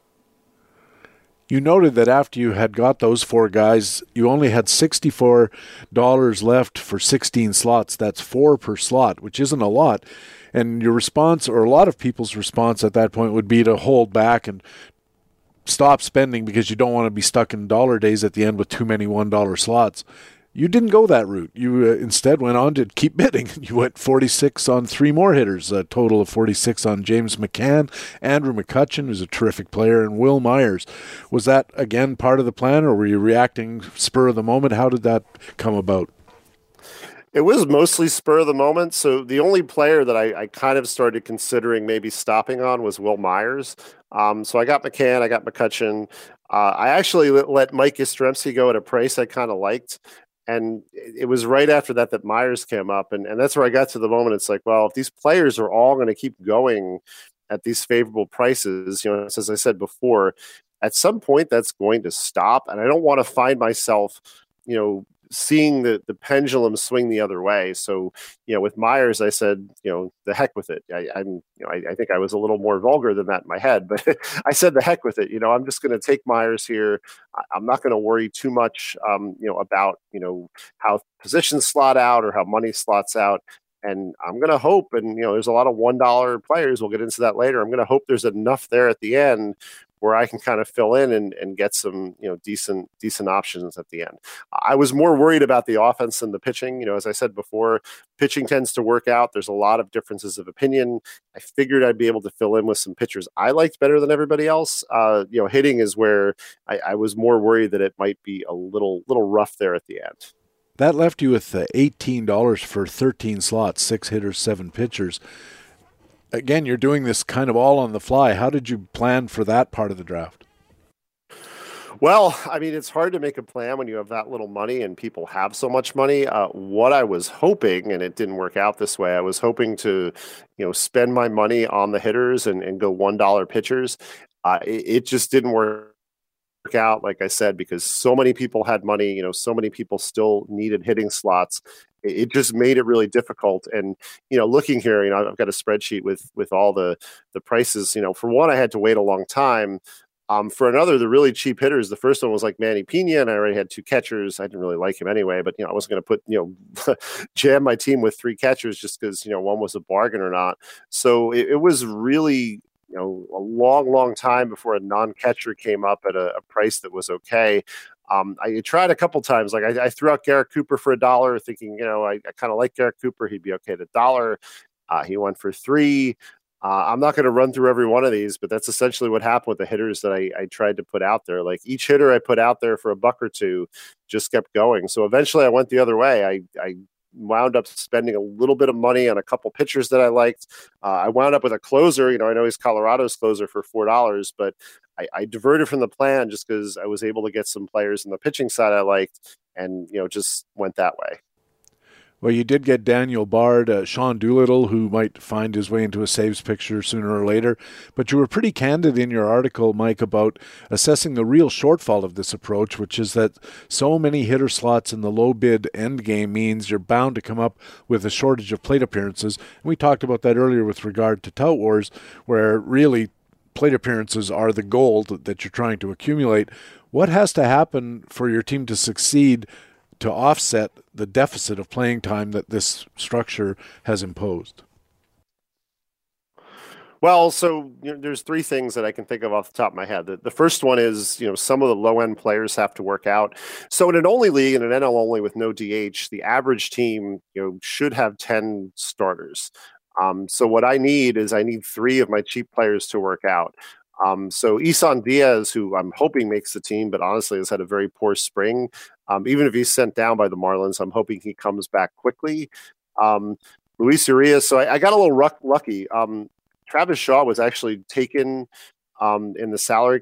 You noted that after you had got those four guys, you only had $64 left for 16 slots. That's four per slot, which isn't a lot. And your response, or a lot of people's response at that point, would be to hold back and stop spending because you don't want to be stuck in dollar days at the end with too many $1 slots. You didn't go that route. You uh, instead went on to keep bidding. You went 46 on three more hitters, a total of 46 on James McCann, Andrew McCutchen, who's a terrific player, and Wil Myers. Was that, again, part of the plan, or were you reacting spur of the moment? How did that come about? It was mostly spur of the moment. So the only player that I, I kind of started considering maybe stopping on was Wil Myers. Um, so I got McCann, I got McCutchen. Uh, I actually let Mike Yastrzemski go at a price I kind of liked and it was right after that that Myers came up, and, and that's where I got to the moment. It's like, well, if these players are all going to keep going at these favorable prices, you know, as I said before, at some point that's going to stop, and I don't want to find myself, you know, seeing the the pendulum swing the other way. So, you know, with Myers, I said, you know, the heck with it. I, am you know, I, I, think I was a little more vulgar than that in my head, but I said the heck with it. You know, I'm just going to take Myers here. I'm not going to worry too much, um, you know, about you know how positions slot out or how money slots out. And I'm going to hope, and you know, there's a lot of one dollar players. We'll get into that later. I'm going to hope there's enough there at the end where I can kind of fill in and, and get some you know decent decent options at the end. I was more worried about the offense than the pitching. You know, as I said before, pitching tends to work out. There's a lot of differences of opinion. I figured I'd be able to fill in with some pitchers I liked better than everybody else. Uh, you know, hitting is where I, I was more worried that it might be a little little rough there at the end. That left you with uh, $18 for 13 slots, six hitters, seven pitchers again, you're doing this kind of all on the fly. How did you plan for that part of the draft? Well, I mean, it's hard to make a plan when you have that little money and people have so much money. Uh, what I was hoping, and it didn't work out this way, I was hoping to, you know, spend my money on the hitters and, and go one dollar pitchers. Uh, it, it just didn't work out, like I said, because so many people had money. You know, so many people still needed hitting slots, it just made it really difficult and you know looking here you know i've got a spreadsheet with with all the the prices you know for one i had to wait a long time um, for another, the really cheap hitters, the first one was like Manny Piña, and I already had two catchers. I didn't really like him anyway, but you know, I wasn't going to put you know jam my team with three catchers just because you know one was a bargain or not. So it, it, was really you know a long, long time before a non-catcher came up at a, a price that was okay. Um, I tried a couple times. Like I, I, threw out Garrett Cooper for a dollar, thinking, you know, I, I kind of like Garrett Cooper. He'd be okay at a dollar. Uh, he went for three. Uh, I'm not going to run through every one of these, but that's essentially what happened with the hitters that I, I, tried to put out there. Like each hitter I put out there for a buck or two just kept going. So eventually I went the other way. I, I wound up spending a little bit of money on a couple pitchers that I liked. Uh, I wound up with a closer. You know, I know he's Colorado's closer for four dollars, but I, I diverted from the plan just because I was able to get some players in the pitching side I liked, and you know just went that way. Well, you did get Daniel Bard, uh, Sean Doolittle, who might find his way into a saves picture sooner or later. But you were pretty candid in your article, Mike, about assessing the real shortfall of this approach, which is that so many hitter slots in the low bid end game means you're bound to come up with a shortage of plate appearances. And we talked about that earlier with regard to Tout Wars, where really plate appearances are the gold that you're trying to accumulate. What has to happen for your team to succeed to offset the deficit of playing time that this structure has imposed? Well, so you know, there's three things that I can think of off the top of my head. The, the first one is, you know, some of the low end players have to work out. So in an only league and an NL only with no DH, the average team, you know, should have 10 starters. Um, so what I need is I need three of my cheap players to work out. Um, so Isan Diaz, who I'm hoping makes the team, but honestly has had a very poor spring. Um, even if he's sent down by the Marlins, I'm hoping he comes back quickly. Um, Luis Urias, so I, I, got a little ruck, lucky. Um, Travis Shaw was actually taken um, in the salary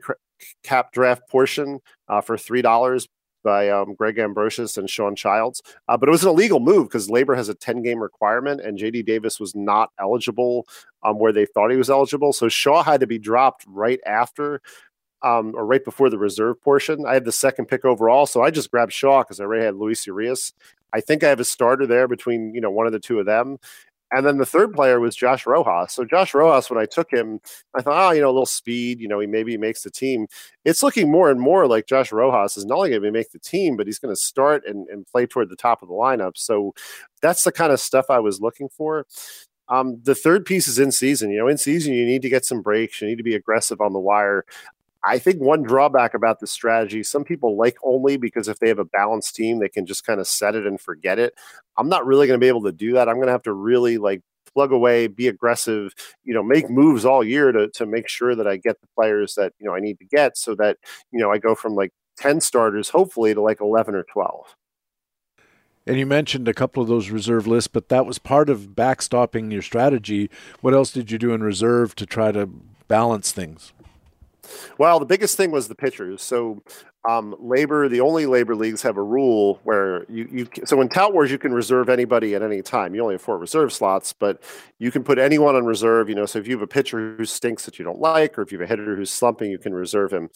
cap draft portion uh, for three dollars by um, Greg Ambrosius and Sean Childs. Uh, but it was an illegal move because LABR has a 10 game requirement and JD Davis was not eligible um, where they thought he was eligible. So Shaw had to be dropped right after um, or right before the reserve portion. I had the second pick overall, so I just grabbed Shaw because I already had Luis Urias. I think I have a starter there between you know one of the two of them. And then the third player was Josh Rojas. So Josh Rojas, when I took him, I thought, oh, you know, a little speed, you know, he maybe makes the team. It's looking more and more like Josh Rojas is not only going to make the team, but he's going to start and, and play toward the top of the lineup. So that's the kind of stuff I was looking for. Um, the third piece is in season. You know, in season, you need to get some breaks. You need to be aggressive on the wire. I think one drawback about this strategy, some people like only because if they have a balanced team, they can just kind of set it and forget it. I'm not really going to be able to do that. I'm going to have to really like plug away, be aggressive, you know, make moves all year to to make sure that I get the players that, you know, I need to get so that, you know, I go from like 10 starters hopefully to like 11 or 12. And you mentioned a couple of those reserve lists, but that was part of backstopping your strategy. What else did you do in reserve to try to balance things? Well, the biggest thing was the pitchers. So, um, LABR, the only LABR leagues have a rule where you, you so in Tout Wars you can reserve anybody at any time. You only have four reserve slots, but you can put anyone on reserve. You know, so if you have a pitcher who stinks that you don't like, or if you have a hitter who's slumping, you can reserve him.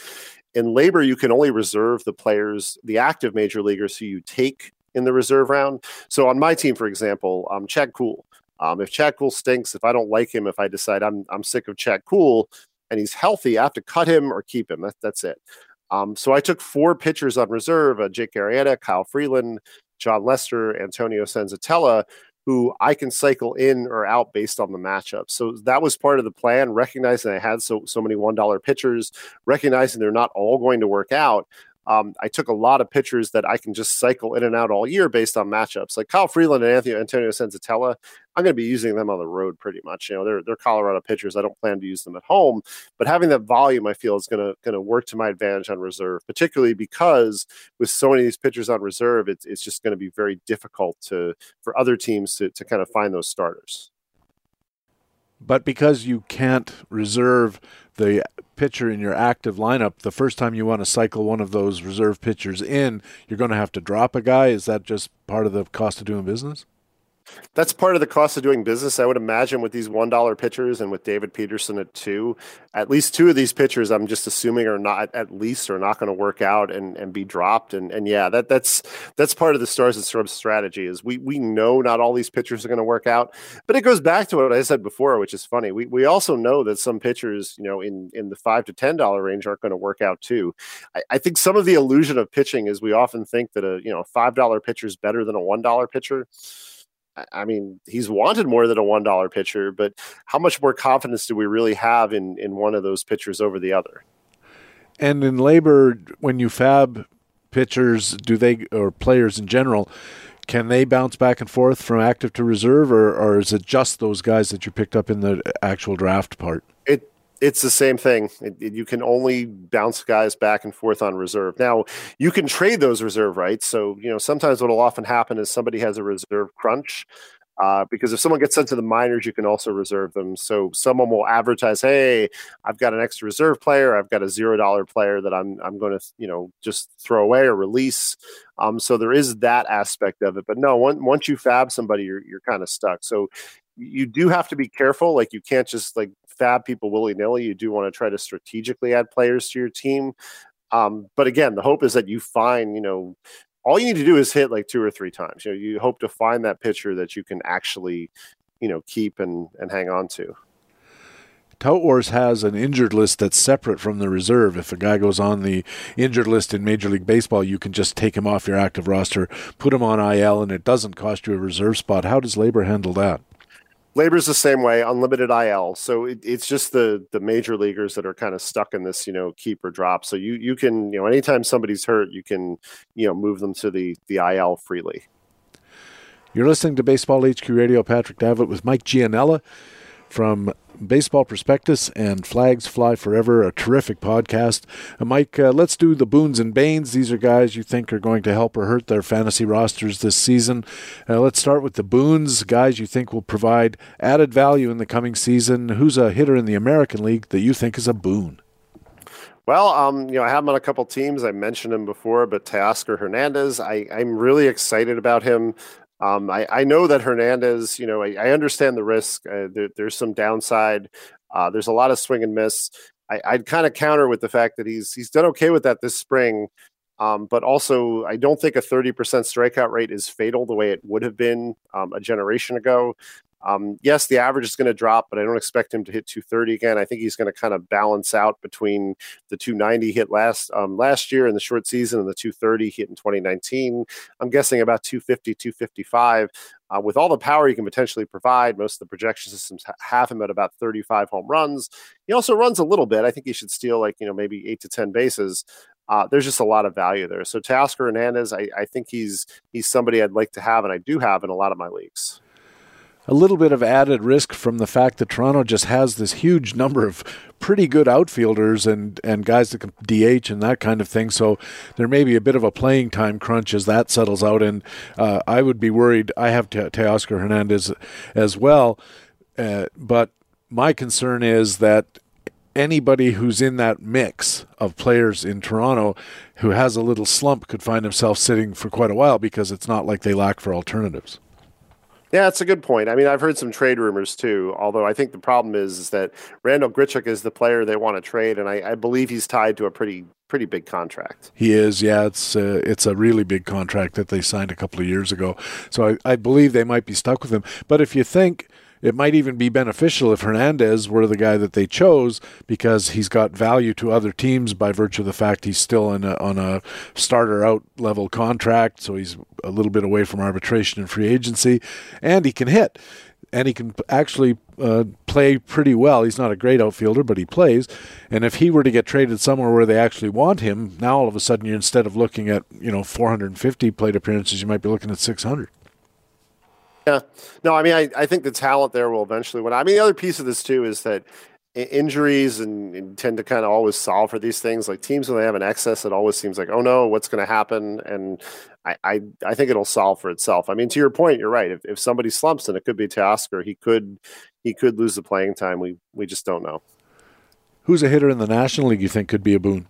In LABR, you can only reserve the players, the active major leaguers who you take in the reserve round. So on my team, for example, um, Chad Kuhl, Um, if Chad Kuhl stinks, if I don't like him, if I decide I'm I'm sick of Chad Kuhl, and he's healthy, I have to cut him or keep him. That, that's it. Um, so I took four pitchers on reserve: uh, Jake Arrieta, Kyle Freeland, Jon Lester, Antonio Senzatela, who I can cycle in or out based on the matchup. So that was part of the plan. Recognizing I had so so many one dollar pitchers, recognizing they're not all going to work out. Um, I took a lot of pitchers that I can just cycle in and out all year based on matchups. Like Kyle Freeland and Anthony Antonio Senzatela, I'm going to be using them on the road pretty much. You know, they're they're Colorado pitchers. I don't plan to use them at home, but having that volume, I feel, is going to going to work to my advantage on reserve, particularly because with so many of these pitchers on reserve, it's it's just going to be very difficult to for other teams to to kind of find those starters. But because you can't reserve the pitcher in your active lineup, the first time you want to cycle one of those reserve pitchers in, you're going to have to drop a guy. Is that just part of the cost of doing business? That's part of the cost of doing business. I would imagine with these one dollar pitchers and with David Peterson at two, at least two of these pitchers, I'm just assuming are not at least are not going to work out and, and be dropped. And and yeah, that that's that's part of the stars and stripes strategy is we we know not all these pitchers are going to work out, but it goes back to what I said before, which is funny. We we also know that some pitchers, you know, in in the five to ten dollar range aren't going to work out too. I, I think some of the illusion of pitching is we often think that a you know five dollar pitcher is better than a one dollar pitcher. I mean, he's wanted more than a one dollar pitcher, but how much more confidence do we really have in in one of those pitchers over the other? And in LABR, when you FAAB pitchers, do they or players in general, can they bounce back and forth from active to reserve, or, or is it just those guys that you picked up in the actual draft part? It it's the same thing. It, it, you can only bounce guys back and forth on reserve. Now, you can trade those reserve rights. So, you know, sometimes what will often happen is somebody has a reserve crunch. Uh, because if someone gets sent to the minors, you can also reserve them. So someone will advertise, "Hey, I've got an extra reserve player. I've got a zero dollar player that I'm I'm going to you know just throw away or release." Um, so there is that aspect of it. But no, once once you FAAB somebody, you're you're kind of stuck. So you do have to be careful. Like you can't just like FAAB people willy nilly. You do want to try to strategically add players to your team. Um, but again, the hope is that you find, you know, all you need to do is hit like two or three times. You know, you hope to find that pitcher that you can actually, you know, keep and and hang on to. Tout Wars has an injured list that's separate from the reserve. If a guy goes on the injured list in Major League Baseball, you can just take him off your active roster, put him on IL, and it doesn't cost you a reserve spot. How does LABR handle that? LABR's the same way, unlimited IL. So it, it's just the the major leaguers that are kind of stuck in this, you know, keep or drop. So you you can, you know, anytime somebody's hurt, you can, you know, move them to the the IL freely. You're listening to Baseball HQ Radio. Patrick Davitt with Mike Gianella from Baseball Prospectus and Flags Fly Forever, a terrific podcast. Uh, Mike, uh, let's do the boons and banes. These are guys you think are going to help or hurt their fantasy rosters this season. Uh, let's start with the boons, guys you think will provide added value in the coming season. Who's a hitter in the American League that you think is a boon? Well, um, you know, I have him on a couple teams. I mentioned him before, but Teoscar Hernandez, I, I'm really excited about him. Um, I, I, know that Hernandez, you know, I, I understand the risk. Uh, there, there's some downside. Uh, there's a lot of swing and miss. I, would kind of counter with the fact that he's he's done okay with that this spring. Um, but also, I don't think a 30% strikeout rate is fatal the way it would have been um, a generation ago. Um, yes, the average is going to drop, but I don't expect him to hit 230 again. I think he's going to kind of balance out between the 290 hit last um, last year in the short season and the 230 hit in 2019. I'm guessing about 250, 255. Uh, with all the power he can potentially provide, most of the projection systems have him at about 35 home runs. He also runs a little bit. I think he should steal like you know maybe eight to 10 bases. Uh, there's just a lot of value there. So Teoscar Hernandez, I, I think he's he's somebody I'd like to have, and I do have in a lot of my leagues a little bit of added risk from the fact that Toronto just has this huge number of pretty good outfielders and, and guys that can DH and that kind of thing. So there may be a bit of a playing time crunch as that settles out. And uh, I would be worried. I have Teoscar Hernandez as well. Uh, but my concern is that anybody who's in that mix of players in Toronto who has a little slump could find himself sitting for quite a while because it's not like they lack for alternatives. Yeah, that's a good point. I mean, I've heard some trade rumors too. Although I think the problem is, is that Randal Grichuk is the player they want to trade, and I, I, believe he's tied to a pretty pretty big contract. He is. Yeah, it's uh, it's a really big contract that they signed a couple of years ago. So I, I believe they might be stuck with him. But if you think it might even be beneficial if Hernandez were the guy that they chose because he's got value to other teams by virtue of the fact he's still in a, on a starter out level contract, so he's a little bit away from arbitration and free agency, and he can hit. And he can actually uh, play pretty well. He's not a great outfielder, but he plays. And if he were to get traded somewhere where they actually want him, now all of a sudden, you're instead of looking at you know 450 plate appearances, you might be looking at 600. Yeah. No, I mean, I, I think the talent there will eventually win. I mean, the other piece of this too is that injuries and, and, tend to kind of always solve for these things. Like teams when they have an excess, it always seems like, oh no, what's going to happen? And I, I, I think it'll solve for itself. I mean, to your point, you're right. If, if somebody slumps, then it could be Teoscar. He could he could lose the playing time. We we just don't know. Who's a hitter in the National League you think could be a boon?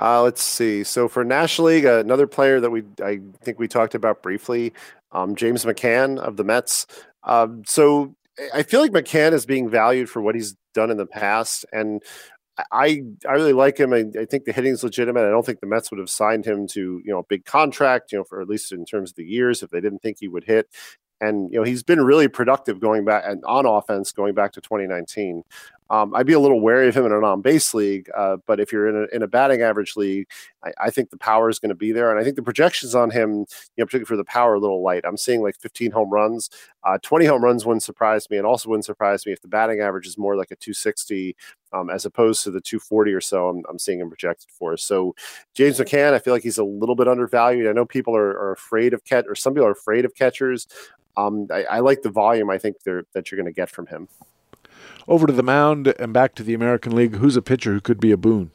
Uh, let's see. So for National League, uh, another player that we I think we talked about briefly, um, James McCann of the Mets. Um, so I feel like McCann is being valued for what he's done in the past, and I I really like him. I, I think the hitting is legitimate. I don't think the Mets would have signed him to you know a big contract, you know, for at least in terms of the years if they didn't think he would hit. And you know he's been really productive going back and on offense going back to 2019. Um, I'd be a little wary of him in an on base league, uh, but if you're in a, in a batting average league, I, I think the power is going to be there. And I think the projections on him, you know, particularly for the power, a little light. I'm seeing like 15 home runs. Uh, 20 home runs wouldn't surprise me, and also wouldn't surprise me if the batting average is more like a 260 um, as opposed to the 240 or so I'm, I'm seeing him projected for. So James McCann, I feel like he's a little bit undervalued. I know people are, are afraid of catch, or some people are afraid of catchers. Um, I, I, like the volume. I think that you're going to get from him over to the mound and back to the American League. Who's a pitcher who could be a boon?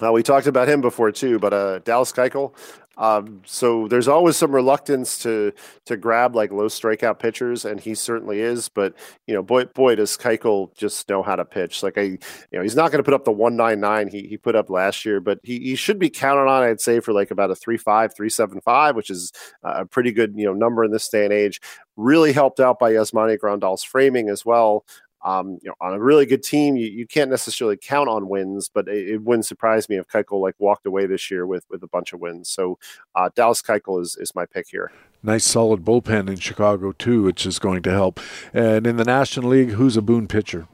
Well, we talked about him before too, but uh, Dallas Keuchel. Um, so there's always some reluctance to to grab like low strikeout pitchers, and he certainly is. But you know, boy, boy, does Keuchel just know how to pitch. Like I, you know, he's not going to put up the one nine nine he he put up last year, but he, he should be counted on. I'd say for like about a three five three seven five, which is a pretty good you know number in this day and age. Really helped out by Yasmani Grandal's framing as well. Um, you know, on a really good team, you, you can't necessarily count on wins, but it, it, wouldn't surprise me if Keuchel like walked away this year with with a bunch of wins. So uh, Dallas Keuchel is is my pick here. Nice solid bullpen in Chicago too, which is going to help. And in the National League, who's a boon pitcher?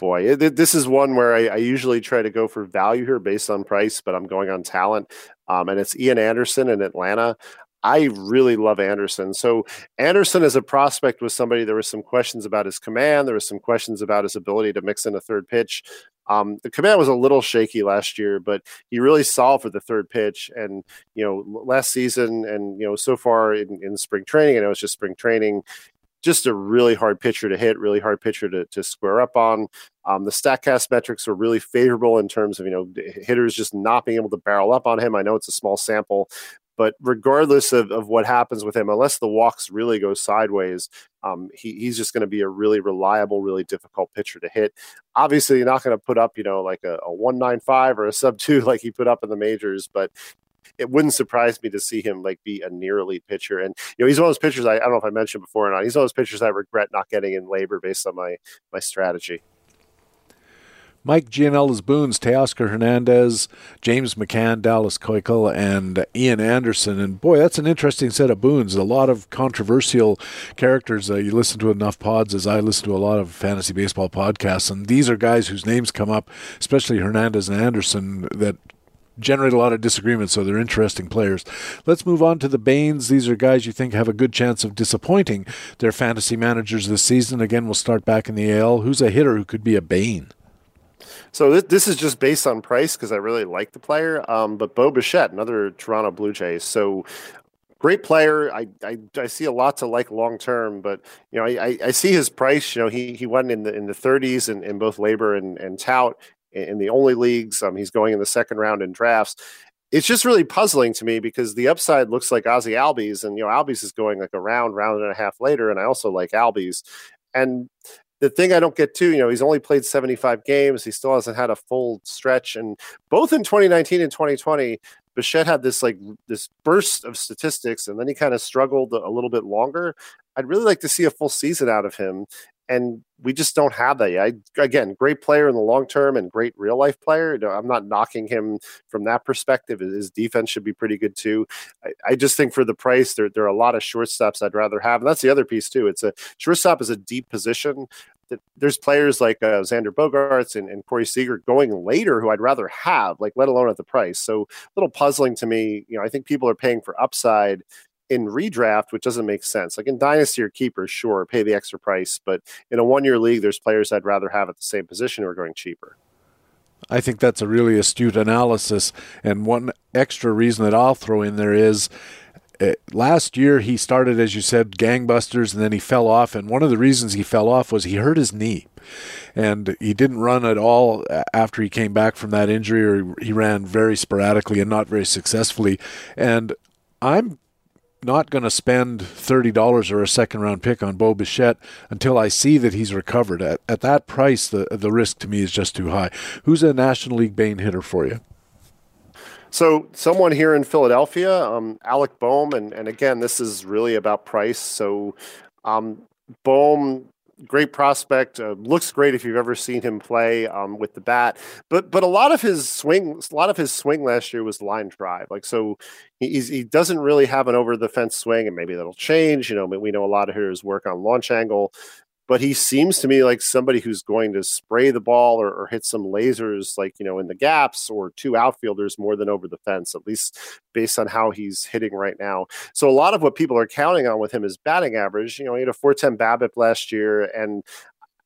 Boy, it, this is one where I, I, usually try to go for value here based on price, but I'm going on talent. Um, and it's Ian Anderson in Atlanta. I really love Anderson. So Anderson as a prospect was somebody there was some questions about his command. There was some questions about his ability to mix in a third pitch. Um, the command was a little shaky last year, but he really solved for the third pitch. And you know, last season and you know so far in, in spring training, and it was just spring training. Just a really hard pitcher to hit, really hard pitcher to, to square up on. Um, the Statcast metrics were really favorable in terms of you know hitters just not being able to barrel up on him. I know it's a small sample, but regardless of, of what happens with him, unless the walks really go sideways, um, he, he's just going to be a really reliable, really difficult pitcher to hit. Obviously, you're not going to put up, you know, like a, a 195 or a sub two like he put up in the majors, but it wouldn't surprise me to see him like be a near elite pitcher. And you know, he's one of those pitchers I, I don't know if I mentioned before or not. He's one of those pitchers I regret not getting in LABR based on my my strategy. Mike Gianella's Boons, Teoscar Hernandez, James McCann, Dallas Keuchel, and Ian Anderson. And boy, that's an interesting set of Boons. A lot of controversial characters. Uh, you listen to enough pods as I listen to a lot of fantasy baseball podcasts, and these are guys whose names come up, especially Hernandez and Anderson, that generate a lot of disagreement, so they're interesting players. Let's move on to the Banes. These are guys you think have a good chance of disappointing their fantasy managers this season. Again, we'll start back in the AL. Who's a hitter who could be a Bane? So this, this is just based on price because I really like the player. Um, but Bo Bichette, another Toronto Blue Jays. So great player. I, I, I see a lot to like long term, but you know I, I see his price. You know he he went in the in the 30s in, in both LABR and, and tout in the only leagues. Um, he's going in the second round in drafts. It's just really puzzling to me because the upside looks like Ozzie Albies, and you know Albies is going like a round, round and a half later, and I also like Albies. And the thing I don't get to, you know, he's only played 75 games. He still hasn't had a full stretch. And both in 2019 and 2020, Bichette had this like this burst of statistics, and then he kind of struggled a little bit longer. I'd really like to see a full season out of him and we just don't have that yet. I, again, great player in the long term and great real life player. I'm not knocking him from that perspective. His defense should be pretty good too. I, I, just think for the price, there, there are a lot of shortstops I'd rather have. And that's the other piece too. It's a shortstop is a deep position. There's players like uh, Xander Bogaerts and, and Corey Seager going later who I'd rather have, like let alone at the price. So a little puzzling to me. You know, I think people are paying for upside in redraft, which doesn't make sense. Like in dynasty or keepers, sure, pay the extra price, but in a one year league, there's players I'd rather have at the same position who are going cheaper. I think that's a really astute analysis. And one extra reason that I'll throw in there is uh, last year he started, as you said, gangbusters, and then he fell off. And one of the reasons he fell off was he hurt his knee. And he didn't run at all after he came back from that injury, or he ran very sporadically and not very successfully. And I'm not going to spend $30 or a second round pick on Bo Bichette until I see that he's recovered. At, at that price, the, the risk to me is just too high. Who's a National League Bane hitter for you? So, someone here in Philadelphia, um, Alec Bohm, and, and again, this is really about price. So, um, Bohm great prospect. Uh, looks great if you've ever seen him play um, with the bat. But but a lot of his swing, a lot of his swing last year was line drive. Like so, he doesn't really have an over the fence swing, and maybe that'll change. You know, we know a lot of hitters work on launch angle but he seems to me like somebody who's going to spray the ball or, or, hit some lasers, like you know, in the gaps or two outfielders more than over the fence, at least based on how he's hitting right now. So a lot of what people are counting on with him is batting average. You know, he had a 410 BABIP last year, and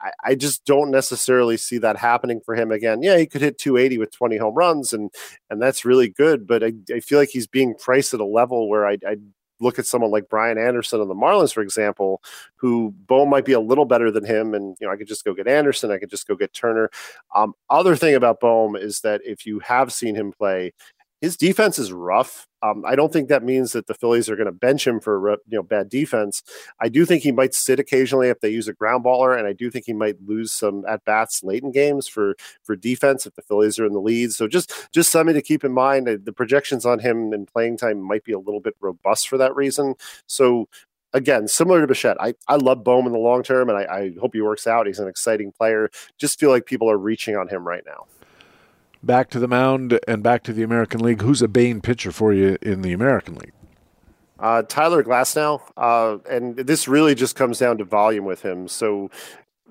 I, I just don't necessarily see that happening for him again. Yeah, he could hit 280 with 20 home runs, and and that's really good. But I, I feel like he's being priced at a level where I, I look at someone like Brian Anderson of the Marlins, for example, who Bo might be a little better than him. And, you know, I could just go get Anderson. I could just go get Turner. Um, other thing about Bohm is that if you have seen him play, his defense is rough. Um, I don't think that means that the Phillies are going to bench him for you know bad defense. I do think he might sit occasionally if they use a ground baller, and I do think he might lose some at bats late in games for for defense if the Phillies are in the lead. So just just something to keep in mind. The projections on him in playing time might be a little bit robust for that reason. So again, similar to Bichette, I, I love Bohm in the long term, and I, I hope he works out. He's an exciting player. Just feel like people are reaching on him right now back to the mound and back to the American League. Who's a Bane pitcher for you in the American League? Uh, Tyler Glasnow, uh, and this really just comes down to volume with him. So,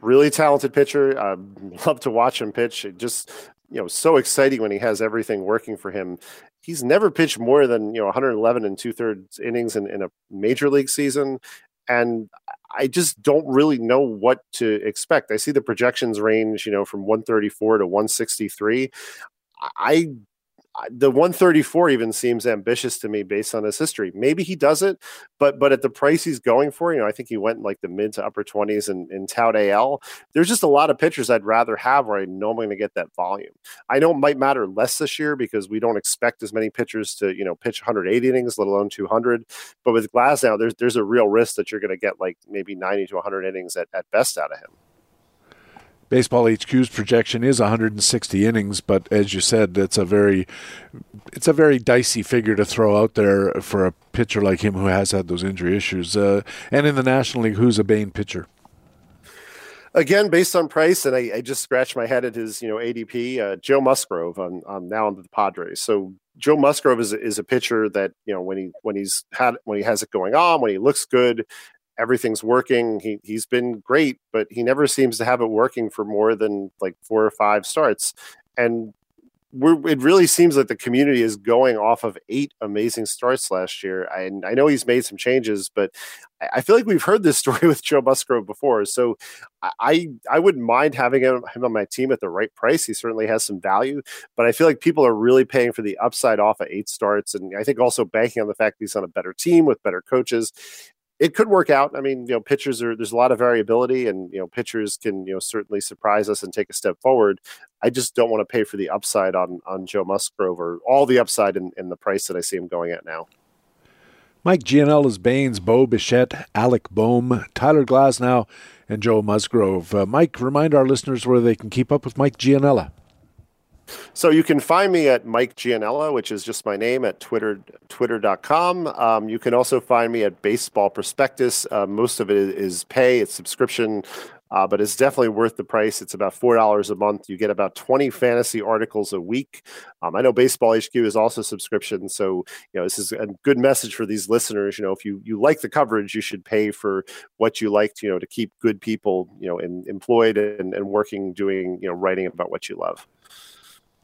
really talented pitcher. Uh, love to watch him pitch. It just you know, so exciting when he has everything working for him. He's never pitched more than you know 111 and two thirds innings in, in a major league season, and I just don't really know what to expect. I see the projections range, you know, from 134 to 163. I the 134 even seems ambitious to me based on his history. Maybe he does it, but but at the price he's going for, you know, I think he went like the mid to upper 20s in, in Tout AL. There's just a lot of pitchers I'd rather have where I know I'm going to get that volume. I know it might matter less this year because we don't expect as many pitchers to, you know, pitch 180 innings, let alone 200. But with Glasnow, there's there's a real risk that you're going to get like maybe 90 to 100 innings at, at best out of him. Baseball HQ's projection is 160 innings, but as you said, it's a very it's a very dicey figure to throw out there for a pitcher like him who has had those injury issues. Uh, and in the National League, who's a Bane pitcher? again, based on price, and I, I, just scratched my head at his, you know, ADP. Uh, Joe Musgrove on, on now on the Padres. So Joe Musgrove is is a pitcher that you know when he when he's had when he has it going on, when he looks good, everything's working. He he's been great, but he never seems to have it working for more than like four or five starts. And we're, it really seems like the community is going off of eight amazing starts last year. I, I know he's made some changes, but I feel like we've heard this story with Joe Musgrove before. So I I wouldn't mind having him, him on my team at the right price. He certainly has some value, but I feel like people are really paying for the upside off of eight starts, and I think also banking on the fact that he's on a better team with better coaches it could work out. I mean, you know, pitchers are there's a lot of variability, and you know, pitchers can you know certainly surprise us and take a step forward. I just don't want to pay for the upside on on Joe Musgrove or all the upside in, in the price that I see him going at now. Mike Gianella's Banes, Bo Bichette, Alec Bohm, Tyler Glasnow, and Joe Musgrove. Uh, Mike, remind our listeners where they can keep up with Mike Gianella. So you can find me at Mike Gianella, which is just my name at Twitter twitter.com. Um, you can also find me at Baseball Prospectus. Uh, most of it is pay, it's subscription, uh, but it's definitely worth the price. It's about four dollars a month. You get about twenty fantasy articles a week. Um, I know Baseball HQ is also subscription, so you know this is a good message for these listeners. You know, if you you like the coverage, you should pay for what you like. To, you know, to keep good people, you know, in, employed and, and working, doing you know, writing about what you love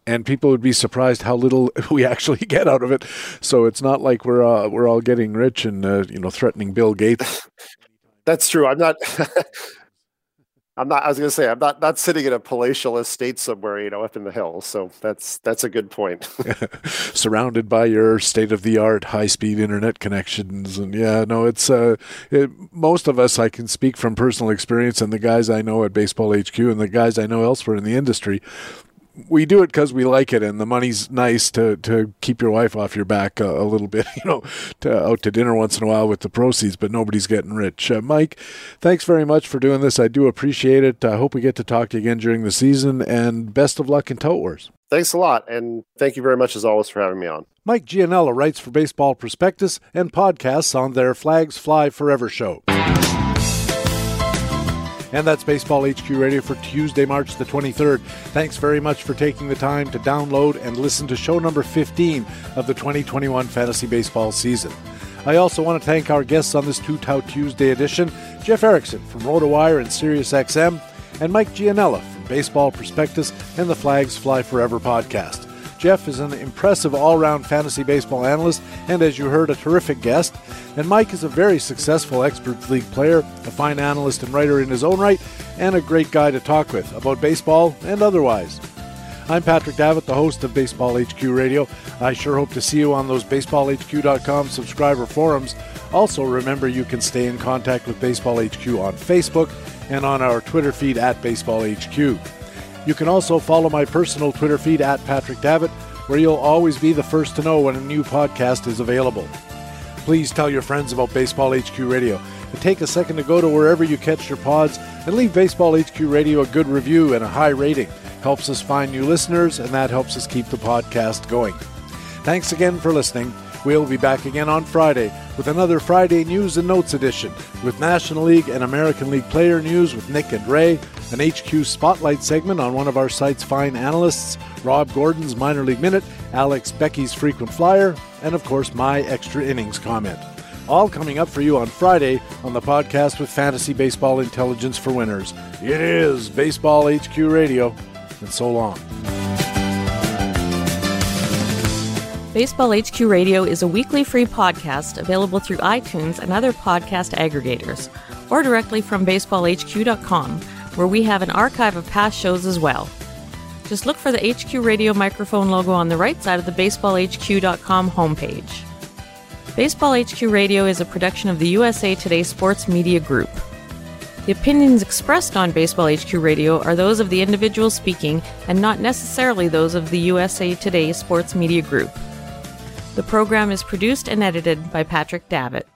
and people would be surprised how little we actually get out of it. So it's not like we're uh, we're all getting rich and uh, you know threatening Bill Gates. That's true. I'm not. I'm not. I was going to say I'm not not sitting in a palatial estate somewhere, you know, up in the hills. So that's that's a good point. Surrounded by your state of the art high speed internet connections, and yeah, no, it's uh, it, most of us. I can speak from personal experience, and the guys I know at Baseball HQ, and the guys I know elsewhere in the industry we do it because we like it, and the money's nice to, to keep your wife off your back a, a little bit, you know, to, out to dinner once in a while with the proceeds, but nobody's getting rich. Uh, Mike, thanks very much for doing this. I do appreciate it. I hope we get to talk to you again during the season, and best of luck in Tout Wars. Thanks a lot, and thank you very much as always for having me on. Mike Gianella writes for Baseball Prospectus and podcasts on their Flags Fly Forever show. And that's Baseball HQ Radio for Tuesday, March the 23rd. Thanks very much for taking the time to download and listen to show number 15 of the 2021 Fantasy Baseball season. I also want to thank our guests on this Two Tout Tuesday edition Jeff Erickson from RotoWire and SiriusXM, and Mike Gianella from Baseball Prospectus and the Flags Fly Forever podcast. Jeff is an impressive all round fantasy baseball analyst and, as you heard, a terrific guest. And Mike is a very successful Experts League player, a fine analyst and writer in his own right, and a great guy to talk with about baseball and otherwise. I'm Patrick Davitt, the host of Baseball HQ Radio. I sure hope to see you on those baseballhq.com subscriber forums. Also, remember you can stay in contact with Baseball HQ on Facebook and on our Twitter feed at Baseball HQ. You can also follow my personal Twitter feed at Patrick Davitt, where you'll always be the first to know when a new podcast is available. Please tell your friends about Baseball HQ Radio and take a second to go to wherever you catch your pods and leave Baseball HQ Radio a good review and a high rating. Helps us find new listeners, and that helps us keep the podcast going. Thanks again for listening. We'll be back again on Friday with another Friday News and Notes edition with National League and American League player news with Nick and Ray, an HQ Spotlight segment on one of our site's fine analysts, Rob Gordon's Minor League Minute, Alex Becky's Frequent Flyer, and of course my extra innings comment. All coming up for you on Friday on the podcast with Fantasy Baseball Intelligence for Winners. It is Baseball HQ Radio, and so long. Baseball HQ Radio is a weekly free podcast available through iTunes and other podcast aggregators, or directly from baseballhq.com, where we have an archive of past shows as well. Just look for the HQ Radio microphone logo on the right side of the baseballhq.com homepage. Baseball HQ Radio is a production of the USA Today Sports Media Group. The opinions expressed on Baseball HQ Radio are those of the individual speaking and not necessarily those of the USA Today Sports Media Group. The program is produced and edited by Patrick Davitt.